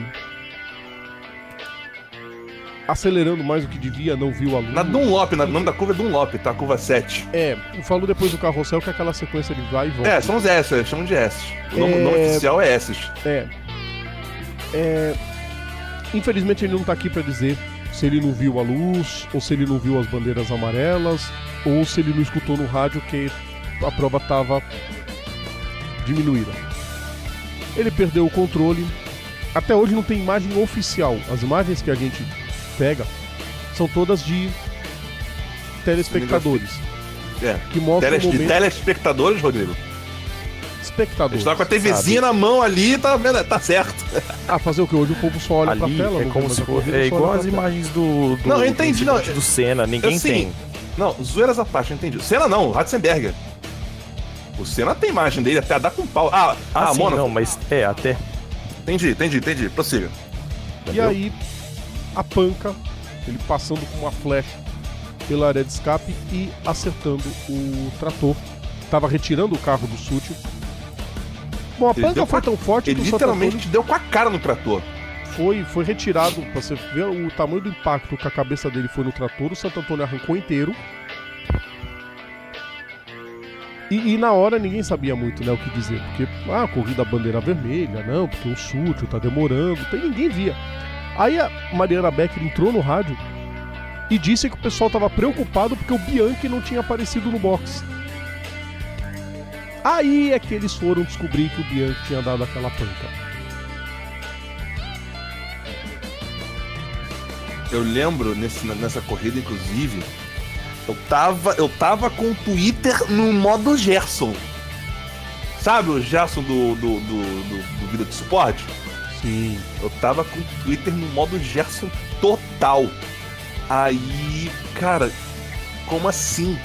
S4: acelerando mais do que devia, não viu a luz.
S2: Na Dunlop, na, o nome da curva é Dunlop, tá? Curva 7.
S4: É, eu falo depois do carrossel que é aquela sequência de vai e volta.
S2: É, são os S, chamam de S. O nome,
S4: É.
S2: nome oficial é S.
S4: É. É, Infelizmente ele não tá aqui pra dizer se ele não viu a luz, ou se ele não viu as bandeiras amarelas, ou se ele não escutou no rádio que a prova tava diminuída. Ele perdeu o controle. Até hoje não tem imagem oficial. As imagens que a gente pega são todas de telespectadores.
S2: É.
S4: Que mostram
S2: Tele,
S4: o
S2: de
S4: momento...
S2: telespectadores, Rodrigo.
S4: Espectadores.
S2: gente tá com a TVzinha na mão ali, tá vendo? Tá certo.
S4: Ah, fazer o que? Hoje o povo só olha pra
S3: Ali
S4: tela.
S3: é
S4: não
S3: como se
S4: corrida,
S3: É
S4: só
S3: igual as
S4: pra
S3: imagens do. do
S2: Não, eu entendi, não.
S3: Do Senna, ninguém
S2: Assim,
S3: tem.
S2: Não, zoeiras à parte, eu entendi. Senna não, Ratzenberger. O Senna tem imagem dele até a dar com pau. Ah,
S3: Ah,
S2: ah,
S3: sim, não, mas é, até.
S2: Entendi, entendi, entendi. Prossiga.
S4: E aí, a panca, ele passando com uma flecha pela área de escape e acertando o trator. Tava retirando o carro do Sútil. Bom, a
S2: Ele
S4: panca foi tão forte
S2: Ele
S4: que o Santo
S2: literalmente
S4: Antônio
S2: deu com a cara no trator.
S4: foi, foi retirado. Pra você ver o tamanho do impacto que a cabeça dele foi no trator, o Santo Antônio arrancou inteiro. E, e na hora ninguém sabia muito né, o que dizer, porque ah, corrida bandeira vermelha, não, porque o Sútil tá demorando, então ninguém via. Aí a Mariana Becker entrou no rádio e disse que o pessoal tava preocupado porque o Bianchi não tinha aparecido no box. Aí é que eles foram descobrir que o Bianchi tinha dado aquela panca.
S2: Eu lembro nesse- nessa corrida, inclusive, eu tava, eu tava com o Twitter no modo Gerson. Sabe o Gerson do, do, do, do, do Vida de Suporte?
S4: Sim.
S2: Eu tava com o Twitter no modo Gerson total. Aí, cara, como assim?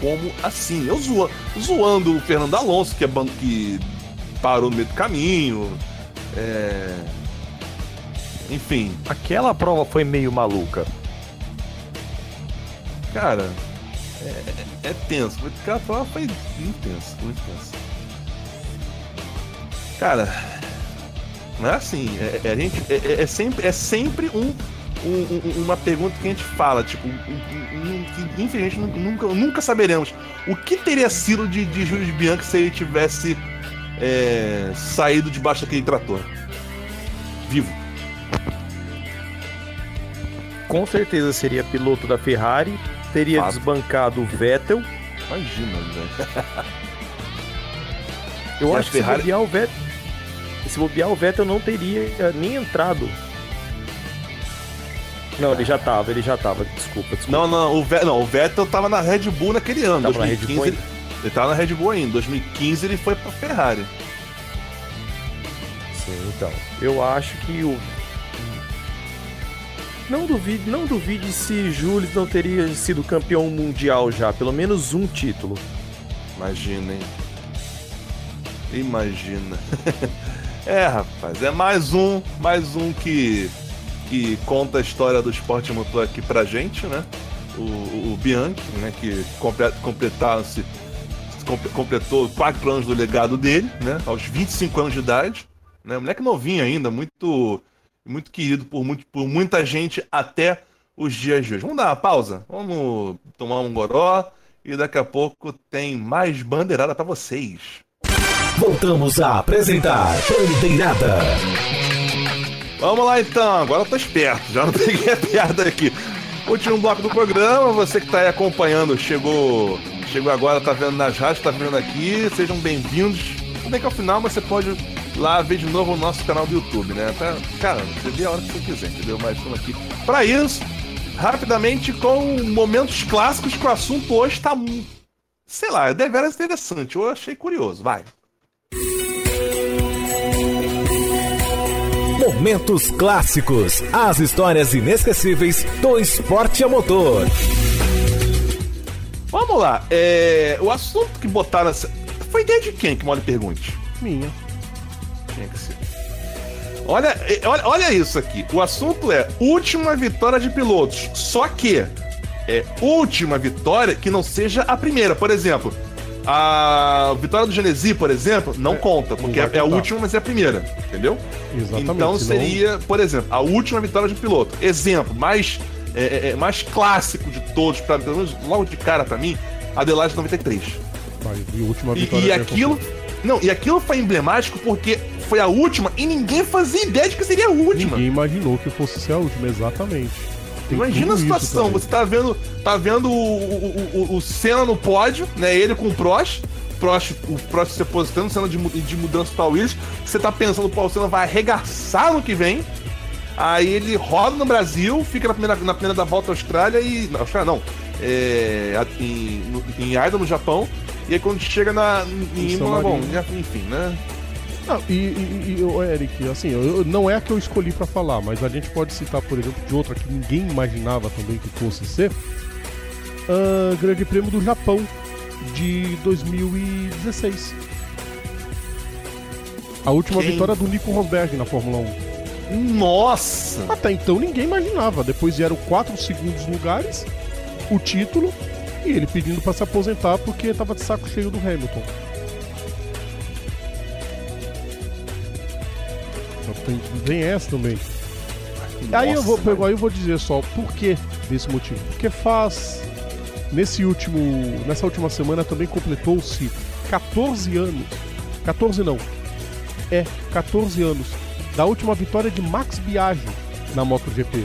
S2: Como assim? Eu zoa, zoando o Fernando Alonso, que é ban- que parou no meio do caminho. É... Enfim,
S3: Aquela prova foi meio maluca.
S2: cara, é, é- tenso. Aquela prova foi muito tenso, muito tenso. Cara, não é assim. É, é- a gente, é, é- é sempre, é sempre um, um- um- uma pergunta que a gente fala, tipo, que infelizmente nu- nunca, nunca saberemos. O que teria sido de, de Júlio Bianchi se ele tivesse é, saído debaixo daquele trator? Vivo.
S3: Com certeza seria piloto da Ferrari, teria
S2: Fato.
S3: desbancado o Vettel.
S2: Imagina, velho.
S3: Eu
S2: E
S3: acho que
S2: Ferrari-
S3: se o Vettel. Se bobear o Vettel não teria eh, nem entrado. Não, ele já tava, ele já tava, desculpa, desculpa.
S2: Não, não, o, Ve- não, o Vettel tava na Red Bull naquele ano.
S3: Tava na
S2: 2015,
S3: Red Bull
S2: ele, ele tava na Red Bull ainda. 2015 ele foi pra Ferrari.
S3: Sim, então. Eu acho que o. Não duvide, não duvide se Jules não teria sido campeão mundial já, pelo menos um título.
S2: Imagina, hein? Imagina. <laughs> é, rapaz, é mais um, mais um que, que conta a história do esporte motor aqui pra gente, né? O, o, Bianchi, né? Que comple- completaram-se, comple- completou quatro anos do legado dele, né? Aos 25 anos de idade. Né? Moleque novinho ainda, muito, muito querido por, muito, por muita gente até os dias de hoje. Vamos dar uma pausa? Vamos tomar um goró e daqui a pouco tem mais bandeirada pra vocês.
S1: Voltamos a apresentar Bandeirada.
S2: Vamos lá então, agora eu tô esperto, já não <laughs> peguei a piada aqui. Último bloco do programa, você que está aí acompanhando, chegou, chegou agora, tá vendo nas rádios, tá vendo aqui, sejam bem-vindos. Tudo que ao final você pode lá ver de novo o nosso canal do YouTube, né? Tá, cara, você vê a hora que você quiser, entendeu? Mas estamos aqui. Para isso, rapidamente com momentos clássicos que o assunto hoje tá, sei lá, é deveras interessante. Eu achei curioso, vai.
S1: Momentos clássicos, as histórias inesquecíveis do esporte a motor.
S2: Vamos lá, é, o assunto que botaram. Foi ideia de quem que Molly pergunte?
S4: Minha.
S2: Tinha que ser. Olha, é, olha, olha isso aqui. O assunto é última vitória de pilotos. Só que é última vitória que não seja a primeira. Por exemplo, a vitória do Genesi, por exemplo, não
S4: É,
S2: conta,
S4: não
S2: porque
S4: vai
S2: é a última, mas é a primeira. Entendeu?
S4: Exatamente.
S2: Então seria, por exemplo, a última vitória de piloto. Exemplo, mais, é, é, é, mais clássico de todos, pra, pelo menos logo de cara pra mim, Adelaide 93.
S4: Vai, e a última
S2: E,
S4: vitória
S2: e
S4: de
S2: aquilo. Não, e aquilo foi emblemático porque foi a última e ninguém fazia ideia de que seria a última.
S4: Ninguém imaginou que fosse ser a última, exatamente. Tem
S2: Imagina a situação, você tá vendo, tá vendo o, o, o, Senna no pódio, né? Ele com o Prost, Prost o Prost se aposentando, Senna de, de mudança para Williams. Você tá pensando, pô, o Senna vai arregaçar no que vem. Aí ele roda no Brasil, fica na primeira, na primeira da volta à Austrália e. Na Austrália não. É, em, em Aida, no Japão. E aí quando chega na, em
S4: Em
S2: Imola, bom, enfim, né?
S4: Não, e, e, e, Eric, assim, eu- não é a que eu escolhi pra falar, mas a gente pode citar, por exemplo, de outra que ninguém imaginava também que fosse ser. ah, Grande Prêmio do Japão de 2016. A última
S2: Quem?
S4: vitória do Nico Rosberg na Fórmula 1.
S2: Nossa!
S4: Até então ninguém imaginava. Depois vieram quatro segundos lugares, o título e ele pedindo pra se aposentar porque tava de saco cheio do Hamilton. Tem, tem essa também. aí eu vou
S2: Nossa,
S4: pegar, eu vou dizer só por que desse motivo. Porque faz nesse último, nessa última semana também completou-se 14 anos. 14 não. É, 14 anos da última vitória de Max Biaggi na MotoGP.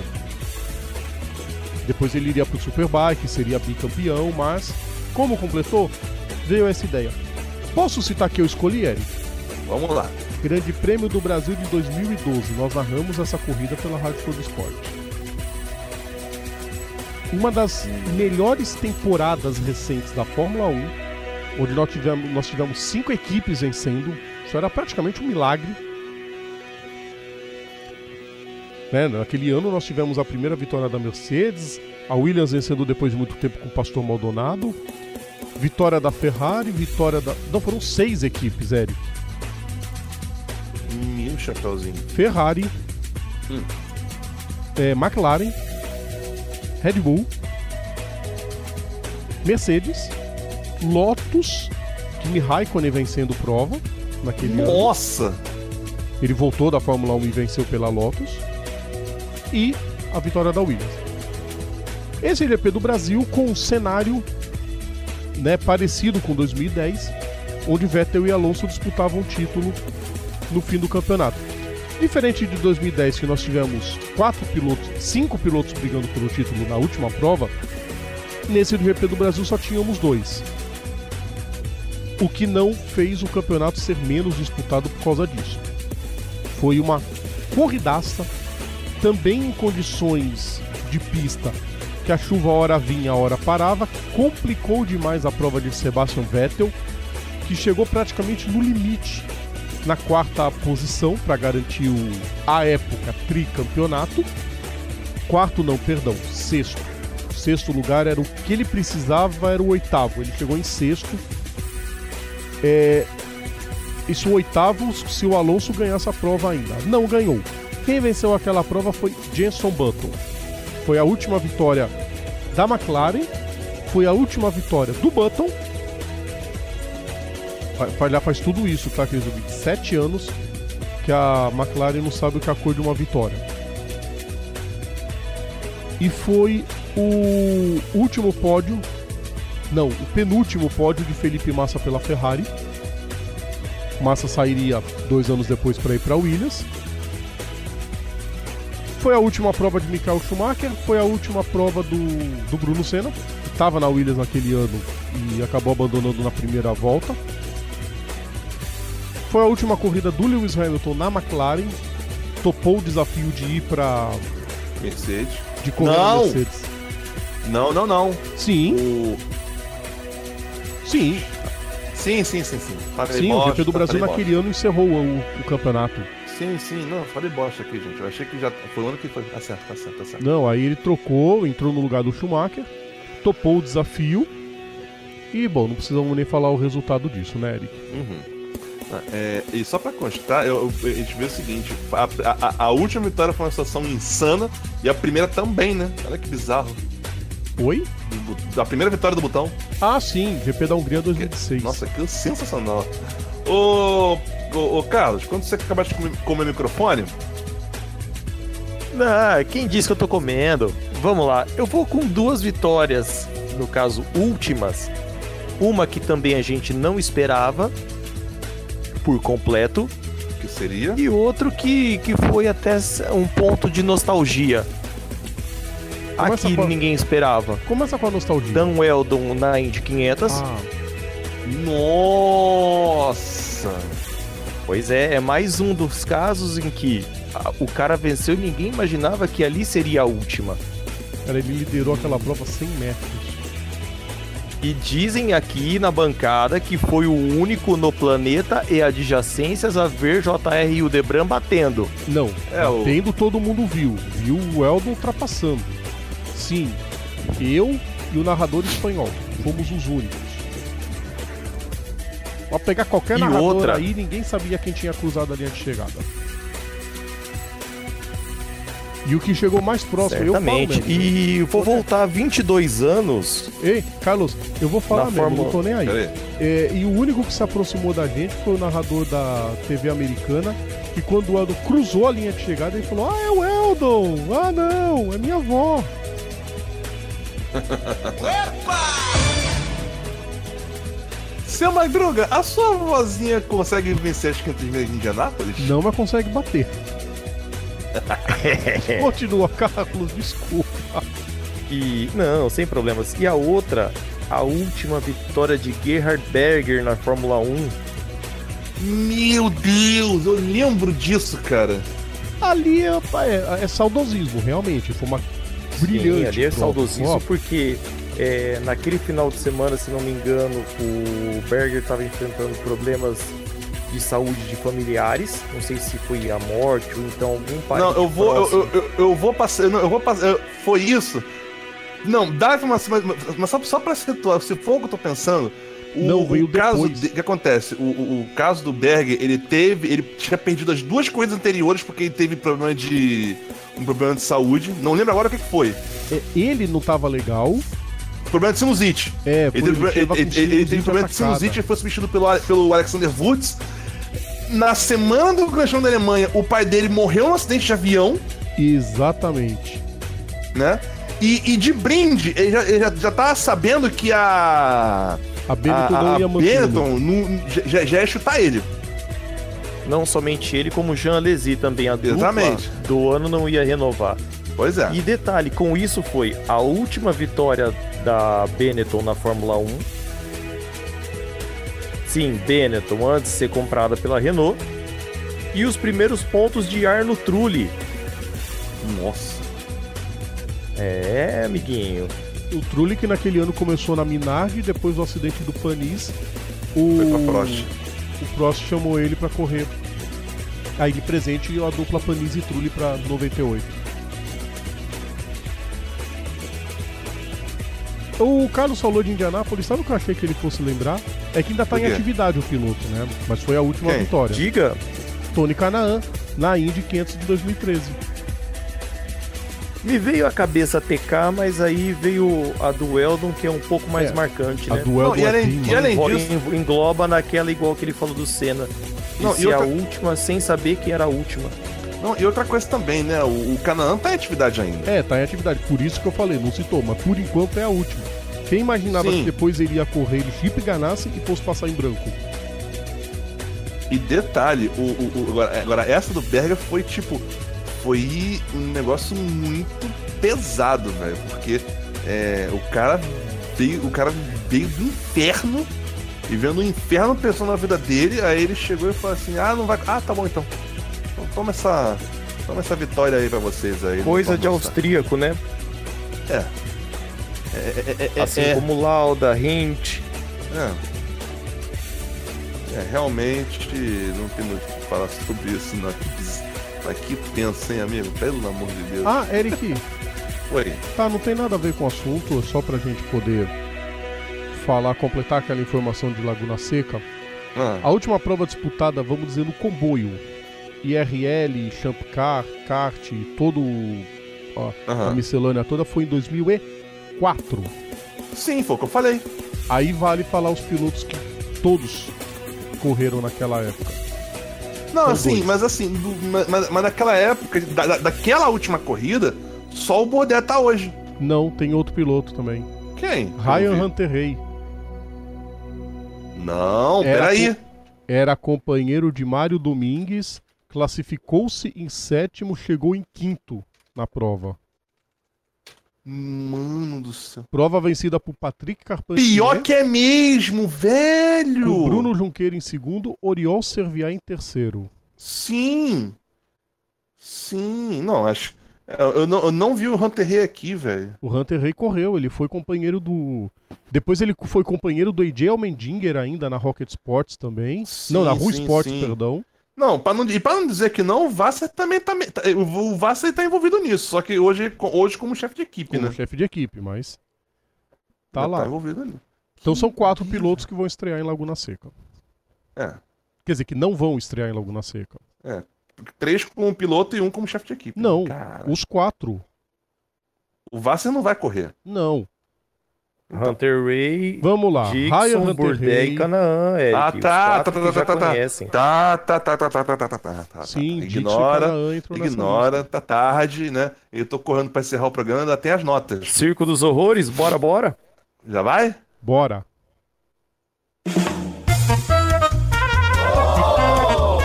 S4: Depois ele iria para o Superbike, seria bicampeão, mas como completou, veio essa ideia. Posso citar que eu escolhi, Eric?
S2: Vamos lá.
S4: Grande Prêmio do Brasil de 2012. Nós narramos essa corrida pela Rádio Todo Esporte. Uma das melhores temporadas recentes da Fórmula 1, onde nós tivemos, nós tivemos cinco equipes vencendo. Isso era praticamente um milagre. Né? Naquele ano nós tivemos a primeira vitória da Mercedes, a Williams vencendo depois de muito tempo com o Pastor Maldonado, vitória da Ferrari, vitória da. Não, foram seis equipes, Eric.
S2: Mil chapeuzinho.
S4: Ferrari,
S2: Hum.
S4: é, McLaren, Red Bull, Mercedes, Lotus, Kimi Raikkonen vencendo prova naquele ano.
S2: Nossa!
S4: Ele voltou da Fórmula 1 e venceu pela Lotus. E a vitória da Williams. Esse GP do Brasil com um cenário né, parecido com 2010, onde Vettel e Alonso disputavam o título no fim do campeonato. Diferente de 2010, que nós tivemos quatro pilotos, cinco pilotos brigando pelo título na última prova, nesse GP do Brasil só tínhamos dois. O que não fez o campeonato ser menos disputado por causa disso. Foi uma corridaça, também em condições de pista, que a chuva hora vinha, hora parava, complicou demais a prova de Sebastian Vettel, que chegou praticamente no limite na quarta posição para garantir o, a época, tricampeonato. Quarto não, perdão, sexto. Sexto lugar era o que ele precisava, era o oitavo. Ele chegou em sexto. É, isso o oitavo se o Alonso ganhasse a prova ainda. Não ganhou. Quem venceu aquela prova foi Jenson Button. Foi a última vitória da McLaren, foi a última vitória do Button. Fa- fa- Já faz tudo isso, tá, queridos? Sete anos que a McLaren não sabe o que é a cor de uma vitória. E foi o último pódio, não, o penúltimo pódio de Felipe Massa pela Ferrari. Massa sairia dois anos depois para ir para Williams. Foi a última prova de Michael Schumacher, foi a última prova do, do Bruno Senna, que estava na Williams naquele ano e acabou abandonando na primeira volta. Foi a última corrida do Lewis Hamilton na McLaren, topou o desafio de ir para
S2: Mercedes.
S4: de correr
S2: Não!
S4: Mercedes.
S2: Não, não, não.
S4: Sim,
S2: O...
S4: sim,
S2: Sim, sim, sim, sim. Falei
S4: sim. O
S2: bosta,
S4: GP do Brasil
S2: falei
S4: naquele ano encerrou o, o campeonato.
S2: bosta. Sim, sim. Não, falei bosta aqui, gente. Eu achei que já foi o ano que foi. Tá certo, tá certo, tá certo.
S4: Não, aí ele trocou, entrou no lugar do Schumacher, topou o desafio. E, bom, não precisamos nem falar o resultado disso, né, Eric?
S2: Uhum. É, e só pra constar, eu, eu- a gente vê o seguinte: a, a- a última vitória foi uma situação insana e a primeira também, né? Olha que bizarro.
S4: Oi?
S2: A primeira vitória do botão.
S4: Ah, sim, GP da Hungria 2016.
S2: Nossa, que sensacional. Ô, ô, ô, Carlos, quando você acabaste de comer, comer o microfone,
S3: Ah, quem disse que eu tô comendo? Vamos lá, eu vou com duas vitórias, no caso últimas. Uma que também a gente não esperava por completo
S2: que seria?
S3: e outro que, que foi até um ponto de nostalgia.
S4: Começa
S3: Aqui
S4: a-
S3: ninguém esperava.
S4: Começa com a nostalgia.
S3: Dan Weldon na Indy 500.
S4: Ah,
S2: Nossa!
S3: Pois é, é mais um dos casos em que o cara venceu e ninguém imaginava que ali seria a última.
S4: cara, ele liderou aquela prova 100 metros.
S3: E dizem aqui na bancada que foi o único no planeta e adjacências a ver JR e o Debran batendo.
S4: Não,
S2: É, o-
S4: batendo todo mundo viu. Viu o Eldon ultrapassando. Sim, eu e o narrador espanhol fomos os únicos. Pode pegar qualquer
S3: E
S4: narrador
S3: outra.
S4: aí, ninguém sabia quem tinha cruzado a linha de chegada. E o que chegou mais próximo,
S3: Certamente.
S4: eu falo mesmo.
S3: E vou voltar 22 anos.
S4: Ei, Carlos, eu vou falar mesmo,
S3: Fórmula-
S4: não tô nem aí. É, e o único que se aproximou da gente foi o narrador da TV americana, que quando o Eldon cruzou a linha de chegada, ele falou: Ah, é o Eldon! Ah, não, é minha avó.
S2: Seu Madruga, a sua vozinha consegue vencer as 500 milhas de Indianápolis?
S4: Não, mas consegue bater. <laughs> Continua, Carlos, desculpa.
S3: E não, sem problemas. E a outra, a última vitória de Gerhard Berger na Fórmula 1.
S2: Meu Deus, eu lembro disso, cara.
S4: Ali é, é- é saudosismo, realmente. Foi uma brilhante.
S3: Sim, ali é saudosismo porque é, naquele final de semana, se não me engano, o Berger estava enfrentando problemas de saúde de familiares. Não sei se foi a morte ou então algum parente
S2: não, eu vou, eu, eu, eu, vou passar, eu, não, eu vou passar, foi isso. Não, dá uma, mas, mas só, só pra situar, se for o que eu tô pensando, o,
S4: Não, veio
S2: o caso de- o que acontece? O, o, o caso do Berger, ele teve, ele tinha perdido as duas coisas anteriores porque ele teve problema de um problema de saúde. Não lembro agora o que que foi.
S4: é, ele não tava legal.
S2: Problema de sinusite.
S4: É, foi,
S2: Ele teve, ele, ele- ele teve problema de sinusite e foi substituído pelo, pelo Alexander Woods. Na semana do Campeonato da Alemanha, o pai dele morreu num acidente de avião,
S4: Exatamente.
S2: né? E, e de brinde, ele já, ele já, já tava sabendo que a.
S4: A Benetton
S2: a,
S4: não
S2: a. Benetton não- já, já ia chutar ele.
S3: Não somente ele, como Jean Alesi também, a dupla
S2: Exatamente.
S3: do ano não ia renovar.
S2: Pois é.
S3: E detalhe, com isso foi a última vitória da Benetton na Fórmula 1. Sim, Benetton, antes de ser comprada pela Renault. E os primeiros pontos de Arno Trulli.
S2: Nossa.
S3: É, amiguinho.
S4: O Trulli que naquele ano começou na Minardi, depois do acidente do Panis, o
S2: Foi pra Prost.
S4: o Prost chamou ele pra correr. Aí de presente a dupla Panis e Trulli pra 98. O Carlos falou de Indianápolis, sabe o que eu achei que ele fosse lembrar? É que ainda tá
S2: O
S4: em atividade o piloto, né? Mas foi a última
S2: Quem?
S4: vitória.
S3: Diga,
S4: Tony Canaan, na Indy 500 de 2013.
S3: me veio a cabeça a TK, mas aí veio a do Eldon, que é um pouco mais
S4: É,
S3: marcante,
S4: A
S3: né?
S4: duelo
S2: Não, e além-
S4: é
S2: e além disso-
S3: en- Engloba naquela igual que ele falou do Senna.
S2: Não, e
S3: ser
S2: outra-
S3: a última sem saber que era a última.
S2: Não, e outra coisa também, né? O, o Canaã tá em atividade ainda.
S4: É, tá em atividade. Por isso que eu falei, não citou, mas por enquanto é a última. Quem imaginava
S2: Sim.
S4: que depois ele ia correr, ele chip ganasse e fosse passar em branco?
S2: E detalhe, o, o- o- agora, agora, essa do Berger foi tipo. foi um negócio muito pesado, velho. Porque é, o cara veio. O cara veio do inferno e vendo o inferno pensando na vida dele, aí ele chegou e falou assim, ah, não vai. Ah, tá bom então. Toma essa. Toma essa vitória aí pra vocês aí.
S3: Coisa de austríaco, né?
S2: É. É, é, é,
S3: assim
S2: é,
S3: como Lauda, Hint.
S2: É. É, realmente não tem muito o que falar sobre isso, não. Mas que tenso, hein, amigo? Pelo amor de Deus.
S4: Ah, Eric. <laughs>
S2: Oi.
S4: Tá, não tem nada a ver com o assunto, é só pra gente poder falar, completar aquela informação de Laguna Seca.
S2: Ah,
S4: A última prova disputada, vamos dizer, no comboio. IRL, Champ Car, Kart, todo ó, a miscelânea toda foi em 2004.
S2: Sim, foi o que eu falei.
S4: Aí vale falar os pilotos que todos correram naquela época.
S2: Não, assim,
S4: dois.
S2: mas assim, do- mas, mas- naquela época, da, da- daquela última corrida, só o Bordet tá hoje.
S4: Não, tem outro piloto também.
S2: Quem?
S4: Ryan. Hunter Rey.
S2: Não,
S4: Era
S2: peraí.
S4: Era companheiro de Mário Domingues, classificou-se em sétimo, chegou em quinto na prova.
S2: Mano do céu.
S4: Prova vencida por Patrick Carpentier.
S2: Pior que é mesmo, velho!
S4: Bruno Junqueira em segundo, Oriol Serviá em terceiro.
S2: Sim. Sim. Não, acho. Eu não, eu não vi o Hunter Rey aqui, velho.
S4: O Hunter Rey correu, ele foi companheiro do. Depois ele foi companheiro do AJ Almendinger ainda na Rocket Sports também.
S2: Sim,
S4: não, na
S2: sim,
S4: Sports,
S2: sim.
S4: perdão.
S2: Não, pra não, e pra não dizer que não, o Vasser também tá. tá- O Vasser tá envolvido nisso, só que hoje, hoje como chefe de equipe,
S4: Como
S2: né?
S4: chefe de equipe, mas. Tá
S2: Já
S4: lá.
S2: Tá envolvido ali.
S4: Então são quatro pilotos que vão estrear em Laguna Seca.
S2: É.
S4: Quer dizer, que não vão estrear em Laguna Seca.
S2: Três como piloto e um como chefe de equipe.
S4: Não,
S2: Cara,
S4: os quatro.
S2: o Vasser não vai correr.
S4: Não.
S3: Hunter Ray,
S4: Vamos lá. Ryan
S3: Dixon,
S4: Hunter
S3: Burdé
S4: Rey.
S3: e Canaã, Eric.
S2: Ah, tá, tá, tá,
S3: já
S2: tá, tá. Tá, tá, tá, tá, tá, tá, tá, tá, tá, tá.
S4: Sim, e
S2: ignora, ignora, tá tarde, né? Eu tô correndo pra encerrar o programa, ainda tem as notas.
S3: Circo dos Horrores, bora, bora.
S2: Já vai?
S4: Bora.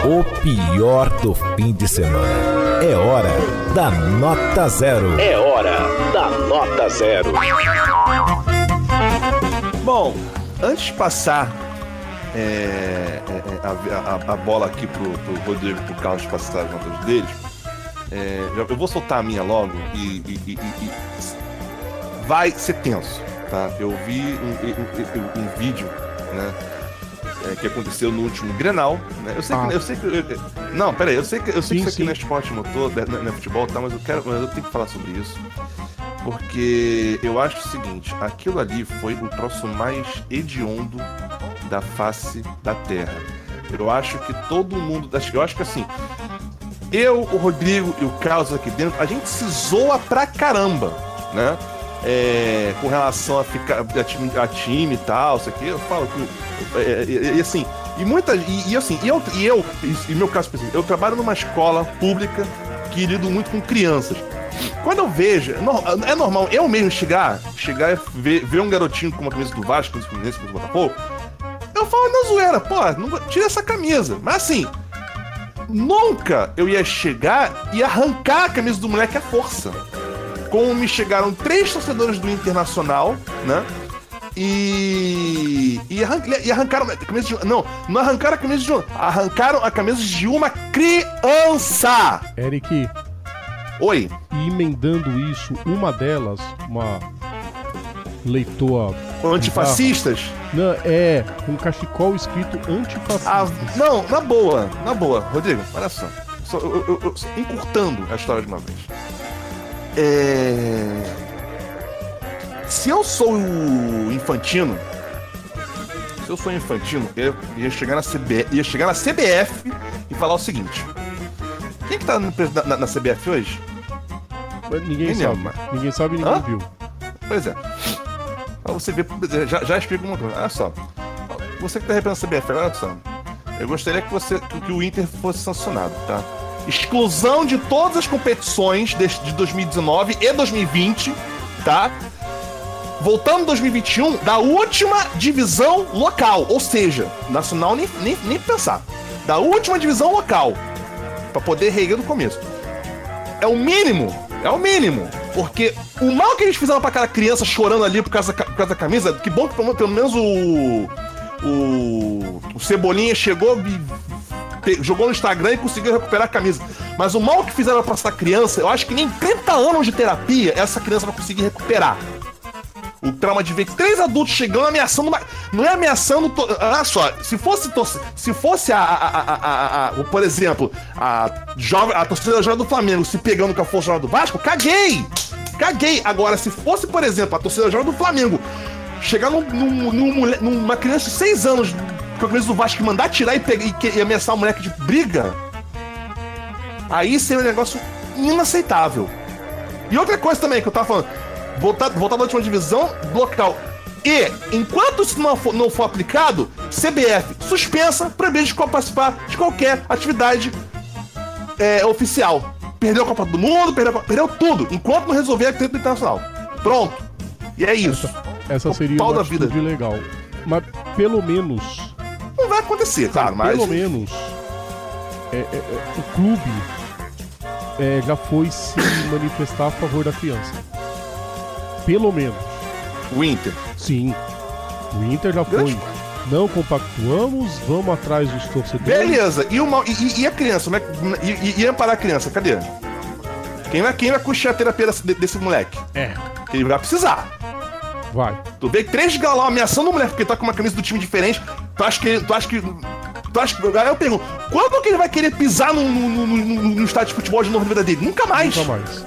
S1: O pior do fim de semana. É hora da nota zero. É hora da nota zero.
S2: Bom, antes de passar é, é, é, a, a- a bola aqui pro, pro Rodrigo e pro Carlos passar as notas deles, é, eu vou soltar a minha logo e, e- e- e- e vai ser tenso, tá? Eu vi um, um- um- um vídeo, né? É, que aconteceu no último Grenal, né? Eu sei que,
S4: Ah.
S2: eu sei que eu- não, peraí, eu sei que eu sei
S4: Sim,
S2: que isso aqui
S4: sim.
S2: não é esporte motor, né, não é futebol, tá? Mas eu quero, mas eu tenho que falar sobre isso. Porque eu acho o seguinte, aquilo ali foi o troço mais hediondo da face da Terra. Eu acho que todo mundo. Eu acho que assim. Eu, o Rodrigo e o Carlos aqui dentro, a gente se zoa pra caramba, né? É, com relação a ficar a time, a time e tal, isso aqui, eu falo que. é, e, e assim, e muita. E, e assim, e eu, e eu, e meu caso específico, eu trabalho numa escola pública que lido muito com crianças. Quando eu vejo, é é normal eu mesmo chegar, chegar e ver, ver um garotinho com uma camisa do Vasco, com Fluminense, com o Botafogo, eu falo na zoeira, pô, não, tira essa camisa. Mas assim, nunca eu ia chegar e arrancar a camisa do moleque à força. Como me chegaram três torcedores do Internacional, né? E. E, arran- e arrancaram a camisa de. Não, não arrancaram a camisa de. Arrancaram a camisa de uma criança!
S4: Eric,
S2: Oi.
S4: e emendando isso, uma delas, uma leitora.
S2: Antifascistas?
S4: Não, é um cachecol escrito antifascista.
S2: Ah, não, na boa, na boa. Rodrigo, olha só. Só- eu- eu- eu- só encurtando a história de uma vez. É... Se eu sou o Infantino, se eu sou o Infantino, eu ia chegar na, CB, ia chegar na CBF e falar o seguinte. Quem que tá no na, na CBF hoje?
S4: Ninguém sabe.
S2: lembro.
S4: Ninguém sabe, ninguém
S2: Hã?
S4: viu.
S2: Pois é. Pra você ver, já, já explico uma coisa. Olha só. Você que tá representando a CBF, olha só. Eu gostaria que, você, que o Inter fosse sancionado, tá? Exclusão de todas as competições de, de 2019 e 2020, tá? Voltando em 2021, da última divisão local. Ou seja, nacional nem, nem, nem pensar. Da última divisão local. Pra poder reerguer do começo. é o mínimo. É o mínimo. Porque o mal que eles fizeram pra aquela criança chorando ali por causa, por causa da camisa, que bom que pelo menos o. O, o Cebolinha chegou e pe- jogou no Instagram e conseguiu recuperar a camisa. Mas o mal que fizeram pra essa criança, eu acho que nem 30 anos de terapia essa criança vai conseguir recuperar. O trauma de ver três adultos chegando ameaçando uma... Não é ameaçando. to- Olha só, se fosse. torce- Se fosse a. a- a- a- por exemplo, a, jovem, a torcida jovem do Flamengo se pegando com a força jovem do Vasco, caguei! Caguei! Agora, se fosse, por exemplo, a torcida jovem do Flamengo chegar num, num- num numa criança de seis anos a camisa do Vasco mandar tirar e, pegar, e, que- e ameaçar o moleque de briga, aí seria um negócio inaceitável. E outra coisa também que eu tava falando, voltar, voltar da última divisão local. E, enquanto isso não for, não for aplicado, CBF suspensa, proibido de participar de qualquer atividade é, oficial. Perdeu a Copa do Mundo, perdeu, perdeu tudo, enquanto não resolver a treta internacional. Pronto. E é isso.
S4: Essa
S2: O
S4: seria uma
S2: da vida.
S4: legal. Mas pelo menos,
S2: vai acontecer, claro, mas.
S4: pelo menos, é, é, é, o clube é, já foi se <coughs> manifestar a favor da criança. Pelo menos.
S2: O Inter.
S4: Sim. O Inter já foi.
S2: Grande-
S4: Não compactuamos, vamos atrás dos torcedores.
S2: Beleza, e, o mal- e- e- a criança? Como é E, e, e amparar a criança? Cadê? Quem vai, quem vai custear a terapia desse, desse moleque?
S4: É,
S2: Ele vai precisar.
S4: Vai.
S2: Tu vê três galão ameaçando o moleque porque tá com uma camisa do time diferente. Tu acha que. Tu acha que. Tu acha que. Aí eu pergunto, quando que ele vai querer pisar no, no, no, no- no estádio de futebol de novo na vida dele? Nunca mais.
S4: Nunca mais.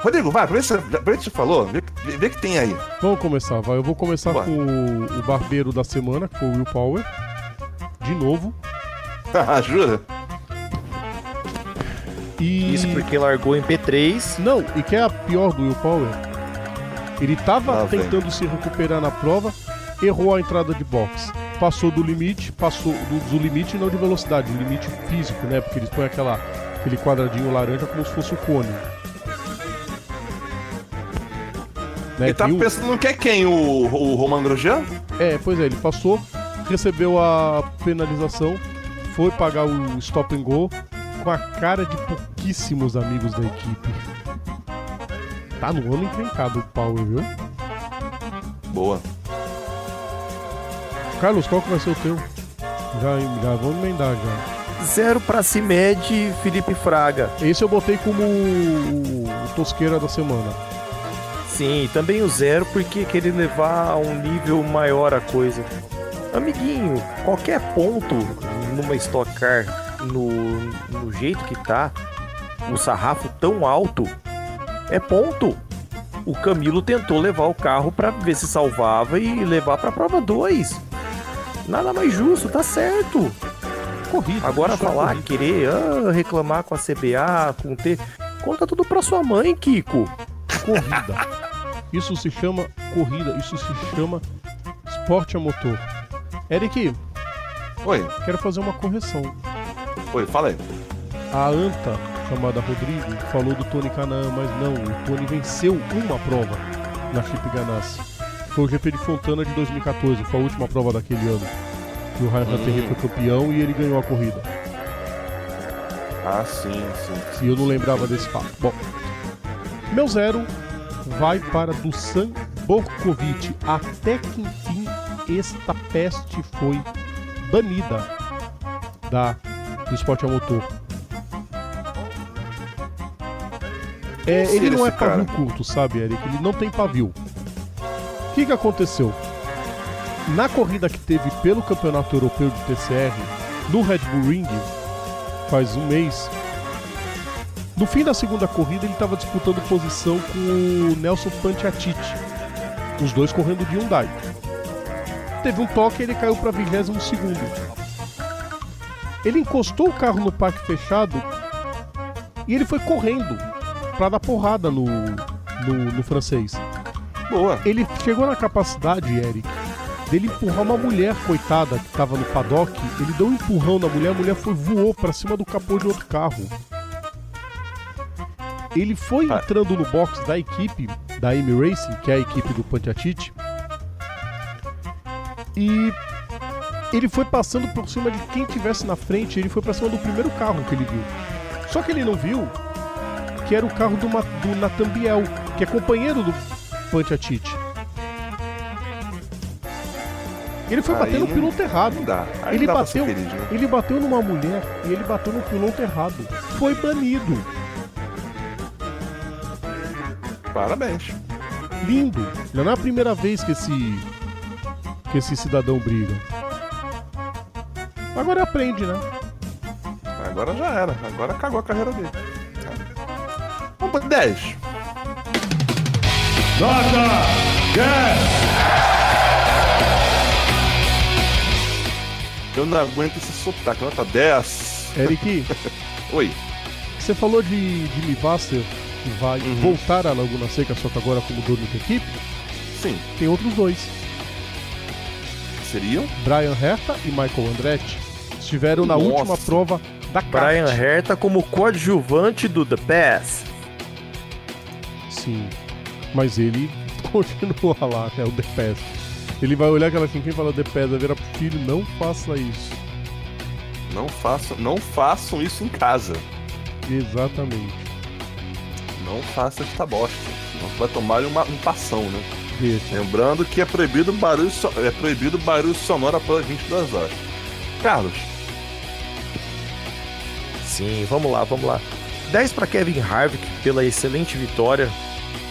S2: Rodrigo, vai, aproveita que você- aproveita que você falou, vê, vê que tem aí.
S4: Vamos começar, vai. Eu vou começar
S2: Vai.
S4: com o, o barbeiro da semana, que foi o Will Power. De novo. <laughs>
S2: Jura?
S4: E.
S3: Isso porque largou em P3.
S4: Não, e que é a pior do Will Power? Ele tava
S2: Ah,
S4: tentando se recuperar na prova, errou a entrada de box. Passou do limite, passou do, do limite não de velocidade, do limite físico, né? Porque eles põem aquela, aquele quadradinho laranja como se fosse o cone. Né?
S2: Ele tá
S4: o-
S2: pensando no que é quem? O, o Roman Grosjean?
S4: É, pois é, ele passou, recebeu a penalização, foi pagar o stop and go com a cara de pouquíssimos amigos da equipe. Tá no ano encrencado o Power, viu?
S2: Boa.
S4: Carlos, qual que vai ser o teu? Já, já vamos emendar já.
S3: Zero pra Cimed, Felipe Fraga.
S4: Esse eu botei como o, o tosqueira da semana.
S3: Sim, também o zero porque querer levar a um nível maior a coisa. Amiguinho, qualquer ponto numa Stock Car, no, no jeito que tá, o sarrafo tão alto, é ponto. O Camilo tentou levar o carro pra ver se salvava e levar pra prova 2. Nada mais justo, tá certo.
S4: Corrida.
S3: Agora falar,
S4: corrida.
S3: querer ah, reclamar com a CBA, com o T. Conta tudo pra sua mãe, Kiko.
S4: corrida. Isso se chama corrida, isso se chama esporte a motor. Eric,
S2: Oi,
S4: quero fazer uma correção.
S2: Oi, fala aí.
S4: A anta, chamada Rodrigo, falou do Tony Canaan, mas não, o Tony venceu uma prova na Chip Ganassi. Foi o GP de Fontana de 2014, foi a última prova daquele ano. Que o Ryan Hunter foi campeão e ele ganhou a corrida.
S2: Ah, sim, sim.
S4: E eu não lembrava desse fato. Bom, meu zero vai para Dusan Borkovic. Até que enfim esta peste foi banida da, do esporte a motor. É, ele não é
S2: esse cara?
S4: pavio curto, sabe, Eric? Ele não tem pavio. O que, que aconteceu? Na corrida que teve pelo Campeonato Europeu de TCR, no Red Bull Ring, faz um mês, no fim da segunda corrida ele estava disputando posição com o Nelson Pantiatiti, os dois correndo de Hyundai. Teve um toque e ele caiu para 22 segundo. Ele encostou o carro no parque fechado e ele foi correndo para dar porrada no, no, no francês.
S2: Boa.
S4: Ele chegou na capacidade, Eric, dele empurrar uma mulher, coitada, que tava no paddock. Ele deu um empurrão na mulher, a mulher foi voou pra cima do capô de outro carro. Ele foi
S2: Ah.
S4: entrando no box da equipe da M Racing, que é a equipe do Pantiatite, e ele foi passando por cima de quem tivesse na frente, ele foi pra cima do primeiro carro que ele viu. Só que ele não viu que era o carro do, Ma- do Nathan Biel, que é companheiro do Pantiatite. Ele foi bater no piloto errado. Ele bateu,
S2: feliz, né?
S4: ele bateu numa mulher e ele bateu no piloto errado. Foi banido.
S2: Parabéns.
S4: Lindo. Já não é a primeira vez que esse que esse cidadão briga. Agora aprende, né?
S2: Agora já era. Agora cagou a carreira dele. Vamos pra 10. Eu não aguento esse sotaque. Nota 10.
S4: Eric, <laughs>
S2: Oi.
S4: você falou de Jimmy Vaster que vai
S2: Uhum.
S4: voltar à Laguna Seca, só que agora como dono da equipe.
S2: Sim.
S4: Tem outros dois,
S2: Seriam?
S4: Brian Herta e Michael Andretti. Estiveram na
S2: Nossa.
S4: última prova da.
S3: Brian Herta como coadjuvante do The Pass.
S4: Sim. Mas ele <laughs> continua lá, é o The Pass. Ele vai olhar aquela assim, quem fala The Pass, vai virar pro filho, não faça isso.
S2: Não façam, não façam isso em casa.
S4: Exatamente.
S2: Não faça esta bosta. Senão vai tomar uma, um passão, né?
S4: Deixa.
S2: Lembrando que é proibido barulho, so- é proibido barulho sonoro após 22 horas. Carlos,
S3: Sim, vamos lá, vamos lá. 10 para Kevin Harvick pela excelente vitória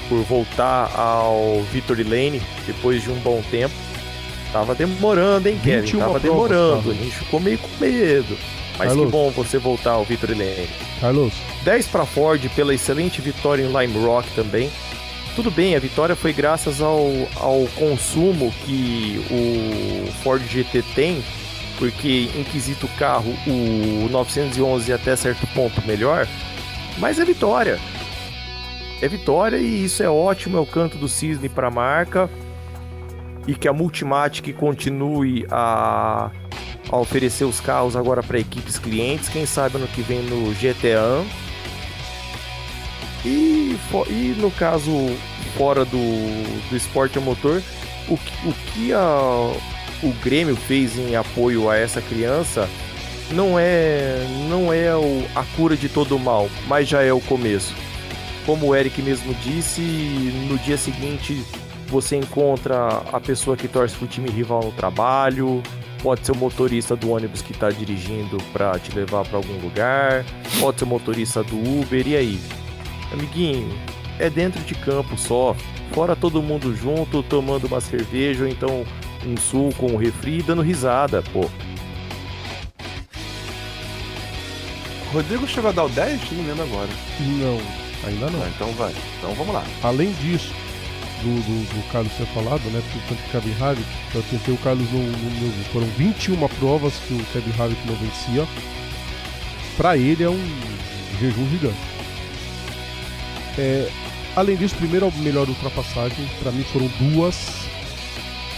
S3: por voltar ao Victory Lane depois de um bom tempo. Tava demorando, hein, Kevin?
S4: 21
S3: Tava
S4: provas,
S3: demorando. A gente ficou meio com medo. Mas
S4: Carlos.
S3: que bom você voltar ao Victory Lane.
S4: Carlos,
S3: 10 para Ford pela excelente vitória em Lime Rock também. Tudo bem, a vitória foi graças ao, ao consumo que o Ford GT tem, porque em quesito carro o 911 é até certo ponto melhor, mas é vitória. É vitória e isso é ótimo, é o canto do cisne para a marca e que a Multimatic continue a, a oferecer os carros agora para equipes clientes, quem sabe ano que vem no GTA. E, e no caso fora do, do esporte a motor, o, o que a, o Grêmio fez em apoio a essa criança não é não é o- a cura de todo o mal, mas já é o começo. Como o Eric mesmo disse, no dia seguinte você encontra a pessoa que torce pro time rival no trabalho, pode ser o motorista do ônibus que está dirigindo para te levar para algum lugar, pode ser o motorista do Uber, e aí? Amiguinho, é dentro de campo só, fora todo mundo junto, tomando uma cerveja ou então um suco, um refri, e dando risada, pô.
S2: Rodrigo chegou a dar o 10? Não lembro agora.
S4: não, ainda não.
S2: Ah, então vai. Então vamos lá.
S4: Além disso, do, do, do Carlos ter falado, né? Porque tanto que Kevin Harvick, eu tentei o Carlos no, no, no- Foram 21 provas que o Kevin Harvick não vencia. Pra ele é um jejum gigante. É, além disso, primeiro a melhor ultrapassagem, pra mim foram duas.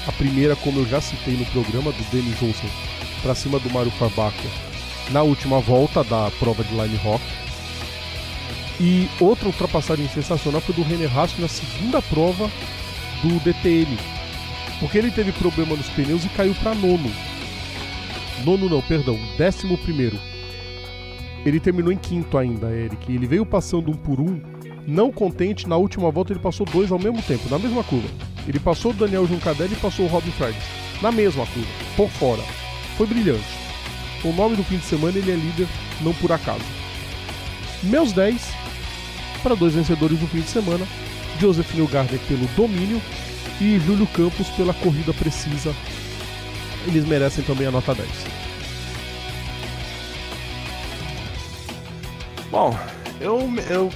S4: A primeira, como eu já citei no programa, do Denis Olsen pra cima do Mário Farbacher na última volta da prova de Line Rock. E outra ultrapassagem sensacional foi do René Rast na segunda prova do DTM. Porque ele teve problema nos pneus e caiu para nono. Nono não, perdão, décimo primeiro. Ele terminou em quinto ainda, Eric. Ele veio passando um por um. Não contente, na última volta ele passou dois ao mesmo tempo, na mesma curva. Ele passou o Daniel Juncadelli e passou o Robin Frags. Na mesma curva, por fora. Foi brilhante. O nome do fim de semana ele é líder, não por acaso. Meus 10 para dois vencedores do fim de semana: Joseph Newgarden pelo domínio e Júlio Campos pela corrida precisa. Eles merecem também a nota 10.
S2: Bom, eu. eu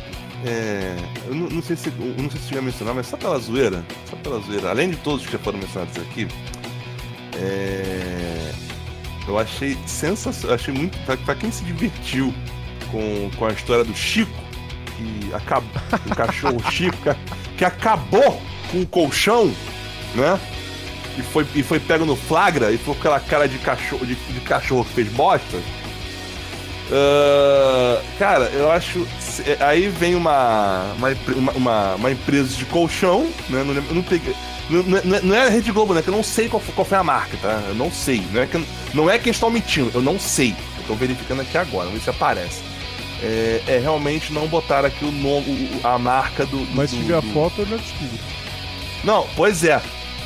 S2: é, eu não, não sei se eu não sei se cheguei a mencionar, mas só pela zoeira, só pela zoeira, além de todos que já foram mencionados aqui, é, eu achei sensacional, achei muito pra quem se divertiu com, com a história do Chico, que acabou, <laughs> o cachorro Chico, que, acabou com o colchão, né? E foi, e foi pego no flagra e foi com aquela cara de cachorro, de, de cachorro que fez bosta. Uh, cara, eu acho. Aí vem uma, uma, uma, uma, empresa de colchão, né? Não, não, peguei, não, não, é a Rede Globo, né? Que eu não sei qual, qual foi a marca, tá? Eu não sei. Não é que, não é que estão mentindo, eu não sei. Eu tô verificando aqui agora, vamos ver se aparece. É, é realmente não botar aqui o nome, a marca do. do
S4: Mas se tiver a foto, eu já
S2: descubro. Não, pois é.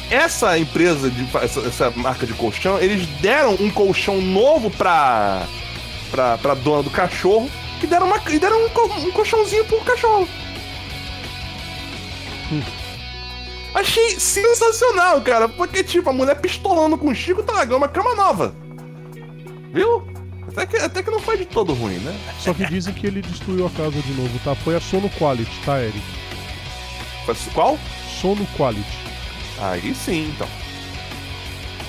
S2: Essa empresa, de, essa, essa marca de colchão, eles deram um colchão novo pra pra, pra dona do cachorro que deram, uma, e deram um, um colchãozinho pro cachorro. Hum. Achei sensacional, cara, porque, tipo, a mulher pistolando com o Chico tá largando uma cama nova. Viu? Até que, até que não foi de todo ruim, né?
S4: Só que dizem que ele destruiu a casa de novo, tá? Foi a Sono Quality, tá, Eric?
S2: Foi qual?
S4: Sono Quality.
S2: Aí sim, então.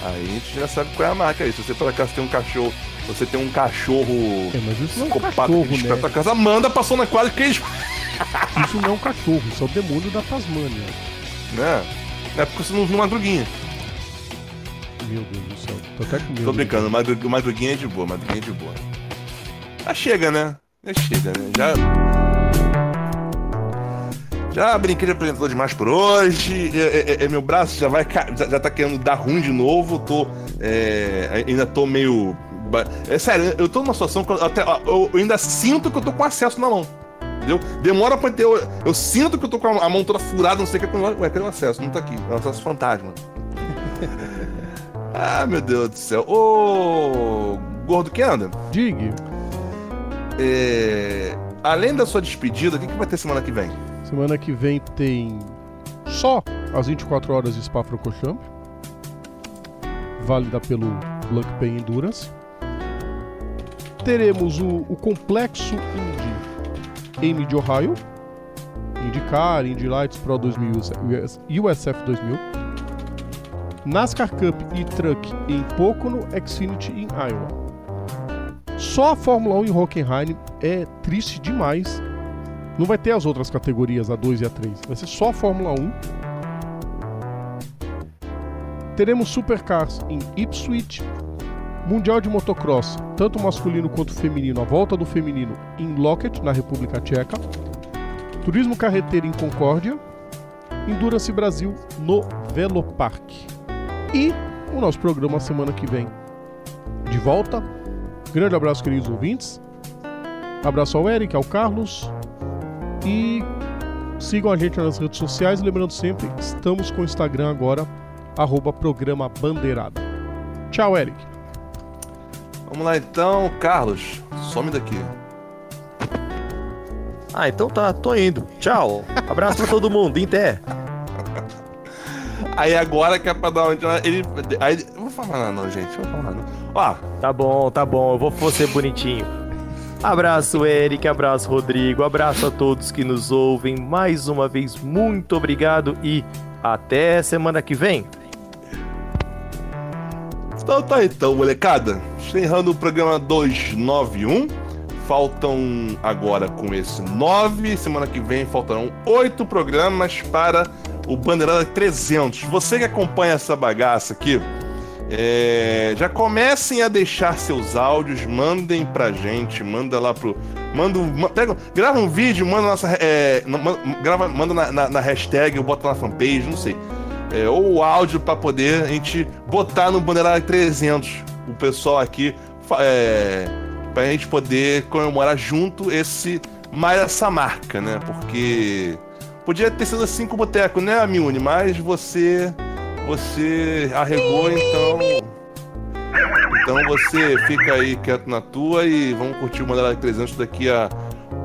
S2: Aí a gente já sabe qual é a marca aí. Se você por acaso tem um cachorro você tem um cachorro.
S4: É, mas isso não é um cachorro, né?
S2: Tua casa. Amanda passou na quadra que <laughs>
S4: Isso não é um cachorro, isso é o demônio da Tasmânia.
S2: Né? Não é porque você não viu Madruguinha.
S4: Meu Deus do céu, tô até com medo.
S2: Tô brincando, Madru... Madruguinha é de boa, Madruguinha é de boa. Já chega, né? Já chega, né? Já. Já brinquei de apresentador demais por hoje. É, é, é, meu braço já vai. Já, já tá querendo dar ruim de novo. Tô. É, ainda tô meio é sério, eu tô numa situação que eu, até, eu, ainda sinto que eu tô com acesso na mão. Entendeu? Demora pra ter. Eu, eu sinto que eu tô com a mão toda furada, não sei o que. Ué, cadê o acesso? Não tá aqui. É um acesso fantasma. <laughs> ah, meu Deus do céu. Ô. Gordo que anda?
S4: Digue.
S2: É, além da sua despedida, o que, que vai ter semana que vem?
S4: Semana que vem tem só as 24 horas de Spa Francochamp, válida pelo Blank Pen Endurance teremos o, o Complexo Indy em Mid Ohio, IndyCar, Indy Lights Pro 2000 USF 2000, NASCAR Cup e Truck em Pocono, Xfinity em Iowa. Só a Fórmula 1 em Hockenheim é triste demais. Não vai ter as outras categorias, a 2 e a 3. Vai ser só a Fórmula 1. Teremos Supercars em Ipswich, Mundial de Motocross, tanto masculino quanto feminino, a volta do feminino em Loket, na República Tcheca. Turismo carreteiro em Concórdia. Endurance Brasil no Velopark. E o nosso programa semana que vem. De volta. Grande abraço, queridos ouvintes. Abraço ao Eric, ao Carlos. E sigam a gente nas redes sociais. Lembrando sempre, estamos com o Instagram agora, arroba programa Bandeirada. Tchau, Eric.
S2: Vamos lá então, Carlos, some daqui.
S3: Ah, então tá, tô indo. Tchau. Abraço pra todo mundo, até. <laughs>
S2: Aí agora que é pra dar onde ele. Aí. Não vou falar não, gente. Não vou falar não. Ó.
S3: Tá bom, tá bom. Eu vou, vou ser bonitinho. Abraço, Eric. Abraço, Rodrigo. Abraço a todos que nos ouvem. Mais uma vez, muito obrigado e até semana que vem.
S2: Então tá então, molecada. Encerrando o programa 291. Faltam agora com esse 9. Semana que vem faltarão 8 programas para o Bandeirada 300. Você que acompanha essa bagaça aqui, é, já comecem a deixar seus áudios, mandem pra gente, manda lá pro. Manda, pega, grava um vídeo, manda nossa. É, grava, manda na, na, na hashtag, ou bota na fanpage, não sei é, ou o áudio para poder a gente botar no Bandeirada 300. O pessoal aqui, é, para a gente poder comemorar junto esse mais essa marca, né? Porque podia ter sido assim com o Boteco, né, Amiune? Mas você, você arregou, então. Então você fica aí quieto na tua e vamos curtir o Bandeirada 300 daqui a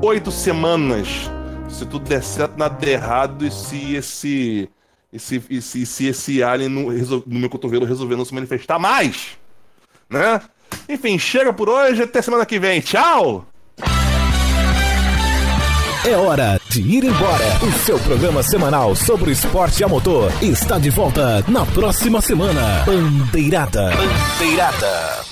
S2: oito semanas. Se tudo der certo, nada der errado e se esse e se, e se, se esse alien no, no, meu cotovelo resolver não se manifestar mais, né? Enfim, chega por hoje, até semana que vem. Tchau!
S1: É hora de ir embora. O seu programa semanal sobre o esporte a motor está de volta na próxima semana. Bandeirada. Bandeirada.